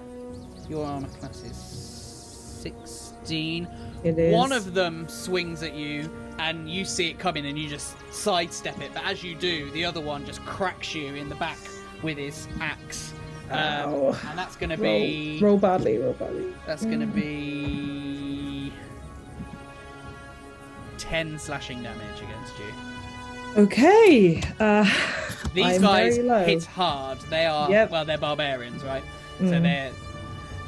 your armor class is sixteen. It is. One of them swings at you, and you see it coming, and you just sidestep it. But as you do, the other one just cracks you in the back with his axe. Um, Ow. and that's going to roll, be roll badly, roll badly. that's going to be ten slashing damage against you. Okay. Uh, These I'm guys hit hard. They are Yep. well, they're barbarians, right? So Mm. their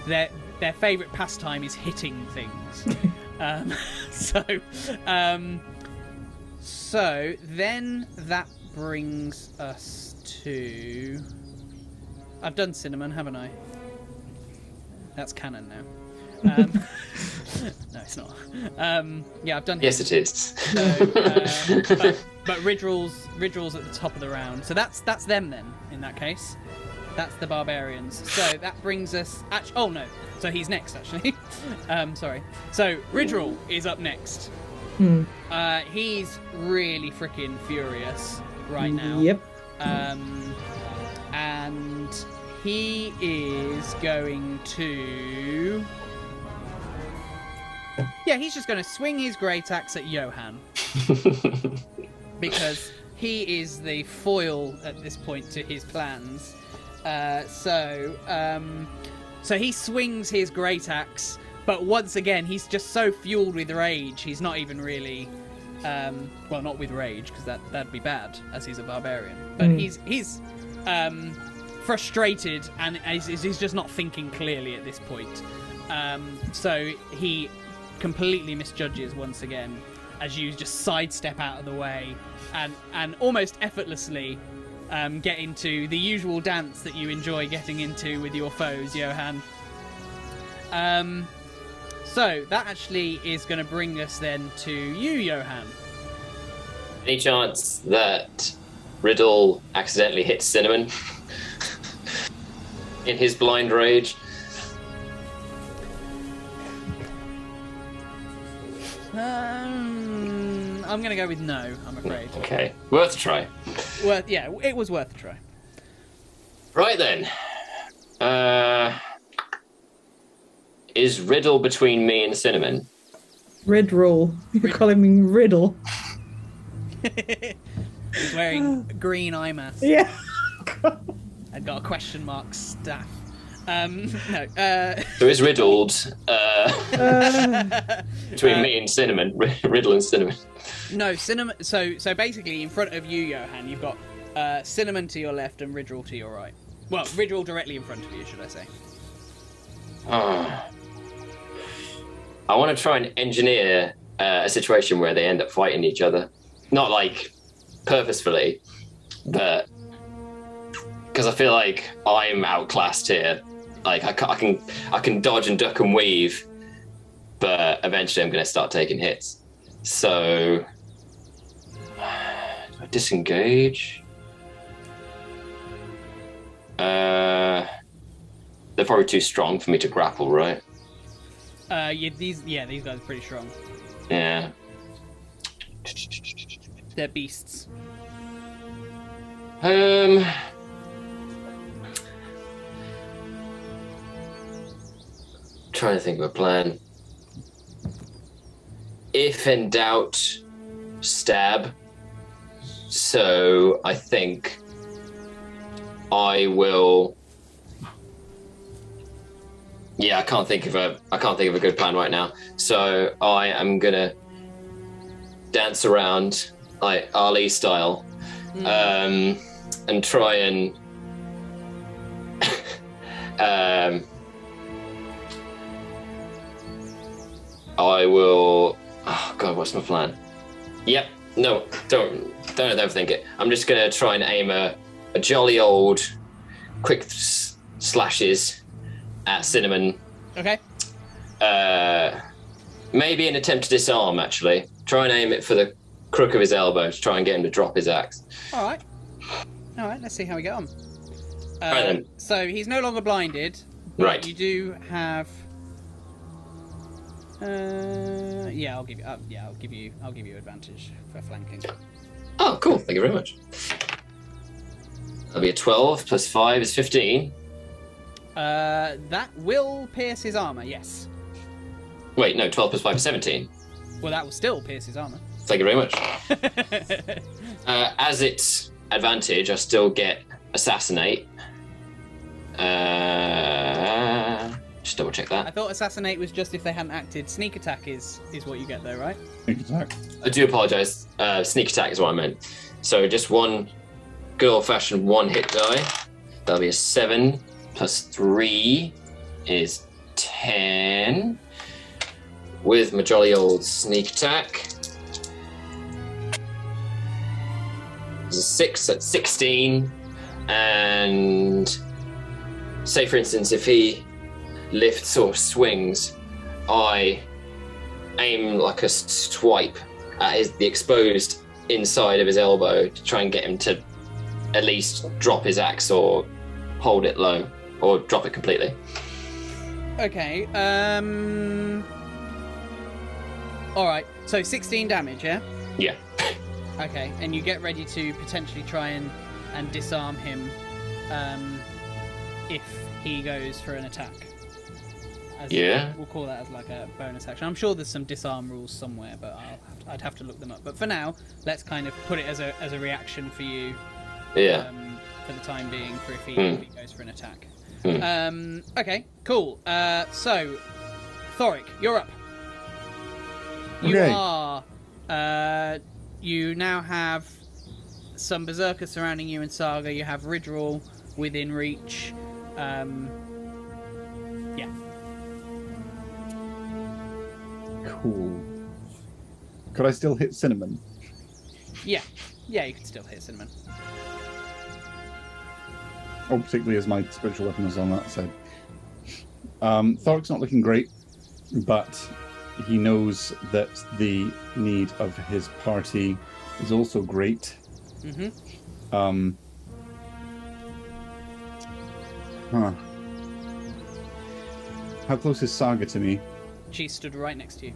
their their favorite pastime is hitting things. um, so um, so then that brings us to. I've done cinnamon, haven't I? That's canon now. Um, no, it's not. Um, yeah, I've done. Yes, it is. So, um, but, but Ridril's Ridril's at the top of the round, so that's that's them then. In that case, that's the barbarians. So that brings us. Actually, oh no, so he's next actually. um, sorry. So Ridril is up next. Hmm. Uh, he's really freaking furious right now. Yep. Um, and he is going to. Yeah, he's just going to swing his great axe at Johan because he is the foil at this point to his plans. Uh, so, um, so he swings his great axe, but once again, he's just so fueled with rage, he's not even really. Um, well, not with rage because that that'd be bad, as he's a barbarian. But Mm. he's he's um, frustrated and he's, he's just not thinking clearly at this point. Um, so he completely misjudges once again as you just sidestep out of the way and and almost effortlessly um, get into the usual dance that you enjoy getting into with your foes, Johan. Um, so that actually is going to bring us then to you, Johan. Any chance that Riddle accidentally hits Cinnamon in his blind rage? Um, I'm going to go with no. I'm afraid. Okay, worth a try. Worth, yeah, it was worth a try. Right then. Uh, is Riddle between me and Cinnamon? Ridroll. You're calling me Riddle. He's wearing green eye mask. Yeah. and got a question mark staff. Um, no. Uh, So is riddled uh, Uh, between Uh, me and Cinnamon, Riddle and Cinnamon. no, cinnamon. So, so basically, in front of you, Johan, you've got uh, cinnamon to your left and Riddle to your right. Well, Riddle directly in front of you, should I say? Ah. I want to try and engineer uh, a situation where they end up fighting each other. Not like purposefully, but because I feel like I'm outclassed here. Like I ca- I can, I can dodge and duck and weave, but eventually I'm going to start taking hits. So, do I disengage? Uh, they're probably too strong for me to grapple, right? Uh, yeah, these, yeah, these guys are pretty strong. Yeah. They're beasts. Um. Trying to think of a plan. If in doubt, stab. So I think I will. Yeah, I can't think of a I can't think of a good plan right now. So I am gonna dance around like Ali style um, and try and um, I will. Oh God, what's my plan? Yep, no, don't don't overthink it. I'm just gonna try and aim a, a jolly old quick s- slashes at cinnamon. Okay. Uh, maybe an attempt to disarm. Actually, try and aim it for the crook of his elbow to try and get him to drop his axe. All right. All right. Let's see how we get on. Uh, Right then. So he's no longer blinded. Right. You do have. Uh, yeah, I'll give you. Uh, yeah, I'll give you. I'll give you advantage for flanking. Oh, cool. Thank you very much. That'll be a 12 plus 5 is 15. Uh, that will pierce his armor. Yes. Wait, no, 12 plus 5 is 17. Well, that will still pierce his armor. Thank you very much. Uh, as its advantage, I still get assassinate. Uh, just double check that. I thought assassinate was just if they hadn't acted. Sneak attack is is what you get though, right? Sneak attack. I do apologize. Uh, sneak attack is what I meant. So just one good old fashioned one hit die. That'll be a 7 plus 3 is 10. With my jolly old sneak attack. It's a 6 at 16. And say, for instance, if he lifts or swings, I aim like a swipe at his, the exposed inside of his elbow to try and get him to at least drop his axe or hold it low or drop it completely. Okay. Um. All right. So 16 damage, yeah. Yeah. Okay, and you get ready to potentially try and and disarm him, um, if he goes for an attack. As, Yeah. We'll call that as like a bonus action. I'm sure there's some disarm rules somewhere, but I'll have to, I'd have to look them up. But for now, let's kind of put it as a as a reaction for you. Yeah. Um, for the time being, for if he, Hmm. if he goes for an attack. Hmm. Um, okay, cool. Uh, so, Thoric, you're up. You Okay. are. Uh, you now have some berserkers surrounding you in Saga. You have Ridral within reach. Um, Cool. Could I still hit cinnamon? Yeah. Yeah, you can still hit Cinnamon. Oh, particularly as my spiritual weapon is on that side. Um, Thoric's not looking great, but he knows that the need of his party is also great. Mm-hmm. Um, huh. How close is Saga to me? She stood right next to you.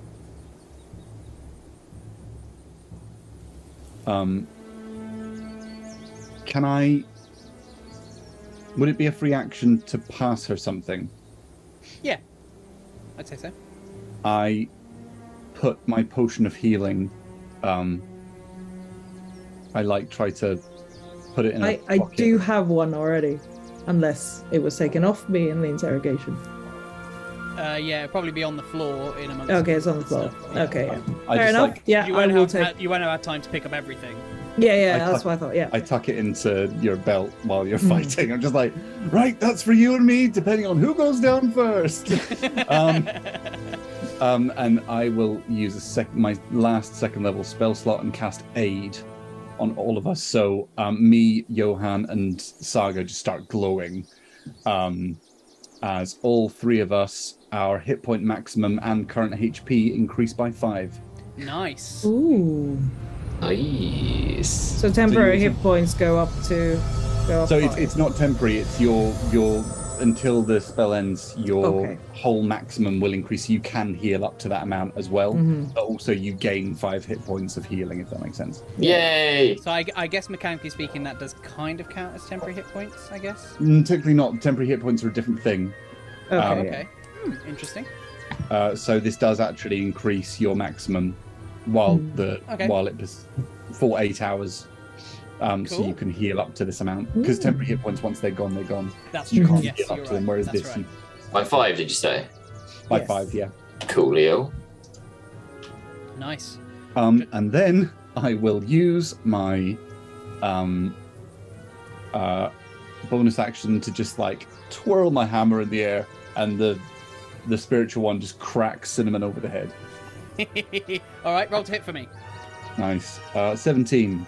Um, can I? Would it be a free action to pass her something? Yeah. I'd say so. I put my potion of healing. Um, I like try to put it in. a I, I pocket. do have one already, unless it was taken off me in the interrogation. Uh, yeah, it'll probably be on the floor in amongst. Okay, it's on the floor. stuff, yeah. Okay, yeah. I Fair just enough. like yeah, You won't, have, take. you won't have time to pick up everything. Yeah, yeah, I that's tuck- what I thought. Yeah. I tuck it into your belt while you're Mm. fighting. I'm just like, right, that's for you and me, depending on who goes down first. um, um, and I will use a sec- my last second level spell slot and cast aid on all of us. So um, me, Johan, and Saga just start glowing. Um, as all three of us, our hit point maximum and current HP increase by five. Nice. Ooh. Nice. So temporary you- hit points go up to go up. So it's, it's not temporary. It's your your until the spell ends. Your Okay. whole maximum will increase. You can heal up to that amount as well, Mhm. but also you gain five hit points of healing. If that makes sense. Yay! So I, I guess mechanically speaking, that does kind of count as temporary hit points. I guess. Mm, technically not. Temporary hit points are a different thing. Okay. um. Okay. Hmm, interesting. Uh, so this does actually increase your maximum while Hmm. the Okay. while it is for eight hours. Um, So you can heal up to this amount because temporary hit points once they're gone, they're gone. That's You true. can't Yes, heal up you're to them. Whereas That's this, right. you, By five, did you say? by Yes. five, yeah. Coolio. Nice. Um, and then I will use my um, uh, bonus action to just like twirl my hammer in the air, and the the spiritual one just cracks cinnamon over the head. All right, roll to hit for me. Nice. Uh, Seventeen.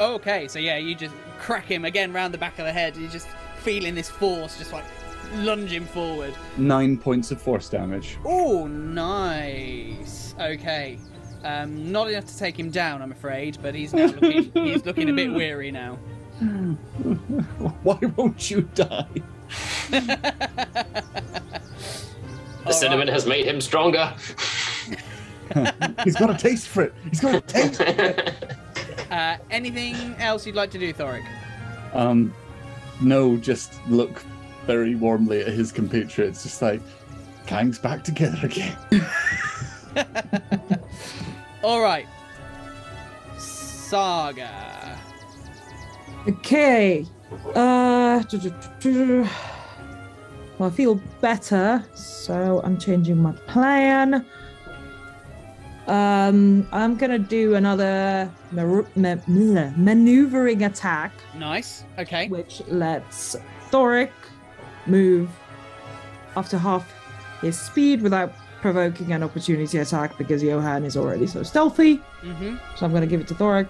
Okay, so yeah, you just crack him again round the back of the head. You're just feeling this force, just like lunging forward. Nine points of force damage. Oh, nice. Okay. Um, not enough to take him down, I'm afraid, but he's now looking, he's looking a bit weary now. Why won't you die? The cinnamon has made him stronger. He's got a taste for it. He's got a taste. For it. Uh, anything else you'd like to do, Thoric? Um, no, just look very warmly at his compatriots, just like Kang's back together again. All right. Saga. Okay. Uh. Well, I feel better, so I'm changing my plan. Um, I'm gonna do another ma- bleh, maneuvering attack, Nice. Okay. which lets Thoric move after half his speed without provoking an opportunity attack because Johan is already so stealthy. Mm-hmm. So I'm gonna give it to Thoric.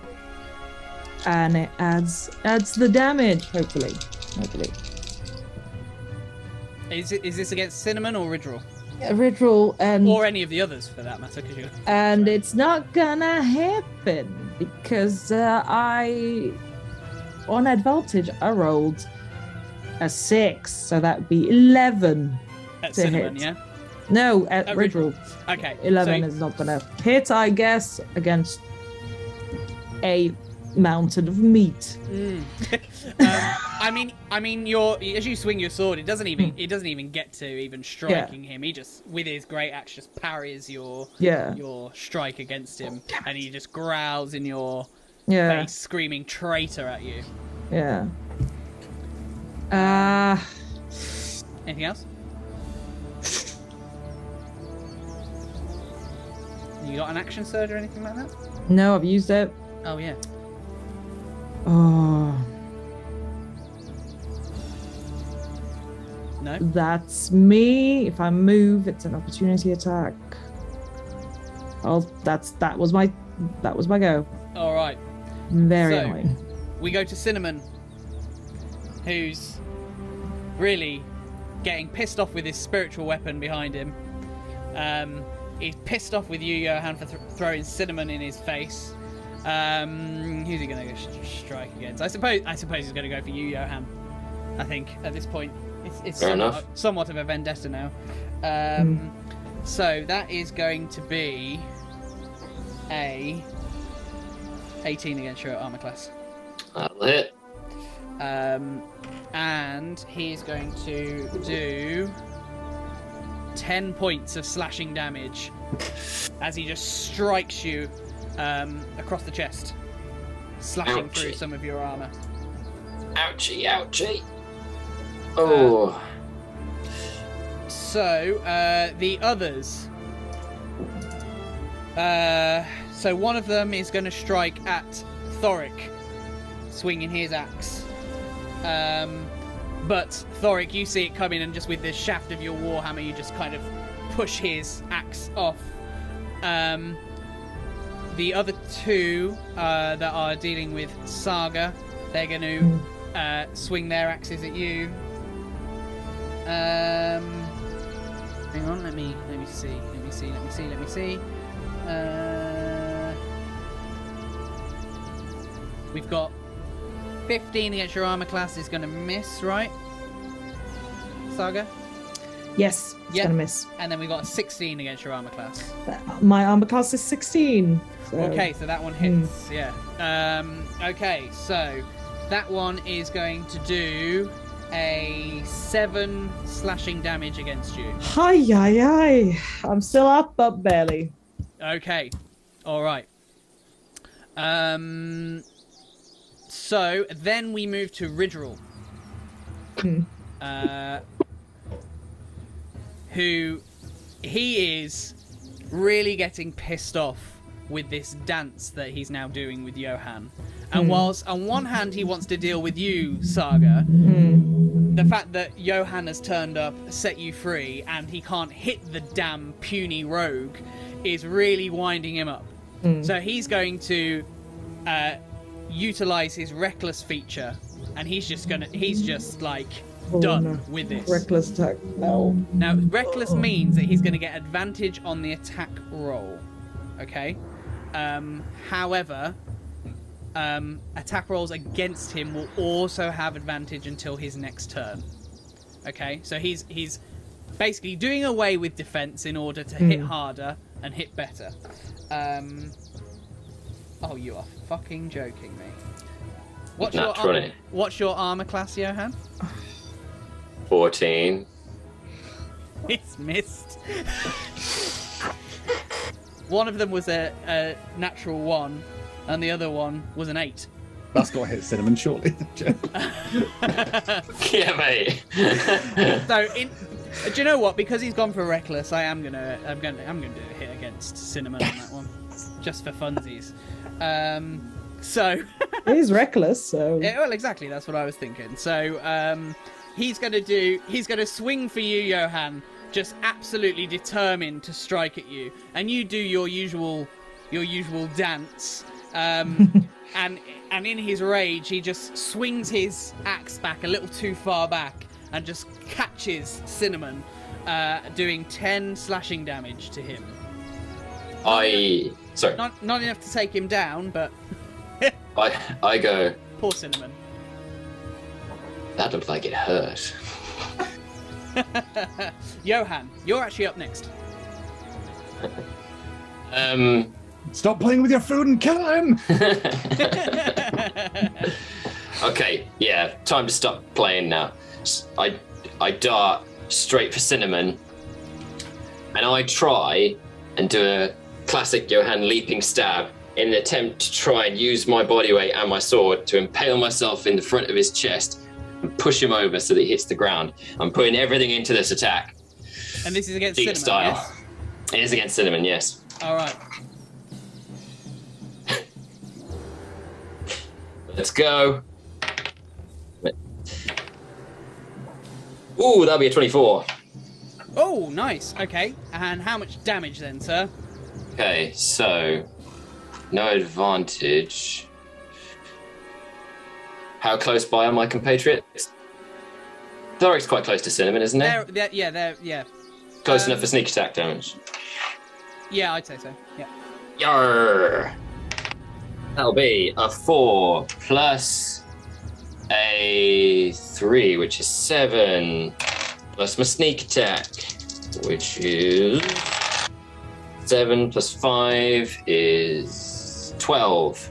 And it adds adds the damage, hopefully. Hopefully. Is it is this against Cinnamon or Ridril? Ridril and Or any of the others, for that matter? Because you. and it's not gonna happen because uh, I on advantage I rolled a six, so that'd be eleven. At to Cinnamon, hit. yeah. No, at At. Okay. Eleven so- is not gonna hit, I guess, against a mountain of meat. Mm. um, I mean, I mean, your as you swing your sword, it doesn't even Hmm. it doesn't even get to even striking him. He just with his great axe just parries your Yeah, your strike against him, and he just growls in your yeah, face, screaming traitor at you. yeah. Uh Anything else? You got an action surge or anything like that? no, I've used it. Oh yeah. Oh, No. that's me. If I move, it's an opportunity attack. Oh, that's that was my that was my go. All right. Very So- annoying. we go to Cinnamon, who's really getting pissed off with his spiritual weapon behind him. Um, he's pissed off with you, Johan, for th- throwing Cinnamon in his face. Um, who's he going to sh- strike against? I suppose. I suppose he's going to go for you, Johan. I think at this point, it's, it's Fair somewhat, somewhat of a vendetta now. Um, So that is going to be a 18 against your armor class. That'll hit. Um, and he's going to do 10 points of slashing damage as he just strikes you um, across the chest, slashing through some of your armor. Ouchie, ouchie. Oh, So, uh, the others. Uh, so, one of them is going to strike at Thoric, swinging his axe. Um, but, Thoric, you see it coming, and just with the shaft of your warhammer, you just kind of push his axe off. Um, the other two uh, that are dealing with Saga, they're going to uh, swing their axes at you. Um, hang on, let me let me see, let me see, let me see, let me see. Uh, we've got 15 against your armor class is going to miss, right? Saga, Yes, it's Yeah. gonna miss. and then we've got 16 against your armor class. My armor class is 16. so- Okay, so that one hits. Yeah. Um, okay, so that one is going to do a seven slashing damage against you. Hi, hi, hi. I'm still up, but barely. Okay. All right. Um. So then we move to Ridril. Hmm. Uh, who he is really getting pissed off with this dance that he's now doing with Johan. And Hmm. whilst on one hand he wants to deal with you, Saga, Hmm. the fact that Johan has turned up, set you free, and he can't hit the damn puny rogue is really winding him up. Hmm. So he's going to uh, utilize his reckless feature, and he's just gonna, he's just like Oh, done no. with this. Reckless attack. No. Now, reckless means that he's going to get advantage on the attack roll. Okay. Um, however, um, attack rolls against him will also have advantage until his next turn. Okay, so he's he's basically doing away with defense in order to hit Hmm. harder and hit better. Um, oh, you are fucking joking me. What's your, armor, 20. what's your armor class, Johan? 14. It's missed. one of them was a, a natural one, and the other one was an eight. That's got to hit cinnamon shortly. Yeah, mate. So, in, do you know what? Because he's gone for reckless, I am gonna, I'm gonna, I'm gonna do a hit against cinnamon on that one, just for funsies. Um, so, He's reckless, so. yeah, well, exactly. That's what I was thinking. So, um, he's gonna do, he's gonna swing for you, Johan, just absolutely determined to strike at you, and you do your usual, your usual dance. Um, and and in his rage, he just swings his axe back a little too far back and just catches Cinnamon, uh, doing ten slashing damage to him. I. Sorry. Not not enough to take him down, but I, I go, poor Cinnamon. That looked like it hurt. Johan, you're actually up next. Um. Stop playing with your food and kill him. Okay, yeah, time to stop playing now. I, I dart straight for Cinnamon, and I try and do a classic Johan leaping stab in an attempt to try and use my body weight and my sword to impale myself in the front of his chest and push him over so that he hits the ground. I'm putting everything into this attack. And this is against Deep Cinnamon. style. Yes? It is against Cinnamon, yes. All right. Let's go. Ooh, that'll be a 24. Oh, nice. Okay. And how much damage then, sir? Okay, so no advantage. How close by are my compatriots? Thoric's quite close to Cinnamon, isn't They're, they're, yeah, they're yeah, Close um, enough for sneak attack damage. yeah. I'd say so. Yeah. Yarr! That'll be a four plus a three, which is seven, plus my sneak attack, which is seven plus five is twelve.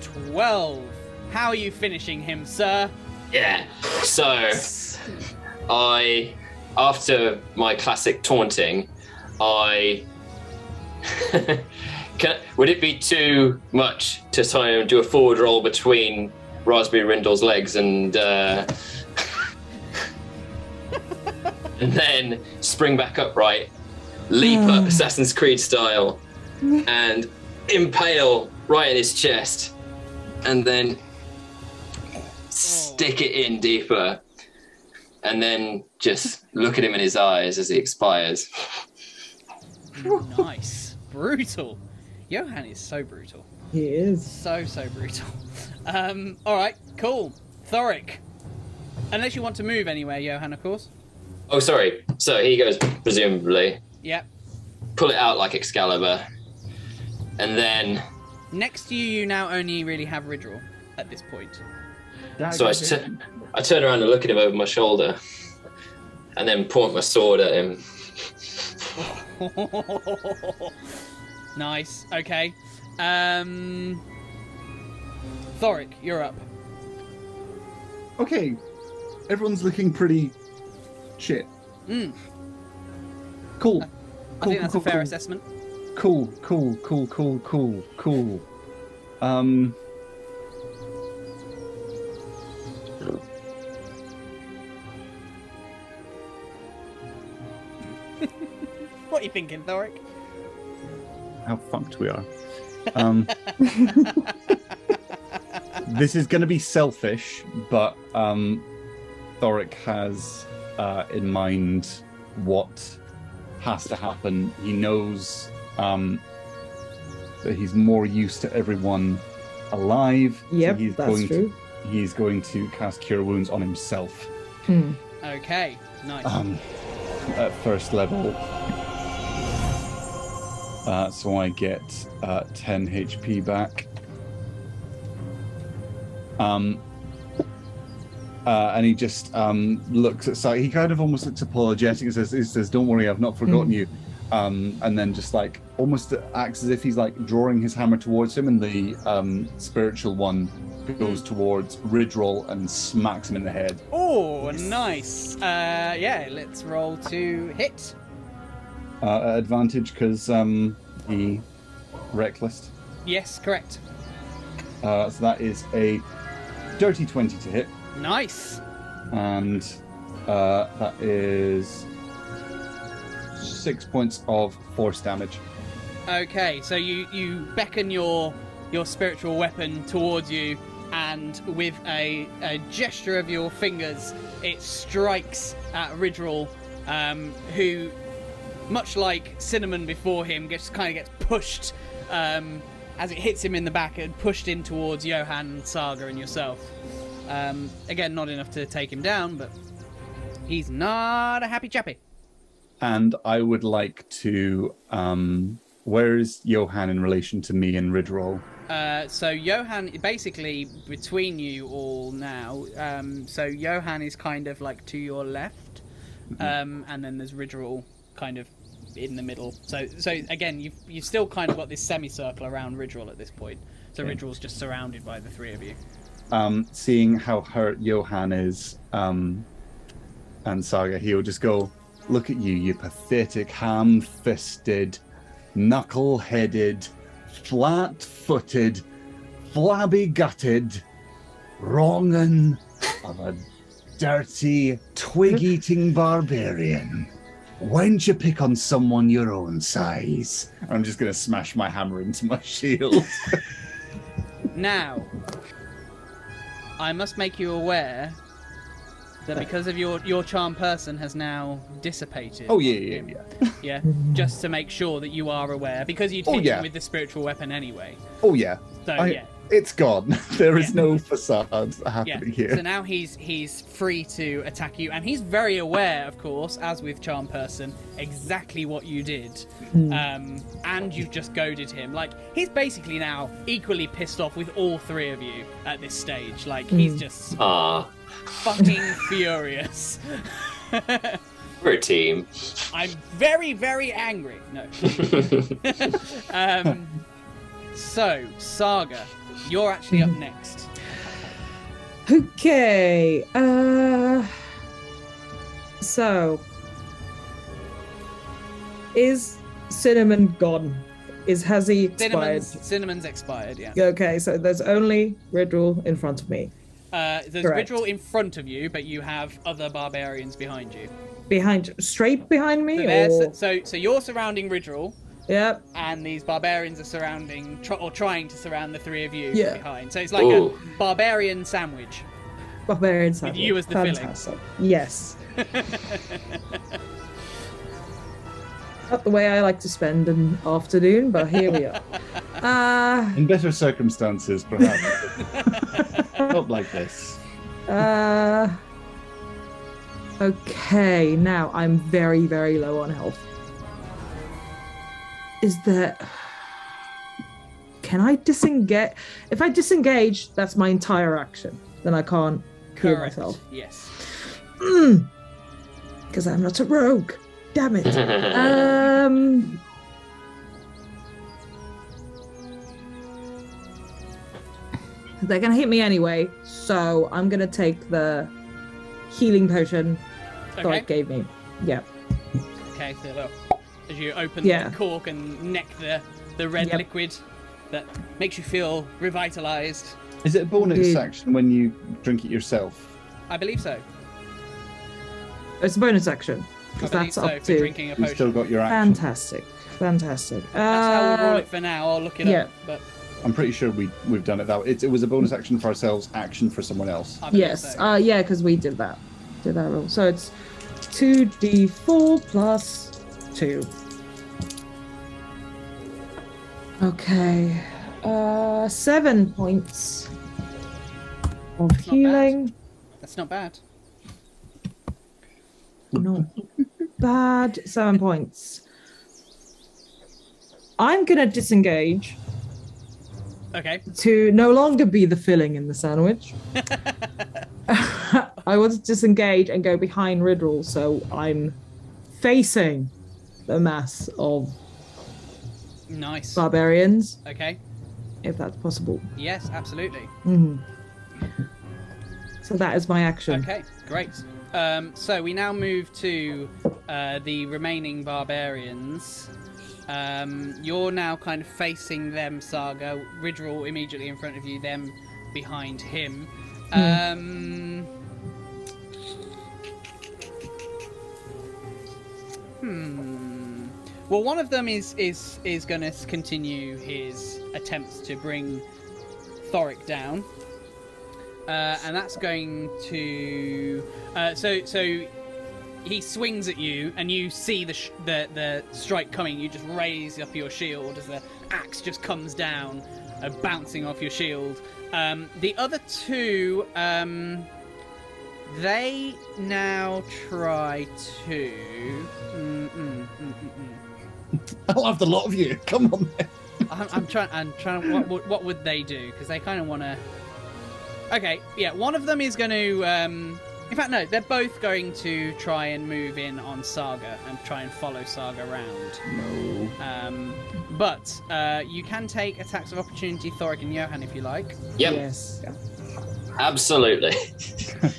Twelve. How are you finishing him, sir? Yeah. So I, after my classic taunting, I. Can, would it be too much to try and do a forward roll between Raspberry Rindle's legs and uh, and then spring back upright, leap up Assassin's Creed style, and impale right in his chest, and then stick it in deeper, and then just look at him in his eyes as he expires. nice. Brutal. Johan is so brutal. He is. So so brutal. Um. All right. Cool. Thoric. Unless you want to move anywhere, Johan, of course. Oh, sorry. So he goes, presumably, Yep. pull it out like Excalibur, and then Next to you, you now only really have Ridril at this point. So I, t- I turn around and look at him over my shoulder, and then point my sword at him. nice. Okay. Um. Thoric, you're up. Okay, everyone's looking pretty shit. Mm. Cool. I Cool, think that's cool, a fair cool. assessment. Cool, cool, cool, cool, cool, cool. Um, What are you thinking, Thoric? how fucked we are. Um, this is going to be selfish, but um, Thoric has uh, in mind what has to happen. He knows um, that he's more used to everyone alive. so he's that's going true. To, he's going to cast Cure Wounds on himself Okay, nice. um, at first level. Uh, so I get uh, 10 HP back. Um, uh, and he just um, looks at Saga. He kind of almost looks apologetic and says, he says Don't worry, I've not forgotten you. Um, and then just like almost acts as if he's like drawing his hammer towards him, and the um, spiritual one goes towards Ridrol and smacks him in the head. oh, nice. Uh, yeah, let's roll to hit. Uh, advantage because um, he reckless. Yes, correct. Uh, so that is a dirty 20 to hit, Nice. and uh, that is six points of force damage. Okay, so you you beckon your your spiritual weapon towards you, and with a, a gesture of your fingers, it strikes at Ridril, um, who, much like Cinnamon before him, gets kind of gets pushed um, as it hits him in the back and pushed in towards Johan, Saga, and yourself. Um, again, not enough to take him down, but he's not a happy chappy. And I would like to. Um, where is Johan in relation to me and Ridrol? Uh, so Johan, basically between you all now. Um, so Johan is kind of like to your left, um, and then there's Ridril kind of in the middle. So, so again, you've you've still kind of got this semicircle around Ridril at this point. So. Ridril's just surrounded by the three of you. Um, seeing how hurt Johan is, um, and Saga, he'll just go, Look at you, you pathetic, ham fisted, knuckle headed, flat footed, flabby gutted, wrongin of a dirty, twig eating barbarian. When'd you pick on someone your own size? I'm just gonna smash my hammer into my shield. Now, I must make you aware that because of your your charm person has now dissipated. oh yeah, yeah, yeah. Yeah, just to make sure that you are aware, because you'd Oh, yeah. him with the spiritual weapon anyway. Oh yeah. So I- yeah, It's gone. There is Yeah. no facade yeah. happening here. So now he's he's free to attack you, and he's very aware, of course, as with charm person, exactly what you did, um, and you've just goaded him. Like he's basically now equally pissed off with all three of you at this stage. Like he's just Ah, fucking furious. we're a team. I'm very, very angry. No. um, so, Saga, you're actually up next. Okay. Uh. So. Is cinnamon gone? Is has he expired? Cinnamon's, Cinnamon's expired, yeah. Okay, so there's only Ridril in front of me. Uh, there's Correct. Ridril in front of you, but you have other barbarians behind you. Behind, straight behind me, So, or so, so you're surrounding Ridril, yep. and these barbarians are surrounding, tr- or trying to surround the three of you from Yeah. behind. So it's like Ooh. a barbarian sandwich. Barbarian sandwich. you as the filling. Yes. Not the way I like to spend an afternoon, but here we are. Uh, In better circumstances, perhaps. Not like this. uh, okay, now I'm very, very low on health. Is that Can I disengage? If I disengage, that's my entire action. Then I can't heal myself. Yes. Because I'm not a rogue. Damn it. um. They're gonna hit me anyway, so I'm gonna take the healing potion Okay. Thoric gave me. Yeah. Okay, so look, as you open Yeah. the cork and neck the, the red Yep. liquid that makes you feel revitalized. Is it a bonus Indeed. action when you drink it yourself? I believe so. It's a bonus action. I Because that's so up to. drinking a You've still got your action. Fantastic. Fantastic. That's how we'll roll Uh, it for now. I'll look it yeah. up. But I'm pretty sure we we've done it that way. It, it was a bonus action for ourselves, action for someone else. Yes. so. Uh, yeah, because we did that. Did that roll. So it's 2d4 plus 2. Okay. Uh, seven points of not bad. healing. That's not bad. not bad. Seven points. I'm gonna disengage Okay. to no longer be the filling in the sandwich. I want to disengage and go behind Riddle, so I'm facing the mass of Nice. barbarians, Okay. if that's possible. Yes, absolutely. Mhm. So that is my action. Okay, great. Um, so we now move to uh, the remaining barbarians. Um, you're now kind of facing them, Saga. Ridril immediately in front of you, them behind him. Um, hmm. Well, one of them is is is going to continue his attempts to bring Thoric down. Uh, and that's going to uh, so so he swings at you and you see the sh- the the strike coming you just raise up your shield as the axe just comes down uh, bouncing off your shield um, the other two um, they now try to mm, mm, mm, mm, mm. I'll have the lot of you. Come on. Then. I'm, I'm trying. I'm trying. What, would- what would they do? Because they kind of want to. Okay, yeah. One of them is going to. Um... In fact, no. They're both going to try and move in on Saga and try and follow Saga around. No. Um, but uh, you can take attacks of opportunity, Thoric and Johan, if you like. Yep, Yes. absolutely.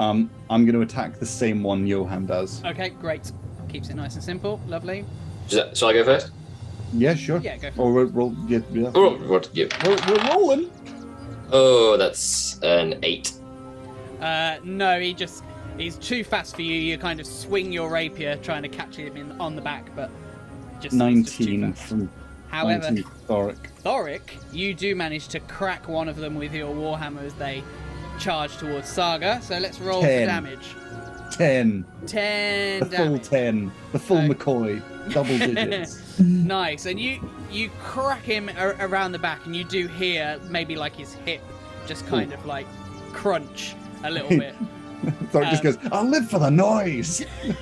Um, I'm going to attack the same one Johan does. Okay, great. Keeps it nice and simple. Lovely. Shall I- shall I go first? Yeah, sure. Yeah, go for Or roll. roll yeah, yeah. Oh, what? You. We're, we're rolling. Oh, that's an eight. Uh, no, he just. He's too fast for you. You kind of swing your rapier, trying to catch him in, on the back, but just it's just 19 from However, 19 Thoric. Thoric, you do manage to crack one of them with your warhammer as they charge towards Saga. So let's roll for damage. 10. Ten The full 10. The full Okay. McCoy. Double digits. nice, and you you crack him a- around the back, and you do hear maybe like his hip just kind of like crunch a little bit. Just Um, goes, I'll live for the noise.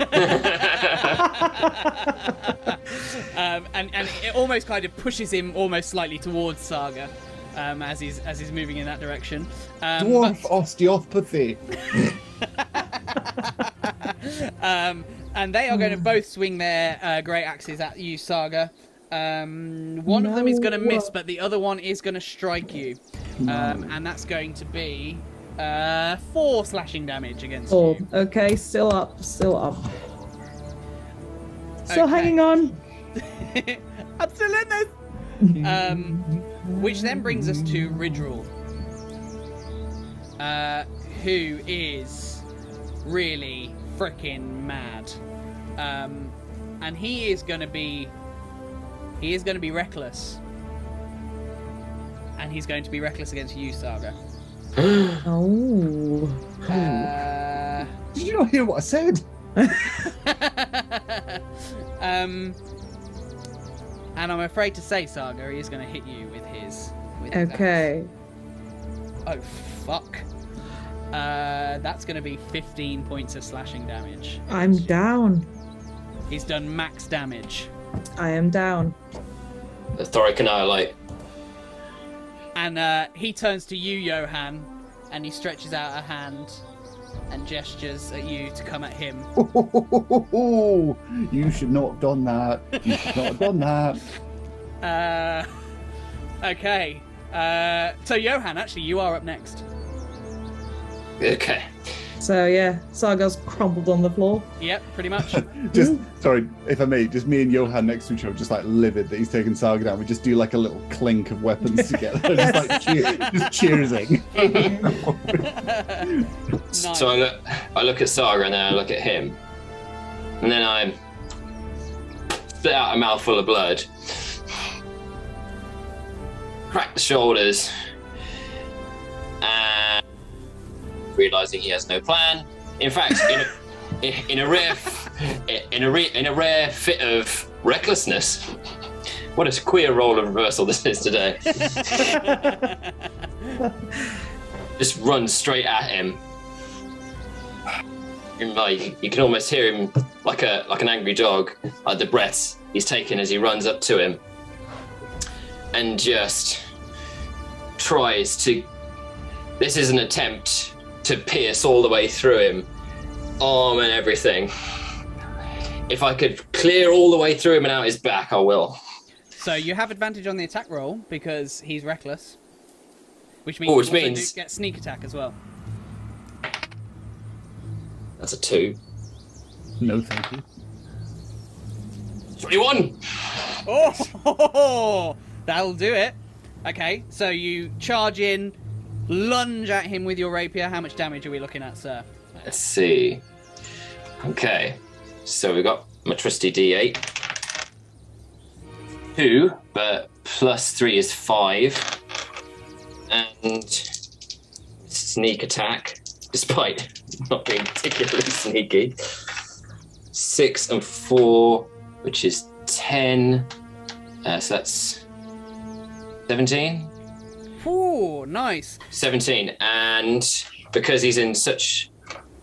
um, and and it almost kind of pushes him almost slightly towards Saga. Um, as he's as he's moving in that direction, um, Dwarf but- osteopathy. um, and they are going to both swing their uh, great axes at you, Saga. Um, one of them is going to miss, but the other one is going to strike you, um, and that's going to be uh, four slashing damage against Four. you. Okay, still up, still up. Still Okay. hanging on. Absolutely. Um, which then brings us to Ridril, uh, who is really freaking mad, um, and he is going to be he is going to be reckless, and he's going to be reckless against you, Saga. Oh. Uh, Did you not hear what I said? um, and I'm afraid to say, Saga, he is going to hit you with his. With his axe. Okay. Oh fuck. Uh, that's going to be 15 points of slashing damage. I'm down. He's done max damage, I am down. Thoric and I like, and uh, he turns to you, Johan, and he stretches out a hand and gestures at you to come at him. you should not have done that. You should not have done that. Uh, okay. Uh, so Johan, actually, you are up next. Okay. So yeah, Saga's crumpled on the floor. Yep, pretty much. Just sorry, if I may, just me and Johan next to each other, just like livid that he's taken Saga down. We just do like a little clink of weapons together, just like cheer, just cheersing. nice. So I look, I look at Saga and then I look at him, and then I spit out a mouthful of blood, crack the shoulders, and realizing he has no plan. In fact, in a, in a rare, in a re, in a rare fit of recklessness. What a queer role of reversal this is today. Just runs straight at him. him like you can almost hear him like a like an angry dog, like the breaths he's taking as he runs up to him, and just tries to. This is an attempt to pierce all the way through him, arm and everything. If I could clear all the way through him and out his back, I will. So you have advantage on the attack roll because he's reckless, which means Oh, you which also do means- get sneak attack as well. That's a two. No, thank you. 21! Oh, that'll do it. Okay, so you charge in, lunge at him with your rapier. How much damage are we looking at, sir? Let's see. Okay, so we've got my trusty D8. Two, but plus three is five. And sneak attack, despite not being particularly sneaky. Six and four, which is ten. Uh, so that's 17? Ooh, nice. 17 and because he's in such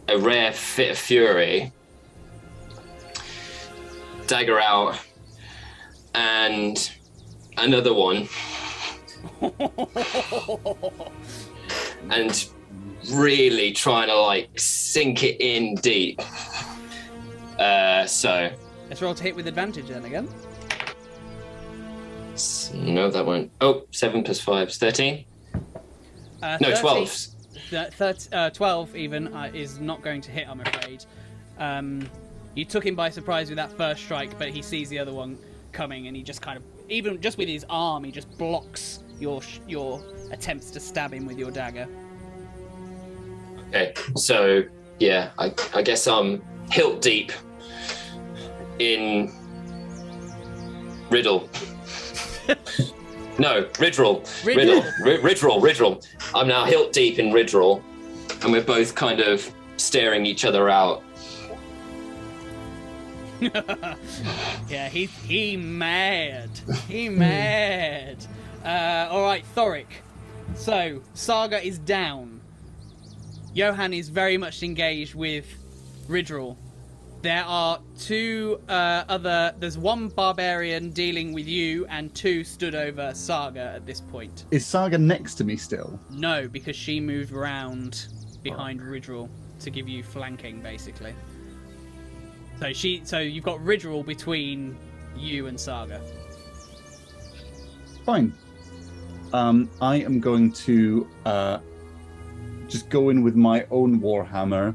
a rare fit of fury dagger out and another one and really trying to like sink it in deep uh so Let's roll to hit with advantage then again. No that won't oh 7 plus 5 is 13 Uh, no 30 12 th- uh, 12 even uh, is not going to hit, I'm afraid. Um, you took him by surprise with that first strike, but he sees the other one coming and he just kind of, even just with his arm, he just blocks your sh- your attempts to stab him with your dagger. Okay, so yeah, I, I guess I'm hilt deep in Riddle. No, Riddle. Riddle. Riddle. Ri- Riddle. Riddle. I'm now hilt deep in Riddle, and we're both kind of staring each other out. Yeah, he he mad. He mad. Uh, all right, Thoric. So Saga is down. Johan is very much engaged with Ridril. There are two uh, other. There's one barbarian dealing with you, and two stood over Saga at this point. Is Saga next to me still? No, because she moved around behind Ridril to give you flanking, basically. So she, so you've got Ridril between you and Saga. Fine. Um, I am going to uh, just go in with my own warhammer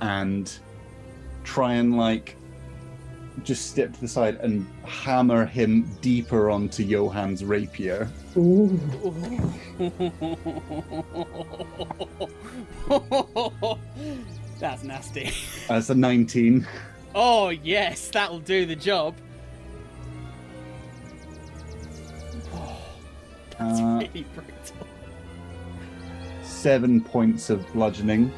and try and like just step to the side and hammer him deeper onto Johan's rapier. Ooh. That's nasty. That's a 19. Oh yes, that'll do the job. Uh, Really brutal. seven points of bludgeoning.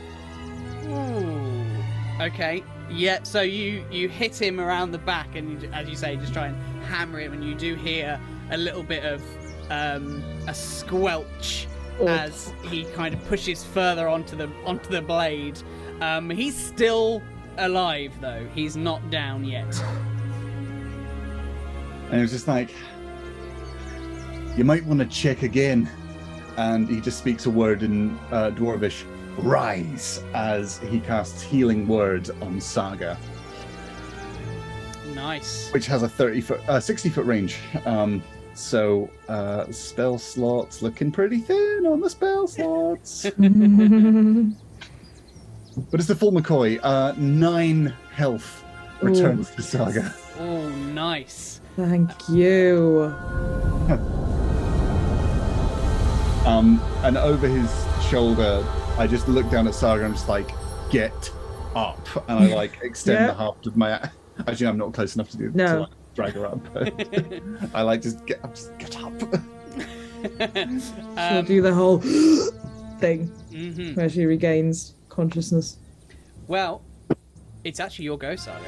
Ooh. Okay. Yeah. So you you hit him around the back, and you, as you say, just try and hammer him, and you do hear a little bit of um, a squelch Oh. as he kind of pushes further onto the onto the blade. Um, he's still alive though. He's not down yet. And it was just like, you might want to check again. And he just speaks a word in uh, Dwarvish, rise, as he casts healing word on Saga, Nice. which has a 30 foot, uh, 60 foot range. Um, so uh, spell slots looking pretty thin on the spell slots. but it's the full McCoy. Uh, nine health returns to Saga. Oh, nice. Thank you. Um, and over his shoulder, I just look down at Saga and I'm just like, get up. And I like extend Yeah. the haft of my. Actually, I'm not close enough to do No. to like, drag her up. But I like just get up, just get up. She'll Um, do the whole thing mhm. where she regains consciousness. Well, it's actually your go, Saga.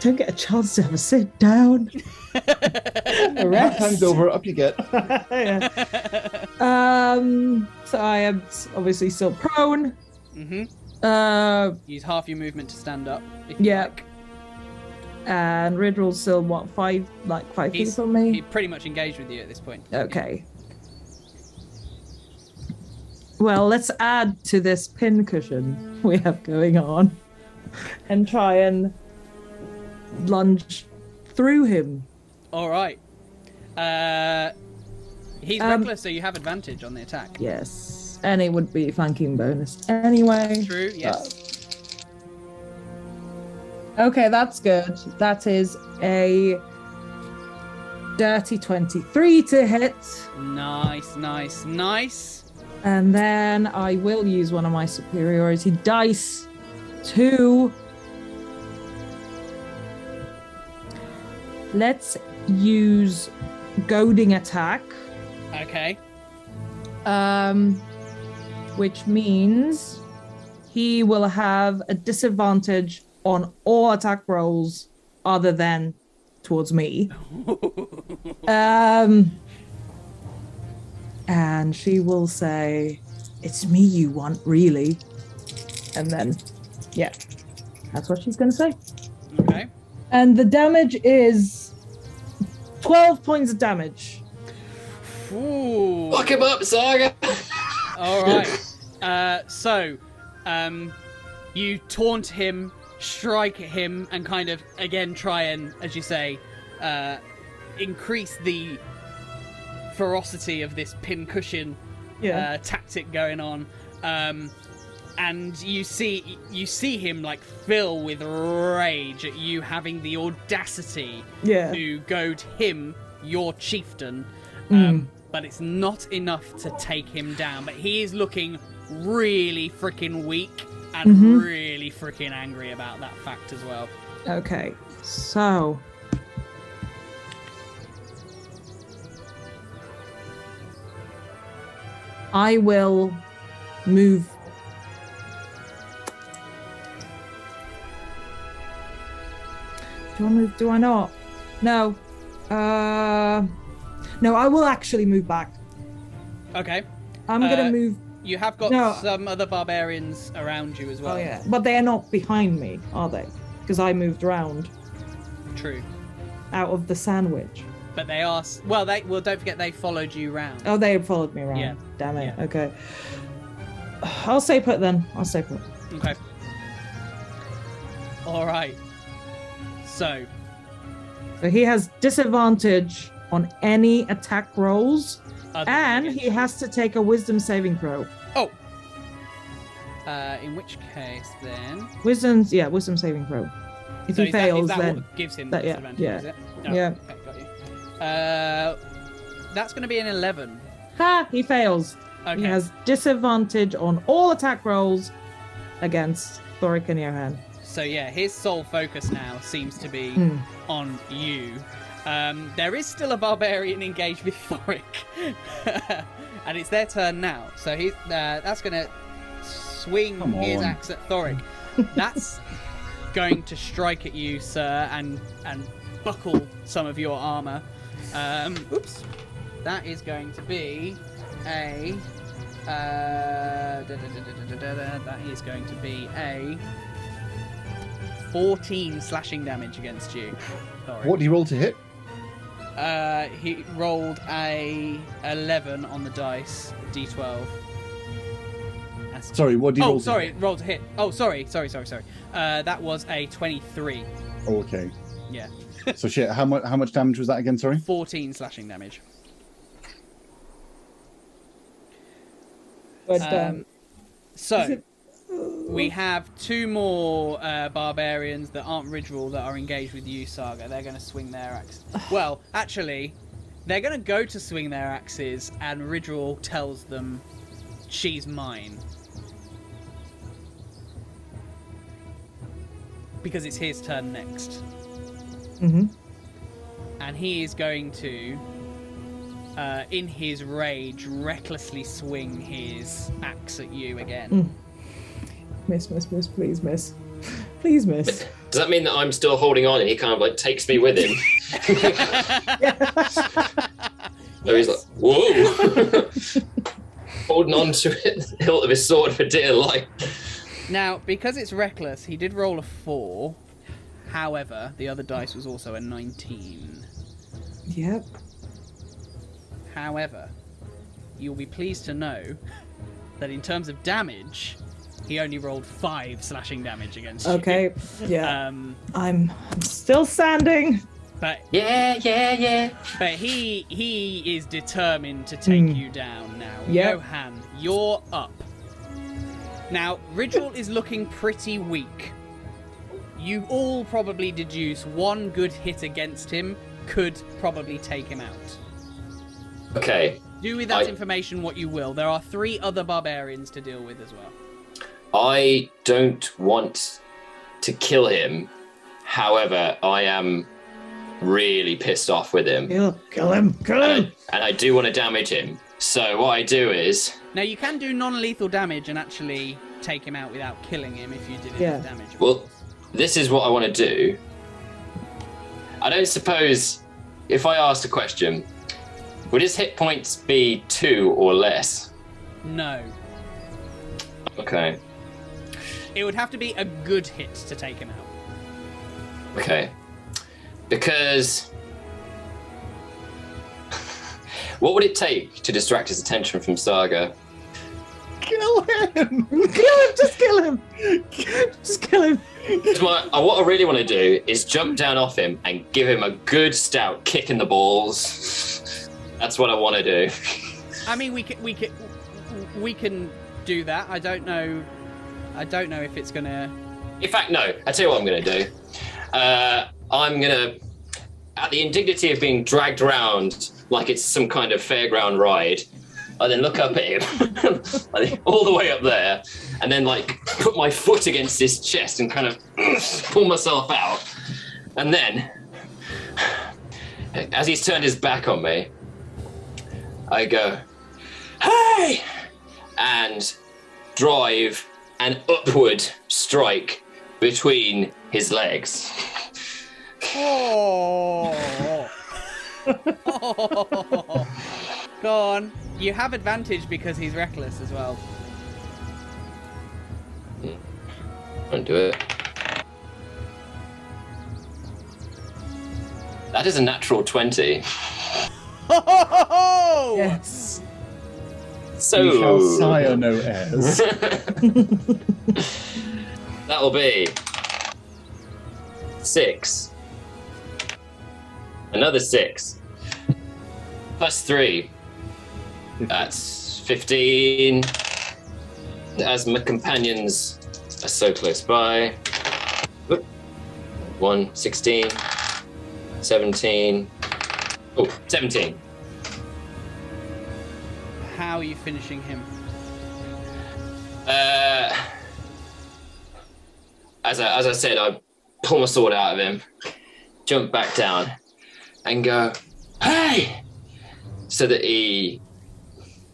Don't get a chance to have a sit down. A rest. Hands over, up you get. Yeah. Um. So I am obviously still prone. Mm-hmm. Uh, Use half your movement to stand up. If Yeah. like. and Ridril's still what five, like five feet from me. he pretty much engaged with you at this point. Okay. Well, let's add to this pin cushion we have going on and try and lunge through him. All right. Uh, he's Um, reckless, so you have advantage on the attack. Yes. And it would be flanking bonus anyway. True. Yes. Okay, that's good. That is a dirty 23 to hit. Nice. Nice. Nice. And then I will use one of my superiority dice to. Let's use goading attack, Okay. um, which means he will have a disadvantage on all attack rolls other than towards me. Um, and she will say, It's me you want, really. And then, yeah, that's what she's going to say. Okay. And the damage is 12 points of damage. Ooh. Fuck him up, Saga. All right. Uh, so, um, you taunt him, strike at him, and kind of again try and, as you say, uh, increase the ferocity of this pincushion uh, tactic going on. Um, and you see you see him like fill with rage at you having the audacity yeah. to goad him, your chieftain. Um, But it's not enough to take him down. But he is looking really freaking weak and Mhm. really freaking angry about that fact as well. Okay, so. I will move. I move? Do I not? No. Uh, no, I will actually move back. Okay. I'm gonna Uh, move. You have got No. some other barbarians around you as well. Oh yeah, but they are not behind me, are they? Because I moved around True. out of the sandwich. But they are. Well, they. Well, don't forget they followed you round. Oh, they followed me around. Yeah. Damn it. Yeah. Okay. I'll stay put then. I'll stay put. Okay. All right. So, So he has disadvantage on any attack rolls, other and he has to take a wisdom saving throw. Oh. Uh, in which case, then. Wisdom's yeah, wisdom saving throw. If So he is that- is fails, that then gives him that- yeah, disadvantage, yeah, is it? Oh, yeah. Okay, got you. Uh, that's going to be an eleven. ha, he fails. Okay. He has disadvantage on all attack rolls against Thoric and Johan. So yeah, his sole focus now seems to be Hmm. on you. Um, there is still a barbarian engaged with Thoric, and it's their turn now. So he's uh, that's going to swing his axe at Thoric. That's going to strike at you, sir, and and buckle some of your armor. Um, oops, that is going to be a. Uh, da, da, da, da, da, da, da, that is going to be a 14 slashing damage against you. Thoric. What do you roll to hit? Uh, he rolled a 11 on the dice, d12. That's- Sorry, what do you Oh, roll? to sorry, hit? rolled to hit. Oh, sorry, sorry, sorry, sorry. Uh, that was a 23. Oh, okay. Yeah, So shit. How much? How much damage was that again? Sorry. 14 slashing damage. But Um, um, So, it- we have two more uh, barbarians that aren't Ridril that are engaged with you, Saga. They're going to swing their axe. well, actually, they're going to go to swing their axes, and Ridril tells them, "She's mine," because it's his turn next, mhm. and he is going to. Uh, in his rage, recklessly swing his axe at you again. Mm. Miss, miss, miss, please, miss, please, miss. Does that mean that I'm still holding on and he kind of like takes me with him? So he's like, whoa! holding on to it, the hilt of his sword for dear life. Now, because it's reckless, he did roll a four. However, the other dice was also a 19. Yep. However, you'll be pleased to know that in terms of damage, he only rolled five slashing damage against you. Okay. Yeah. Um, I'm, I'm still standing. but Yeah, yeah, yeah. but he he is determined to take Hmm. you down now. Yep. Johan, you're up. Now, Ridril is looking pretty weak. You all probably deduce one good hit against him could probably take him out. Okay, Do with that I- information what you will. There are three other barbarians to deal with as well. I don't want to kill him. However, I am really pissed off with him. Kill, kill him. Kill And him. I, and I do want to damage him. So what I do is Now you can do non-lethal damage and actually take him out without killing him if you did enough Yeah. damage. of Well- course. this is what I want to do. I don't suppose if I asked a question, would his hit points be two or less? no, Okay. It would have to be a good hit to take him out. Okay. Because what would it take to distract his attention from Saga? Kill him! Kill him. Just kill him. Just kill him! my- what I really want to do is jump down off him and give him a good stout kick in the balls. That's what I want to do. I mean, we can we can we can do that. I don't know. I don't know if it's gonna. In fact, no. I tell you what I'm to do. Uh, I'm to, at the indignity of being dragged around like it's some kind of fairground ride, I then look up at him, all the way up there, and then like put my foot against his chest and kind of pull myself out, and then, as he's turned his back on me, I go, "Hey!" and drive an upward strike between his legs. Oh. Go on. You have advantage because he's reckless as well. Hmm. Don't do it. That is a natural 20. Yes. So You shall sire no heirs. that'll be six. Another six. Plus three. That's 15. As my companions are so close by. Oop. 1, 16, 17. Oh, 17. How are you finishing him? Uh, as I, as I said, I pull my sword out of him, jump back down, and go, "Hey!" So that he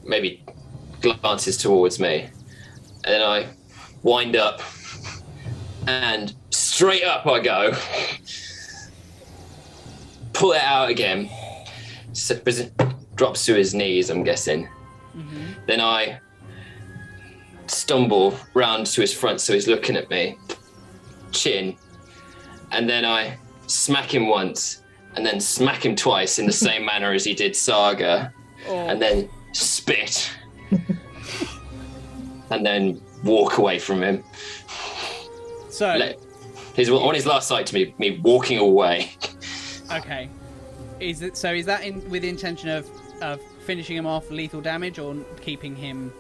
maybe glances towards me, and then I wind up, and straight up I go, pull it out again. Drops to his knees. I'm guessing. Then I stumble round to his front so he's looking at me, chin, and then I smack him once, and then smack him twice in the same manner as he did Saga, Oh, and then spit, and then walk away from him. so Let, his, on his last sight to me, me walking away. okay. Is it so? Is that in with the intention of of finishing him off lethal damage or keeping him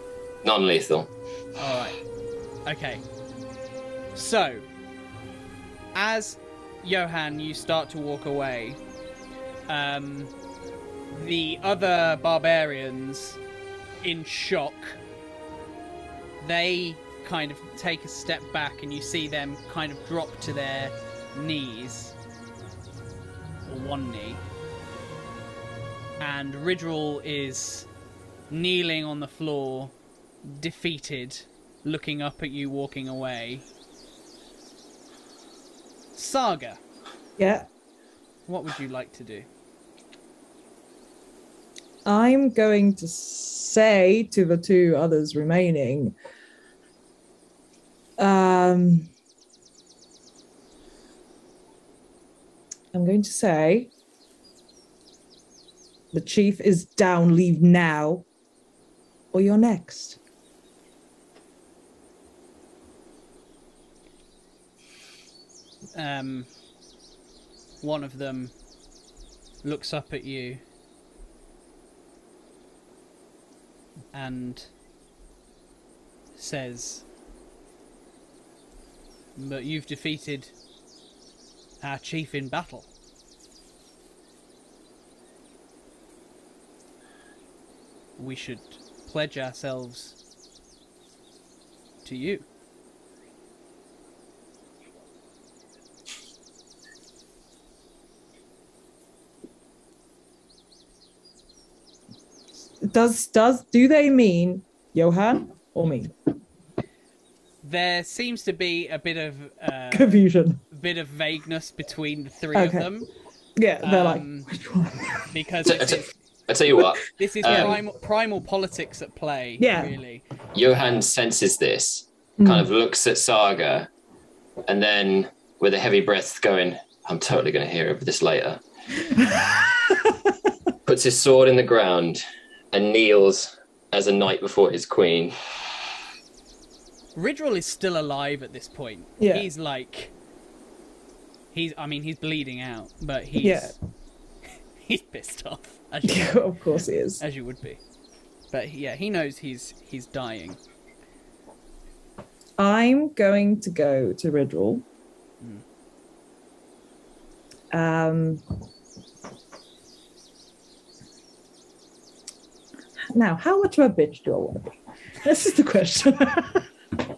Non-lethal. All right. Okay. So, as Johan, you start to walk away. Um, the other barbarians, in shock, they kind of take a step back, and you see them kind of drop to their knees, or one knee. And Ridril is kneeling on the floor, defeated, looking up at you walking away. Saga, Yeah. what would you like to do? I'm going to say to the two others remaining, Um, I'm going to say the chief is down. Leave now, or you're next. Um, one of them looks up at you and says, But you've defeated our chief in battle. We should pledge ourselves to you. Does does do they mean Johan or me? There seems to be a bit of uh, Confusion. bit of vagueness between the three Okay. of them Yeah, they're Um, like, which one? because I this t- is, I tell you what, this is Um, primal, primal politics at play. Yeah. really. Johan senses this, Hmm. kind of looks at Saga, and then with a heavy breath, going, "I'm totally going to hear of this later." Puts his sword in the ground and kneels as a knight before his queen. Ridril is still alive at this point. Yeah. He's like, he's. I mean, he's bleeding out, but he's Yeah. he's pissed off as you, Yeah, of course he is. as you would be. But yeah, he knows he's he's dying. I'm going to go to Ridril. Um, now, how much of a bitch do I want to be? This is the question.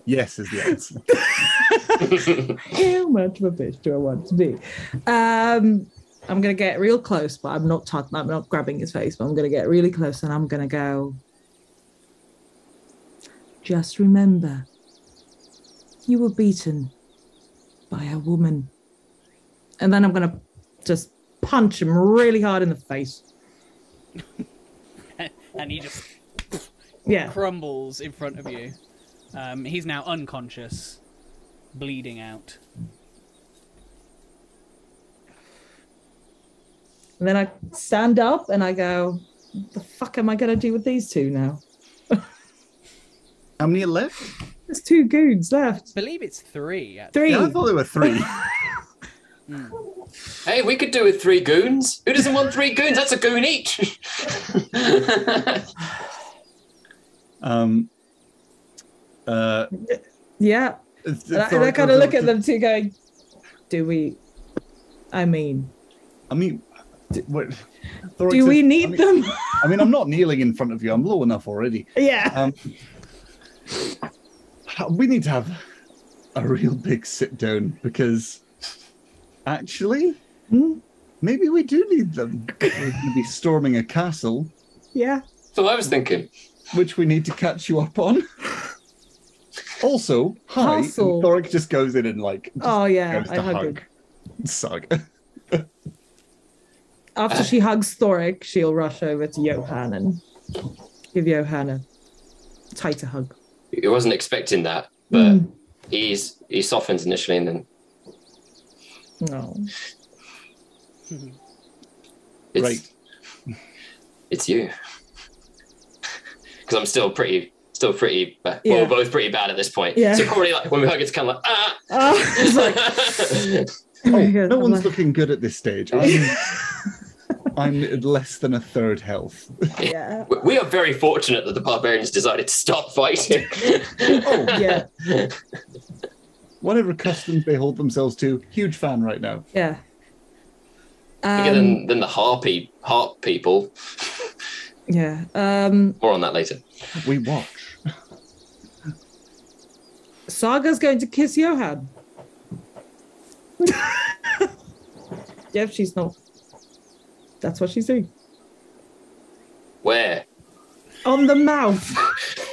Yes, is the answer. how much of a bitch do I want to be? Um, I'm gonna get real close, but I'm not. I'm not grabbing his face, but I'm gonna get really close, and I'm gonna go. Just remember, you were beaten by a woman, and then I'm gonna just punch him really hard in the face. and he just Yeah, crumbles in front of you. Um, he's now unconscious, bleeding out. And then I stand up and I go, the fuck am I gonna do with these two now?" How many are left? There's two goons left. I believe it's three. Actually. Three. Yeah, I thought there were three. Hey, we could do with three goons. Who doesn't want three goons? That's a goon each. um, uh, Yeah, it's- And I, Thoric kind of look over at them two, going, "Do we? I mean, I mean, d- what? Thoric do says- we I need mean- them?" I mean, I'm not kneeling in front of you. I'm low enough already. yeah. Um, we need to have a real big sit down because actually, Hmm? maybe we do need them. We're going to be storming a castle, Yeah. so I was thinking. which we need to catch you up on. Also, hi. Castle. Thoric just goes in and like Oh yeah, goes I hug hug him. Saga. After she hugs Thoric, she'll rush over to Johan and give Johan a tighter hug. He wasn't expecting that, but Mm. he's he softens initially and then No. it's Right. it's you. Because I'm still pretty still pretty ba- Yeah. well, we're both pretty bad at this point. Yeah. So probably like when we hug it's kinda like ah Oh, it's like, Oh, no I'm one's like- looking good at this stage. I'm, I'm at less than a third health. yeah. We- We are very fortunate that the barbarians decided to stop fighting. Oh, Yeah. Whatever customs they hold themselves to, huge fan right now. Yeah. Bigger Um, than, than the harpy harp people. yeah. Um, More on that later. We watch. Saga's going to kiss Johan. yep, she's not. That's what she's doing. Where? On the mouth.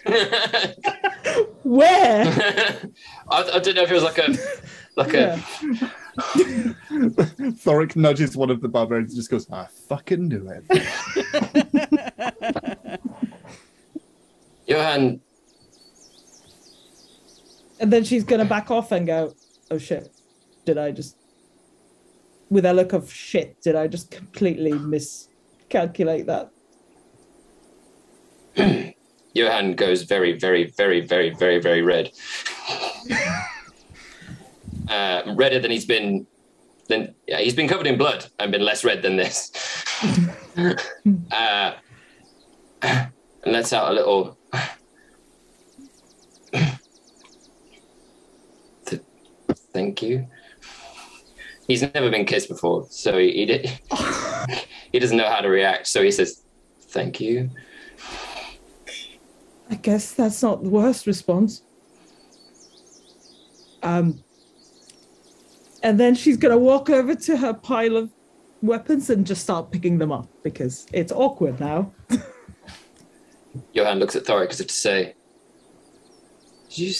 Where? I don't know if it was like a like Yeah. Thoric nudges one of the barbarians and just goes, I fucking knew it. Johan. and then she's gonna back off and go, "Oh shit! Did I just?" With a look of shit, did I just completely miscalculate that? Johan goes very, very, very, very, very, very red. uh, redder than he's been. Than yeah, he's been covered in blood and been less red than this. uh, and lets out a little. Th- Thank you. He's never been kissed before, so he he, di- he doesn't know how to react. So he says, "Thank you." I guess that's not the worst response. Um, and then she's gonna walk over to her pile of weapons and just start picking them up because it's awkward now. Johan looks at Thoric as if to say, you,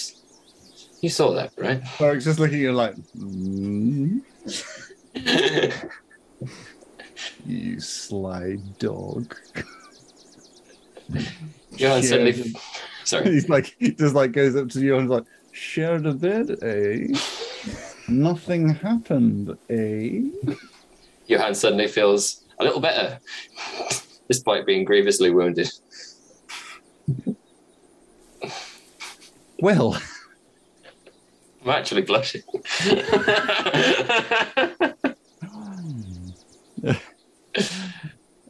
you saw that, right? Thoric's just looking at you like, "Mm, you sly dog. Johan suddenly. Sorry. He's like, he just like goes up to you and is like, shared a bed, eh? Nothing happened, eh? Johan suddenly feels a little better, despite being grievously wounded. Well, I'm actually blushing.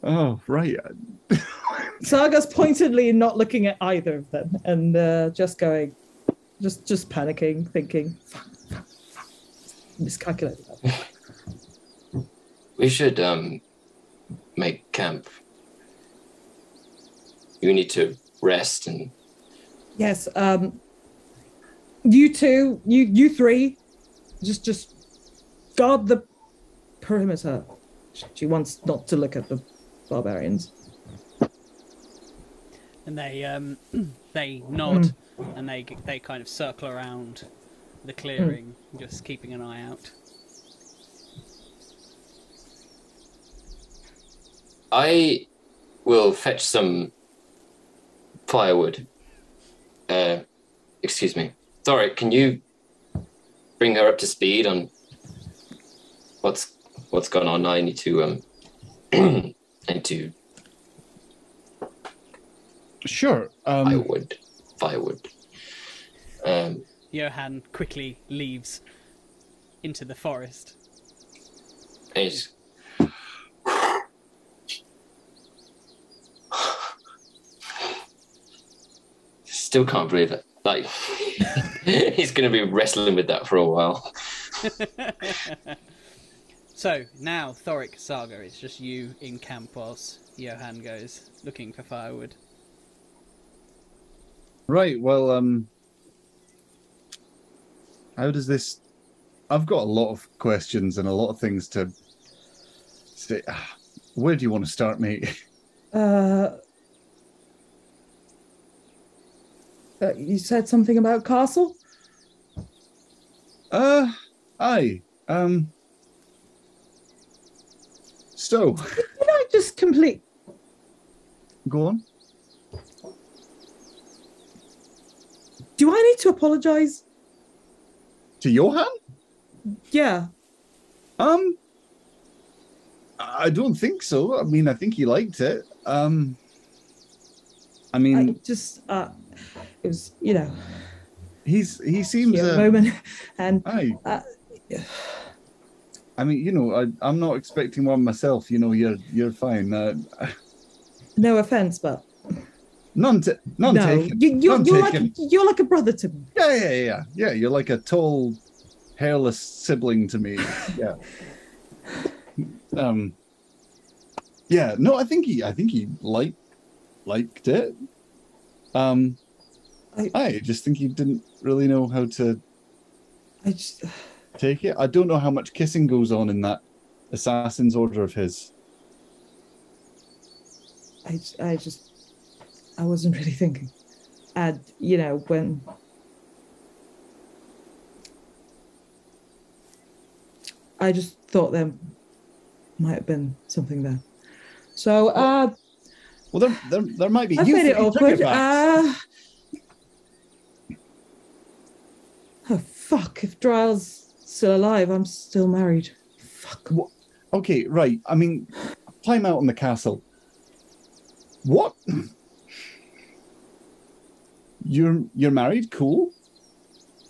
oh right. Saga's pointedly not looking at either of them and uh, just going, just just panicking, thinking, miscalculated. that. we should um, make camp. You need to rest and Yes. Um, you two, you you three, just just guard the perimeter. She wants not to look at the barbarians. And they um, they nod and they they kind of circle around the clearing, just keeping an eye out. I will fetch some firewood. Uh, excuse me. Thoric, can you bring her up to speed on what's what's going on? I need to um I need to Sure. Um, firewood. Firewood. Um Johan quickly leaves into the forest. he's Still can't believe it. Like he's gonna be wrestling with that for a while. So now Thoric Saga, it's just you in camp whilst Johan goes looking for firewood. Right. Well, um, how does this? I've got a lot of questions and a lot of things to say. Ah, Where do you want to start, mate? Uh, uh, you said something about castle. Uh, aye. Um, so Did I just complete? go on. Do I need to apologize? To Johan? Yeah. Um, I don't think so. I mean, I think he liked it. Um, I I mean, just uh, it was you know he's he seems. a Uh, moment, and aye. uh, I mean, you know, I, I'm not expecting one myself. You know, you're you're fine. Uh, no offense, but none, ta- none no, taken. you, you're, none you're taken. like you're like a brother to me. Yeah, yeah, yeah, yeah. You're like a tall, hairless sibling to me. Yeah. um. Yeah. No, I think he. I think he liked liked it. Um. I- I just think he didn't really know how to I just take it. I don't know how much kissing goes on in that assassin's order of his. I, I just I wasn't really thinking. And you know when I just thought there might have been something there. So uh, Well, there, there, there might be. I've You made it awkward. Uh, Drail's still alive, I'm still married. Fuck. Okay, right. I mean, time out in the castle. What? You're you're married? Cool.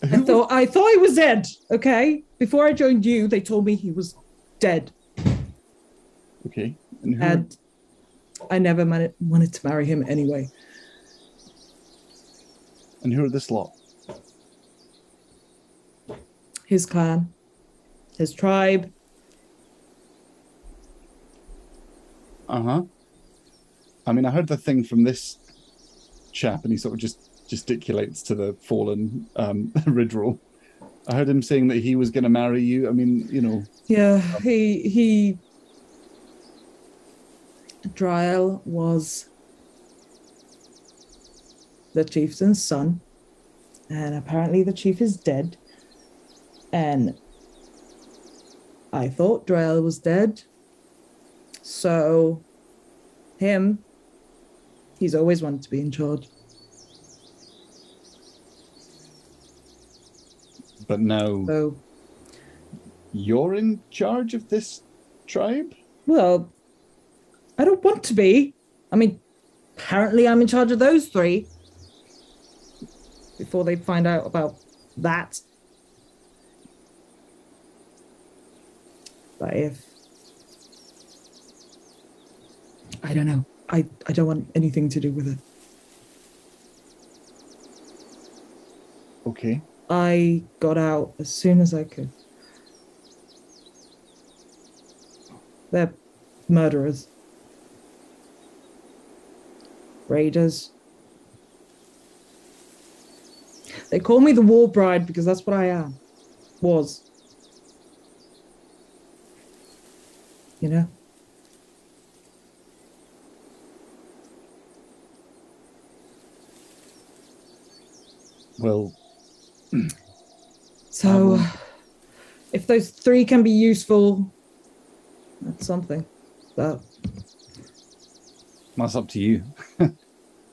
I thought I thought he was dead. Okay. Before I joined you, they told me he was dead, Okay. And who? and I never man- wanted to marry him anyway. and who are this lot? His clan, his tribe. Uh huh. I mean, I heard the thing from this chap, and he sort of just gesticulates to the fallen um, Ridril. I heard him saying that he was going to marry you. I mean, you know, Yeah, he he. Drail was the chieftain's son, and apparently the chief is dead. And I thought Drail was dead, so him, he's always wanted to be in charge. but now So, you're in charge of this tribe. well, I don't want to be. I mean, apparently I'm in charge of those three. Before they find out about that. But if I don't know. I, I don't want anything to do with it. Okay. I got out as soon as I could. They're murderers. Raiders. They call me the war bride because that's what I am. Was. You know? Well, So, if those three can be useful, that's something. But that's up to you.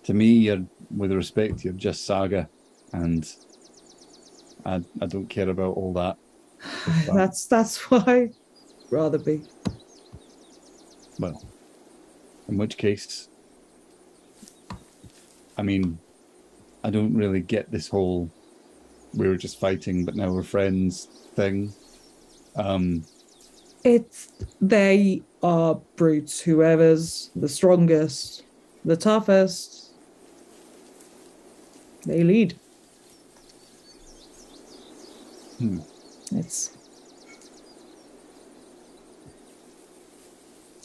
to me, you're, with respect, you're just Saga, and I, I don't care about all that. that's that's why I'd rather be. Well, in which case, I mean, I don't really get this whole we were just fighting, but now we're friends thing. Um, It's they are brutes. Whoever's the strongest, the toughest, they lead. Hmm. It's.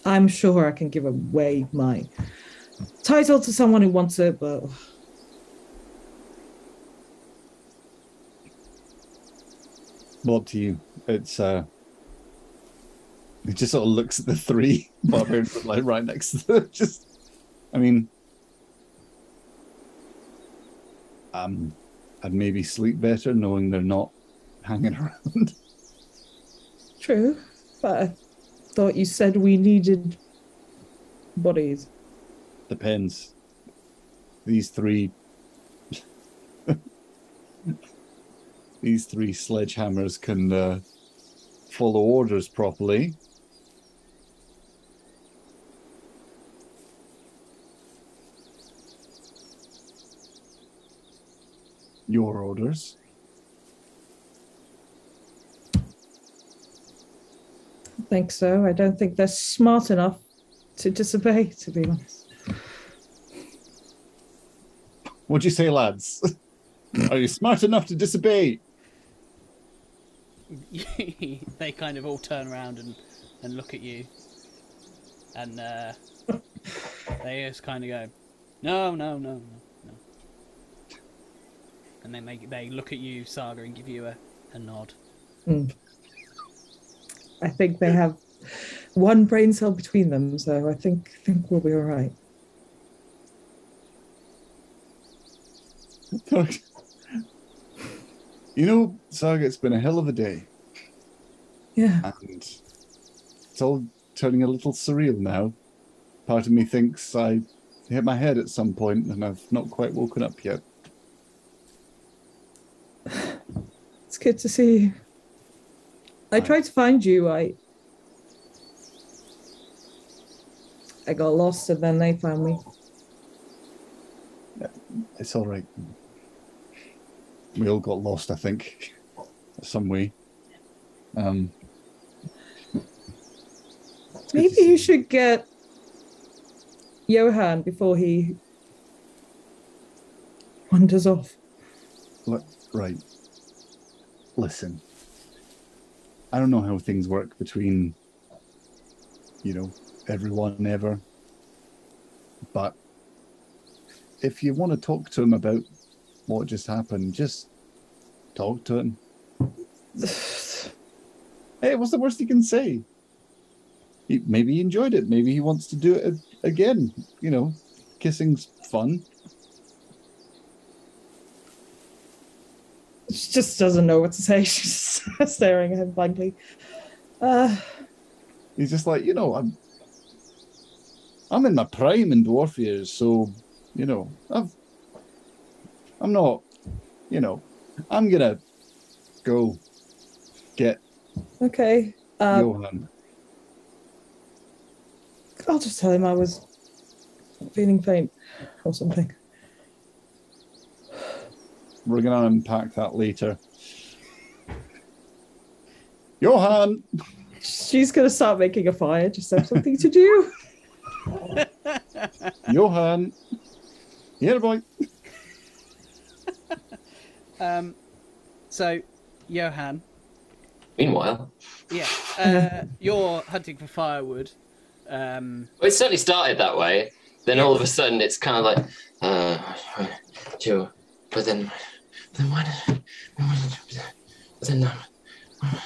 I'm sure I can give away my title to someone who wants it, but well, up to you. It's uh, it just sort of looks at the three barbarians like right next to them. Just, I mean, um, I'd maybe sleep better knowing they're not hanging around. true. But thought you said we needed bodies. Depends. These three. These three sledgehammers can uh, follow orders properly. Your orders. I think so. I don't think they're smart enough to disobey, to be honest. What'd you say, lads? Are you smart enough to disobey? they kind of all turn around and, and look at you. And uh, they just kind of go, no, no, no, no, no. And then they, they look at you, Saga, and give you a, a nod. I think they have one brain cell between them, so I think think we'll be all right. you know, Saga, it's been a hell of a day. Yeah. and it's all turning a little surreal now. Part of me thinks I hit my head at some point and I've not quite woken up yet. It's It's good to see you. I tried to find you. I I got lost and then they found me. It's all right. We all got lost, I think, some way. Um, it's good to Maybe you should get Johan before he wanders off. Look, right. Listen. I don't know how things work between, you know, everyone ever. But if you want to talk to him about what just happened, just talk to him. Hey, what's the worst he can say? He, maybe he enjoyed it. Maybe he wants to do it again. You know, kissing's fun. She just doesn't know what to say. She's staring at him blankly. Uh, He's just like, you know, I'm I'm in my prime in dwarf years, so you know, I've I'm not, you know, I'm gonna go get okay. Uh, Johan. I'll just tell him I was feeling faint or something. We're gonna unpack that later. Johan, She's gonna start making a fire just have something to do. Johan, here, boy. Um, so, Johan, Meanwhile, yeah, uh, you're hunting for firewood. Um, well, it certainly started that way. Then all of a sudden, it's kind of like, uh, sure. But then, then why did? Why did but then, um,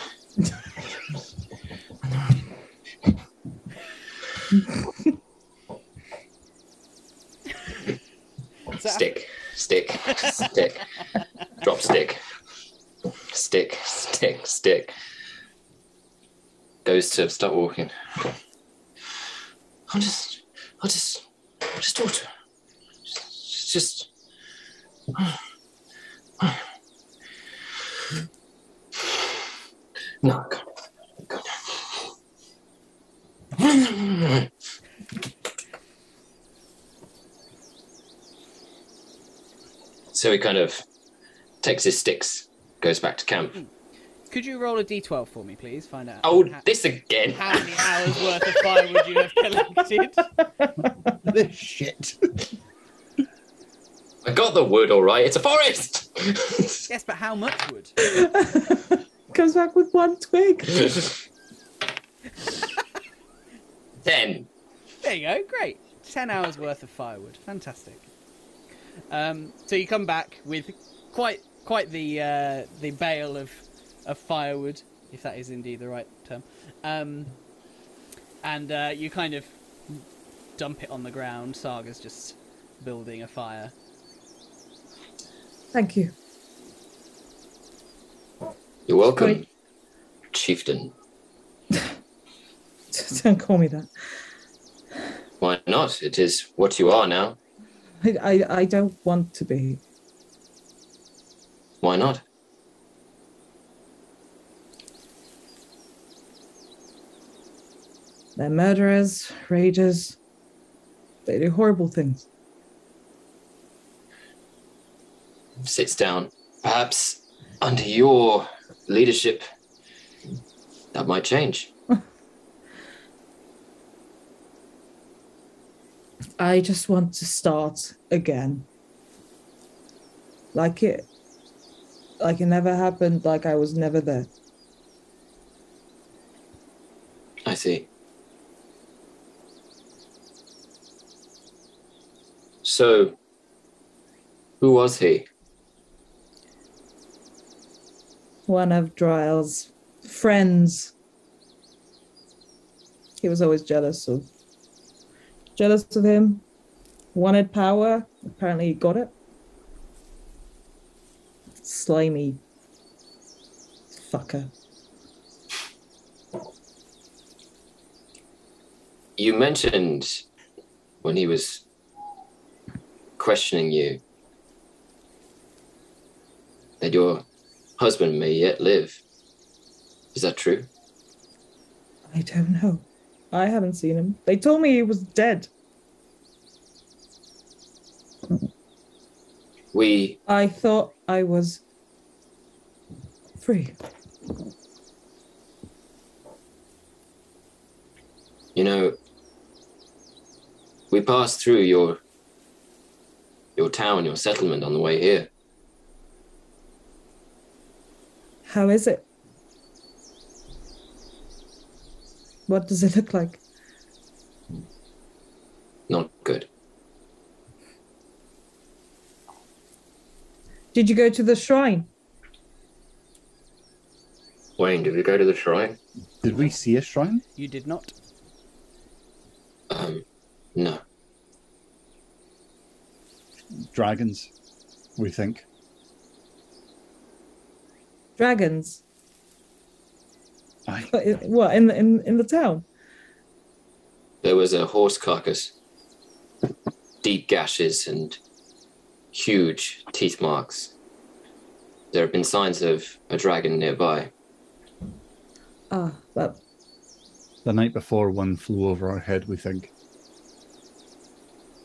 stick, stick, stick, drop stick, stick, stick, stick. Goes to start walking. I'll just, I'll just, I'll just talk to her. Just, just. So he kind of takes his sticks, goes back to camp. Hmm. could you roll a d12 for me, please? Find out Oh, how, this again. how many hours worth of firewood you have collected. This shit. I got the wood all right. It's a forest. yes, but how much wood? Comes back with one twig. Ten. There you go. Great. Ten hours worth of firewood. Fantastic. Um, so you come back with quite quite the uh, the bale of of firewood, if that is indeed the right term. Um, and uh, you kind of dump it on the ground. Saga's just building a fire. Thank you. You're welcome, Wait. chieftain. Don't call me that. Why not? It is what you are now. I, I, I don't want to be. Why not? They're murderers, raiders. They do horrible things. Sits down. Perhaps under your leadership, that might change. I just want to start again. Like it like it never happened, like I was never there. I see. So, who was he? One of Drail's friends. He was always jealous of jealous of him. Wanted power. Apparently he got it. Slimy fucker. You mentioned when he was questioning you that you're husband may yet live. Is that true? I don't know. I haven't seen him. They told me he was dead. We I thought I was free. You know, we passed through your your town, your settlement on the way here. How is it? What does it look like? Not good. Did you go to the shrine? Wayne, did we go to the shrine? Did we see a shrine? You did not. Um, no. Dragons, we think. Dragons? Aye. What, in the in, in the town? There was a horse carcass, deep gashes, and huge teeth marks. There have been signs of a dragon nearby. Ah, that The night before, one flew over our head, we think,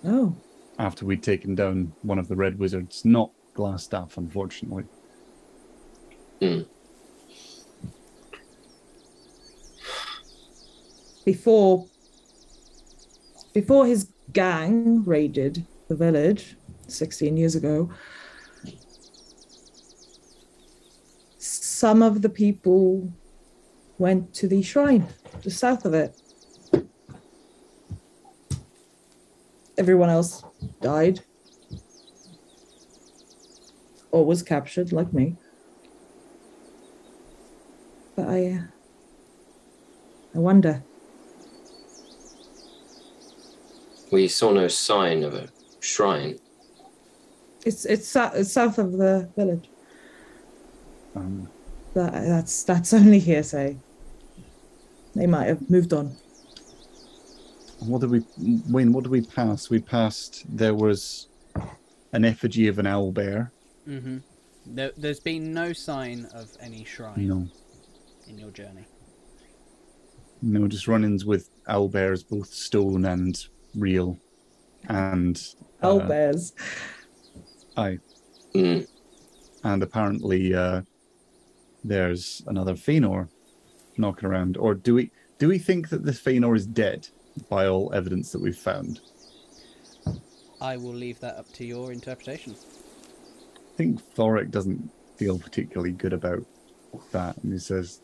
oh. after we'd taken down one of the red wizards. Not Glasstaff, unfortunately. Before before his gang raided the village 16 years ago, some of the people went to the shrine just south of it. Everyone else died or was captured, like me. But I, I wonder. We saw no sign of a shrine. It's it's, it's south of the village. Um, But that's that's only hearsay. They might have moved on. what did we, Wayne? What did we pass? We passed. There was an effigy of an owl bear. Mm-hmm. There, there's been no sign of any shrine You know, in your journey. no, just run-ins with owl bears, both stone and real, and Owl uh, bears. aye, Mm. and apparently uh, there's another Fëanor knocking around. Or do we do we think that this Fëanor is dead by all evidence that we've found? I will leave that up to your interpretation. I think Thoric doesn't feel particularly good about that. And he says,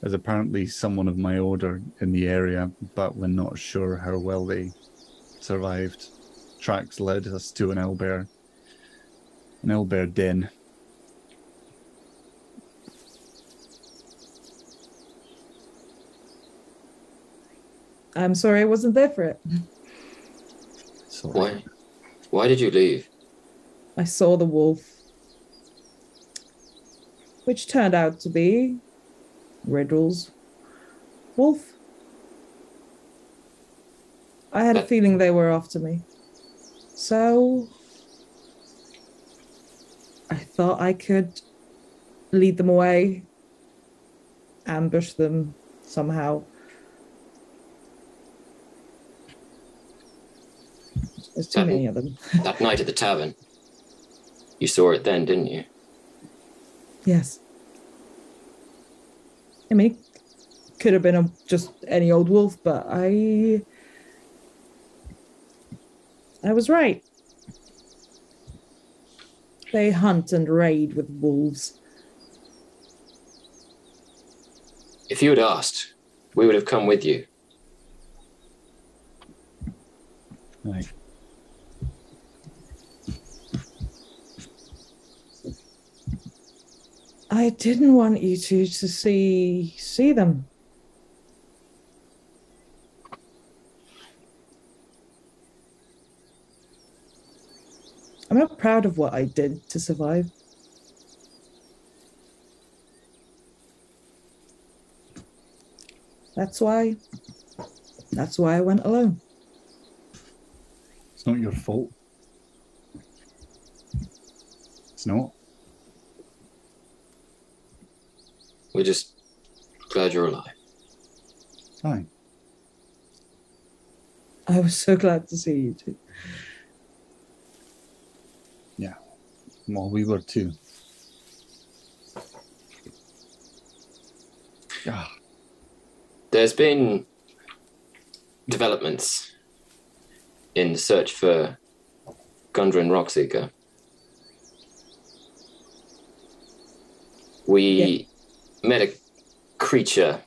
There's apparently someone of my order in the area, but we're not sure how well they survived. Tracks led us to an owlbear, an owlbear den. I'm sorry I wasn't there for it. So Why? Why did you leave? I saw the wolf, which turned out to be Ridril's wolf. I had a feeling they were after me. So I thought I could lead them away, ambush them somehow. There's too Um, many of them. That night at the tavern. You saw it then, didn't you? Yes. I mean, it could have been a, just any old wolf, but I. I was right. They hunt and raid with wolves. If you had asked, we would have come with you. Aye. I didn't want you to to see see them. I'm not proud of what I did to survive. That's why that's why I went alone. It's not your fault. It's not. We're just glad you're alive. Fine. I was so glad to see you too. Well, we were too. Ah, There's been developments in the search for Gundren Rockseeker. We met a creature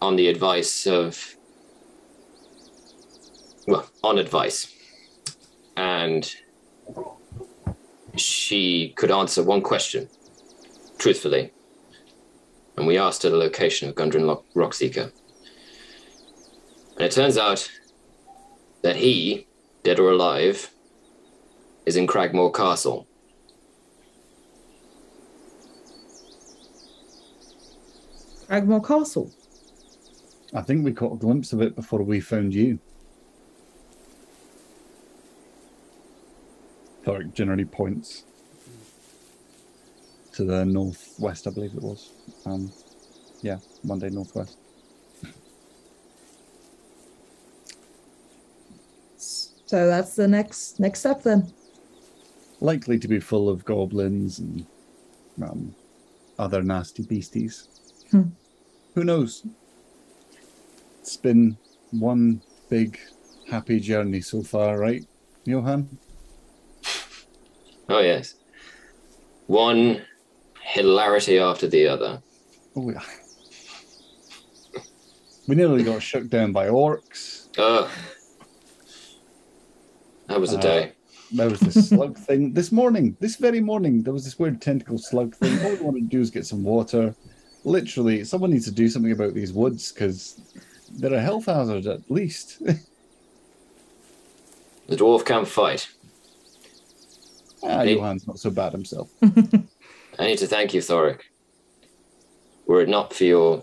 on the advice of, well, on advice. And she could answer one question truthfully and we asked her the location of Gundren Lo- Rockseeker. And it turns out that he, dead or alive, is in Cragmaw Castle. Cragmaw Castle. I think we caught a glimpse of it before we found you. Generally points to the northwest, I believe it was. Um, yeah, Monday northwest. So that's the next next step then. Likely to be full of goblins and um, other nasty beasties. Hmm. Who knows? It's been one big happy journey so far, right, Johan? Oh, yes. One hilarity after the other. Oh, yeah. We nearly got shook down by orcs. Oh, that was a Uh, day. There was this slug thing this morning. This very morning, there was this weird tentacle slug thing. All we wanted to do is get some water. Literally, someone needs to do something about these woods because they're a health hazard at least. The dwarf can't fight. Ah, Hey. Johan's not so bad himself. I need to thank you, Thoric. Were it not for your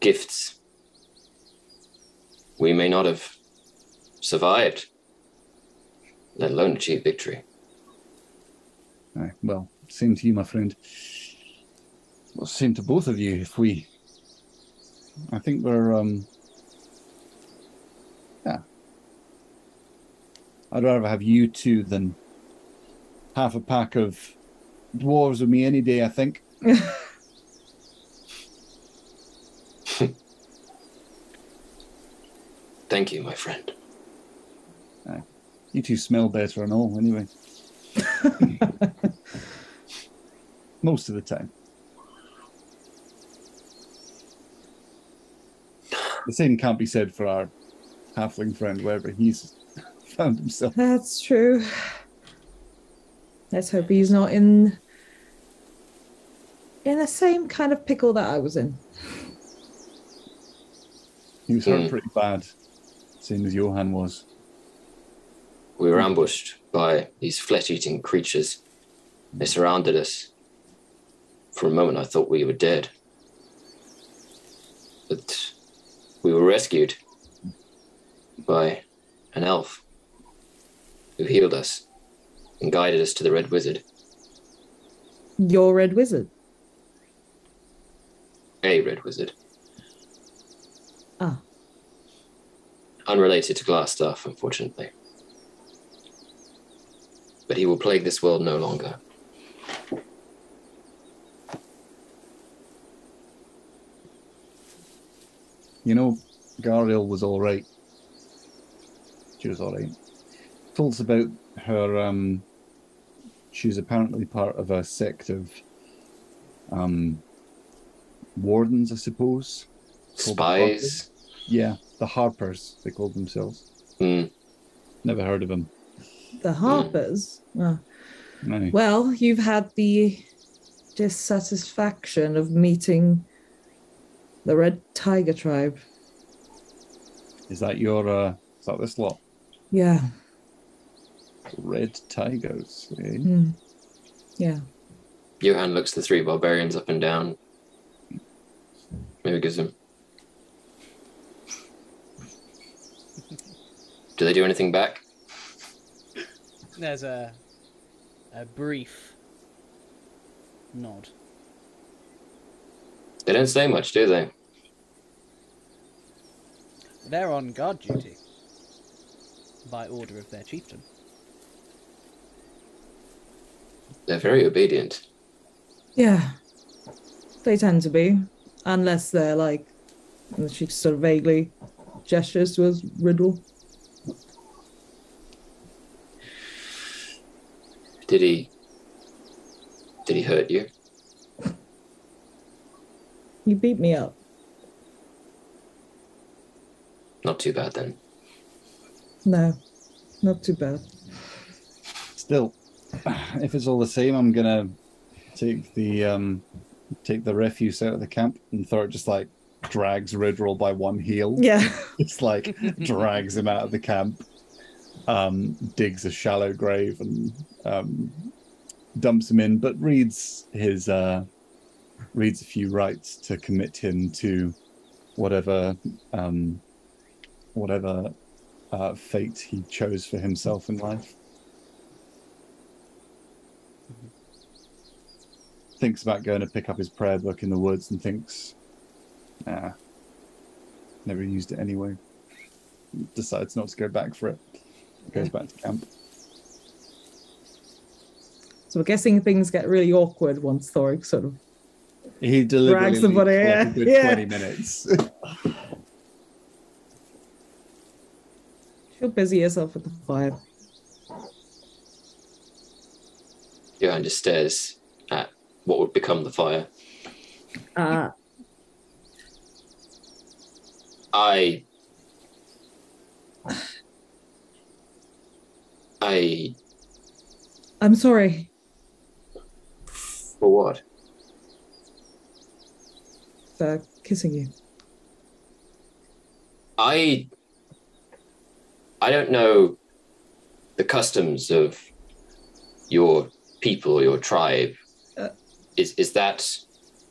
gifts, we may not have survived, let alone achieved victory. Aye, well, same to you, my friend. Well, same to both of you. If we, I think we're, um, I'd rather have you two than half a pack of dwarves with me any day. I think. Thank you, my friend. You two smell better and all, anyway. Most of the time. The same can't be said for our halfling friend, wherever he's found himself. That's true. Let's hope he's not in in the same kind of pickle that I was in. He was hurt Mm. pretty bad, same as Johan was. We were ambushed by these flesh eating creatures. They surrounded us. For a moment, I thought we were dead. But we were rescued by an elf who healed us and guided us to the Red Wizard. Your red wizard. A Red Wizard. Ah. Unrelated to Glasstaff, unfortunately. But he will plague this world no longer. You know, Garaele was all right. She was all right. Told us about her. Um, she was apparently part of a sect of um, wardens, I suppose. Called the Spies. Yeah, the Harpers, they called themselves. Hmm. Never heard of them. The Harpers. Ah. No. Well, you've had the dissatisfaction of meeting the Red Tiger tribe. Is that your? Uh, is that this lot? Yeah. Red tigers. Eh? Hmm. Yeah. Johan looks the three barbarians up and down. Maybe gives them. Do they do anything back? There's a a brief nod. They don't say much, do they? They're on guard duty by order of their chieftain. They're very obedient. Yeah, they tend to be, unless they're like, and she sort of vaguely gestures to his riddle. Did he? Did he hurt you? He beat me up. Not too bad then. No, not too bad. Still, if it's all the same, I'm gonna take the um take the refuse out of the camp and Thor just like drags Ridril by one heel. Yeah. It's like drags him out of the camp, um, digs a shallow grave and um, dumps him in, but reads his uh, reads a few rites to commit him to whatever um, whatever uh, fate he chose for himself in life. Thinks about going to pick up his prayer book in the woods and thinks, nah, never used it anyway. Decides not to go back for it. Goes back to camp. So we're guessing things get really awkward once Thoric sort of. He deliberately somebody, leaves for yeah, like a good yeah. 20 minutes. She'll busy herself at the fire. Johan just stares at what would become the fire. Uh, I. I. I'm sorry. For what? For kissing you. I. I don't know the customs of your people or your tribe. Is is that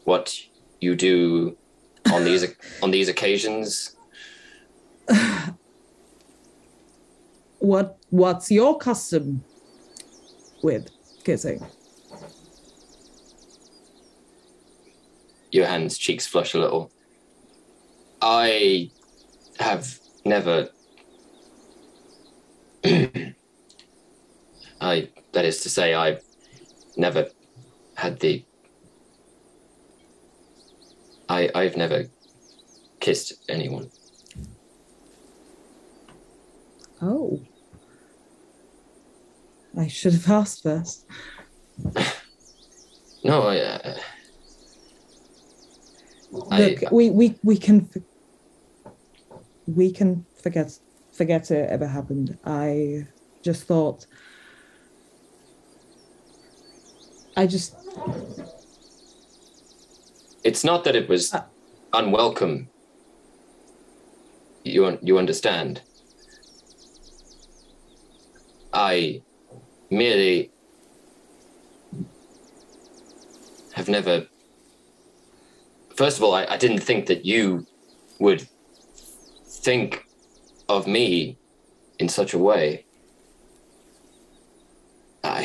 what you do on these on these occasions? What What's your custom with kissing? Johan's cheeks flush a little. I have never. I, that is to say, I've never had the. I, I've never kissed anyone. Oh. I should have asked first. No, I. Uh, I- Look, we, we, we can we can forget forget it ever happened. I just thought I just it's not that it was Uh. unwelcome. You you understand? I merely have never. First of all, I, I didn't think that you would think of me in such a way. I.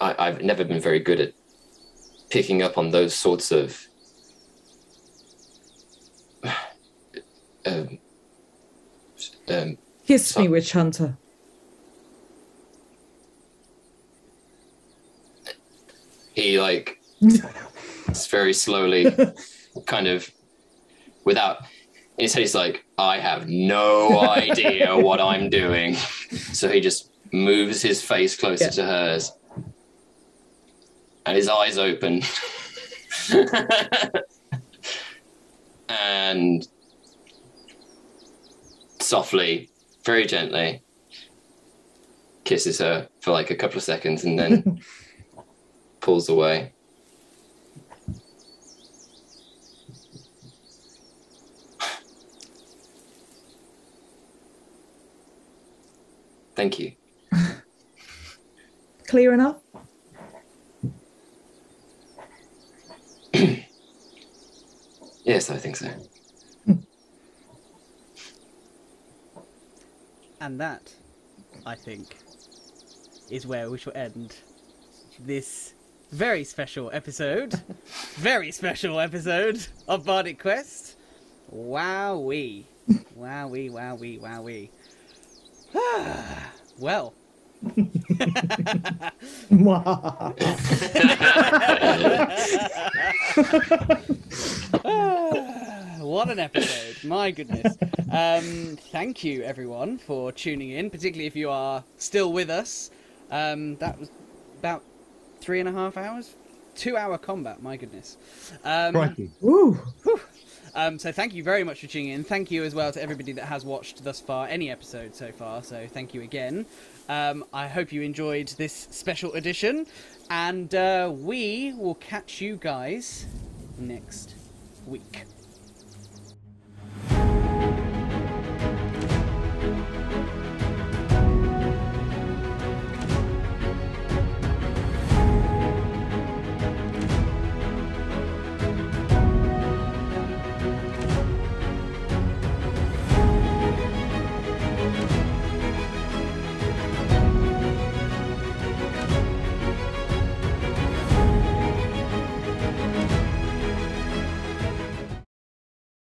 I I've never been very good at picking up on those sorts of um, um, kiss me, witch hunter. he like very slowly kind of without in his head he's like i have no idea what i'm doing so he just moves his face closer Yeah. to hers and his eyes open and softly very gently kisses her for like a couple of seconds and then pulls away. Thank you. Clear enough? Yes, I think so. And that, I think, is where we shall end this very special episode, very special episode of Bardic Quest. Wowee, wowee, wowee, wowee. well, what an episode! My goodness. Um, thank you, everyone, for tuning in, particularly if you are still with us. Um, that was about three and a half hours, two hour combat. My goodness. Um, Crikey. Ooh. um, so thank you very much for tuning in. Thank you as well to everybody that has watched thus far, any episode so far. So thank you again. Um, I hope you enjoyed this special edition, and uh, we will catch you guys next week.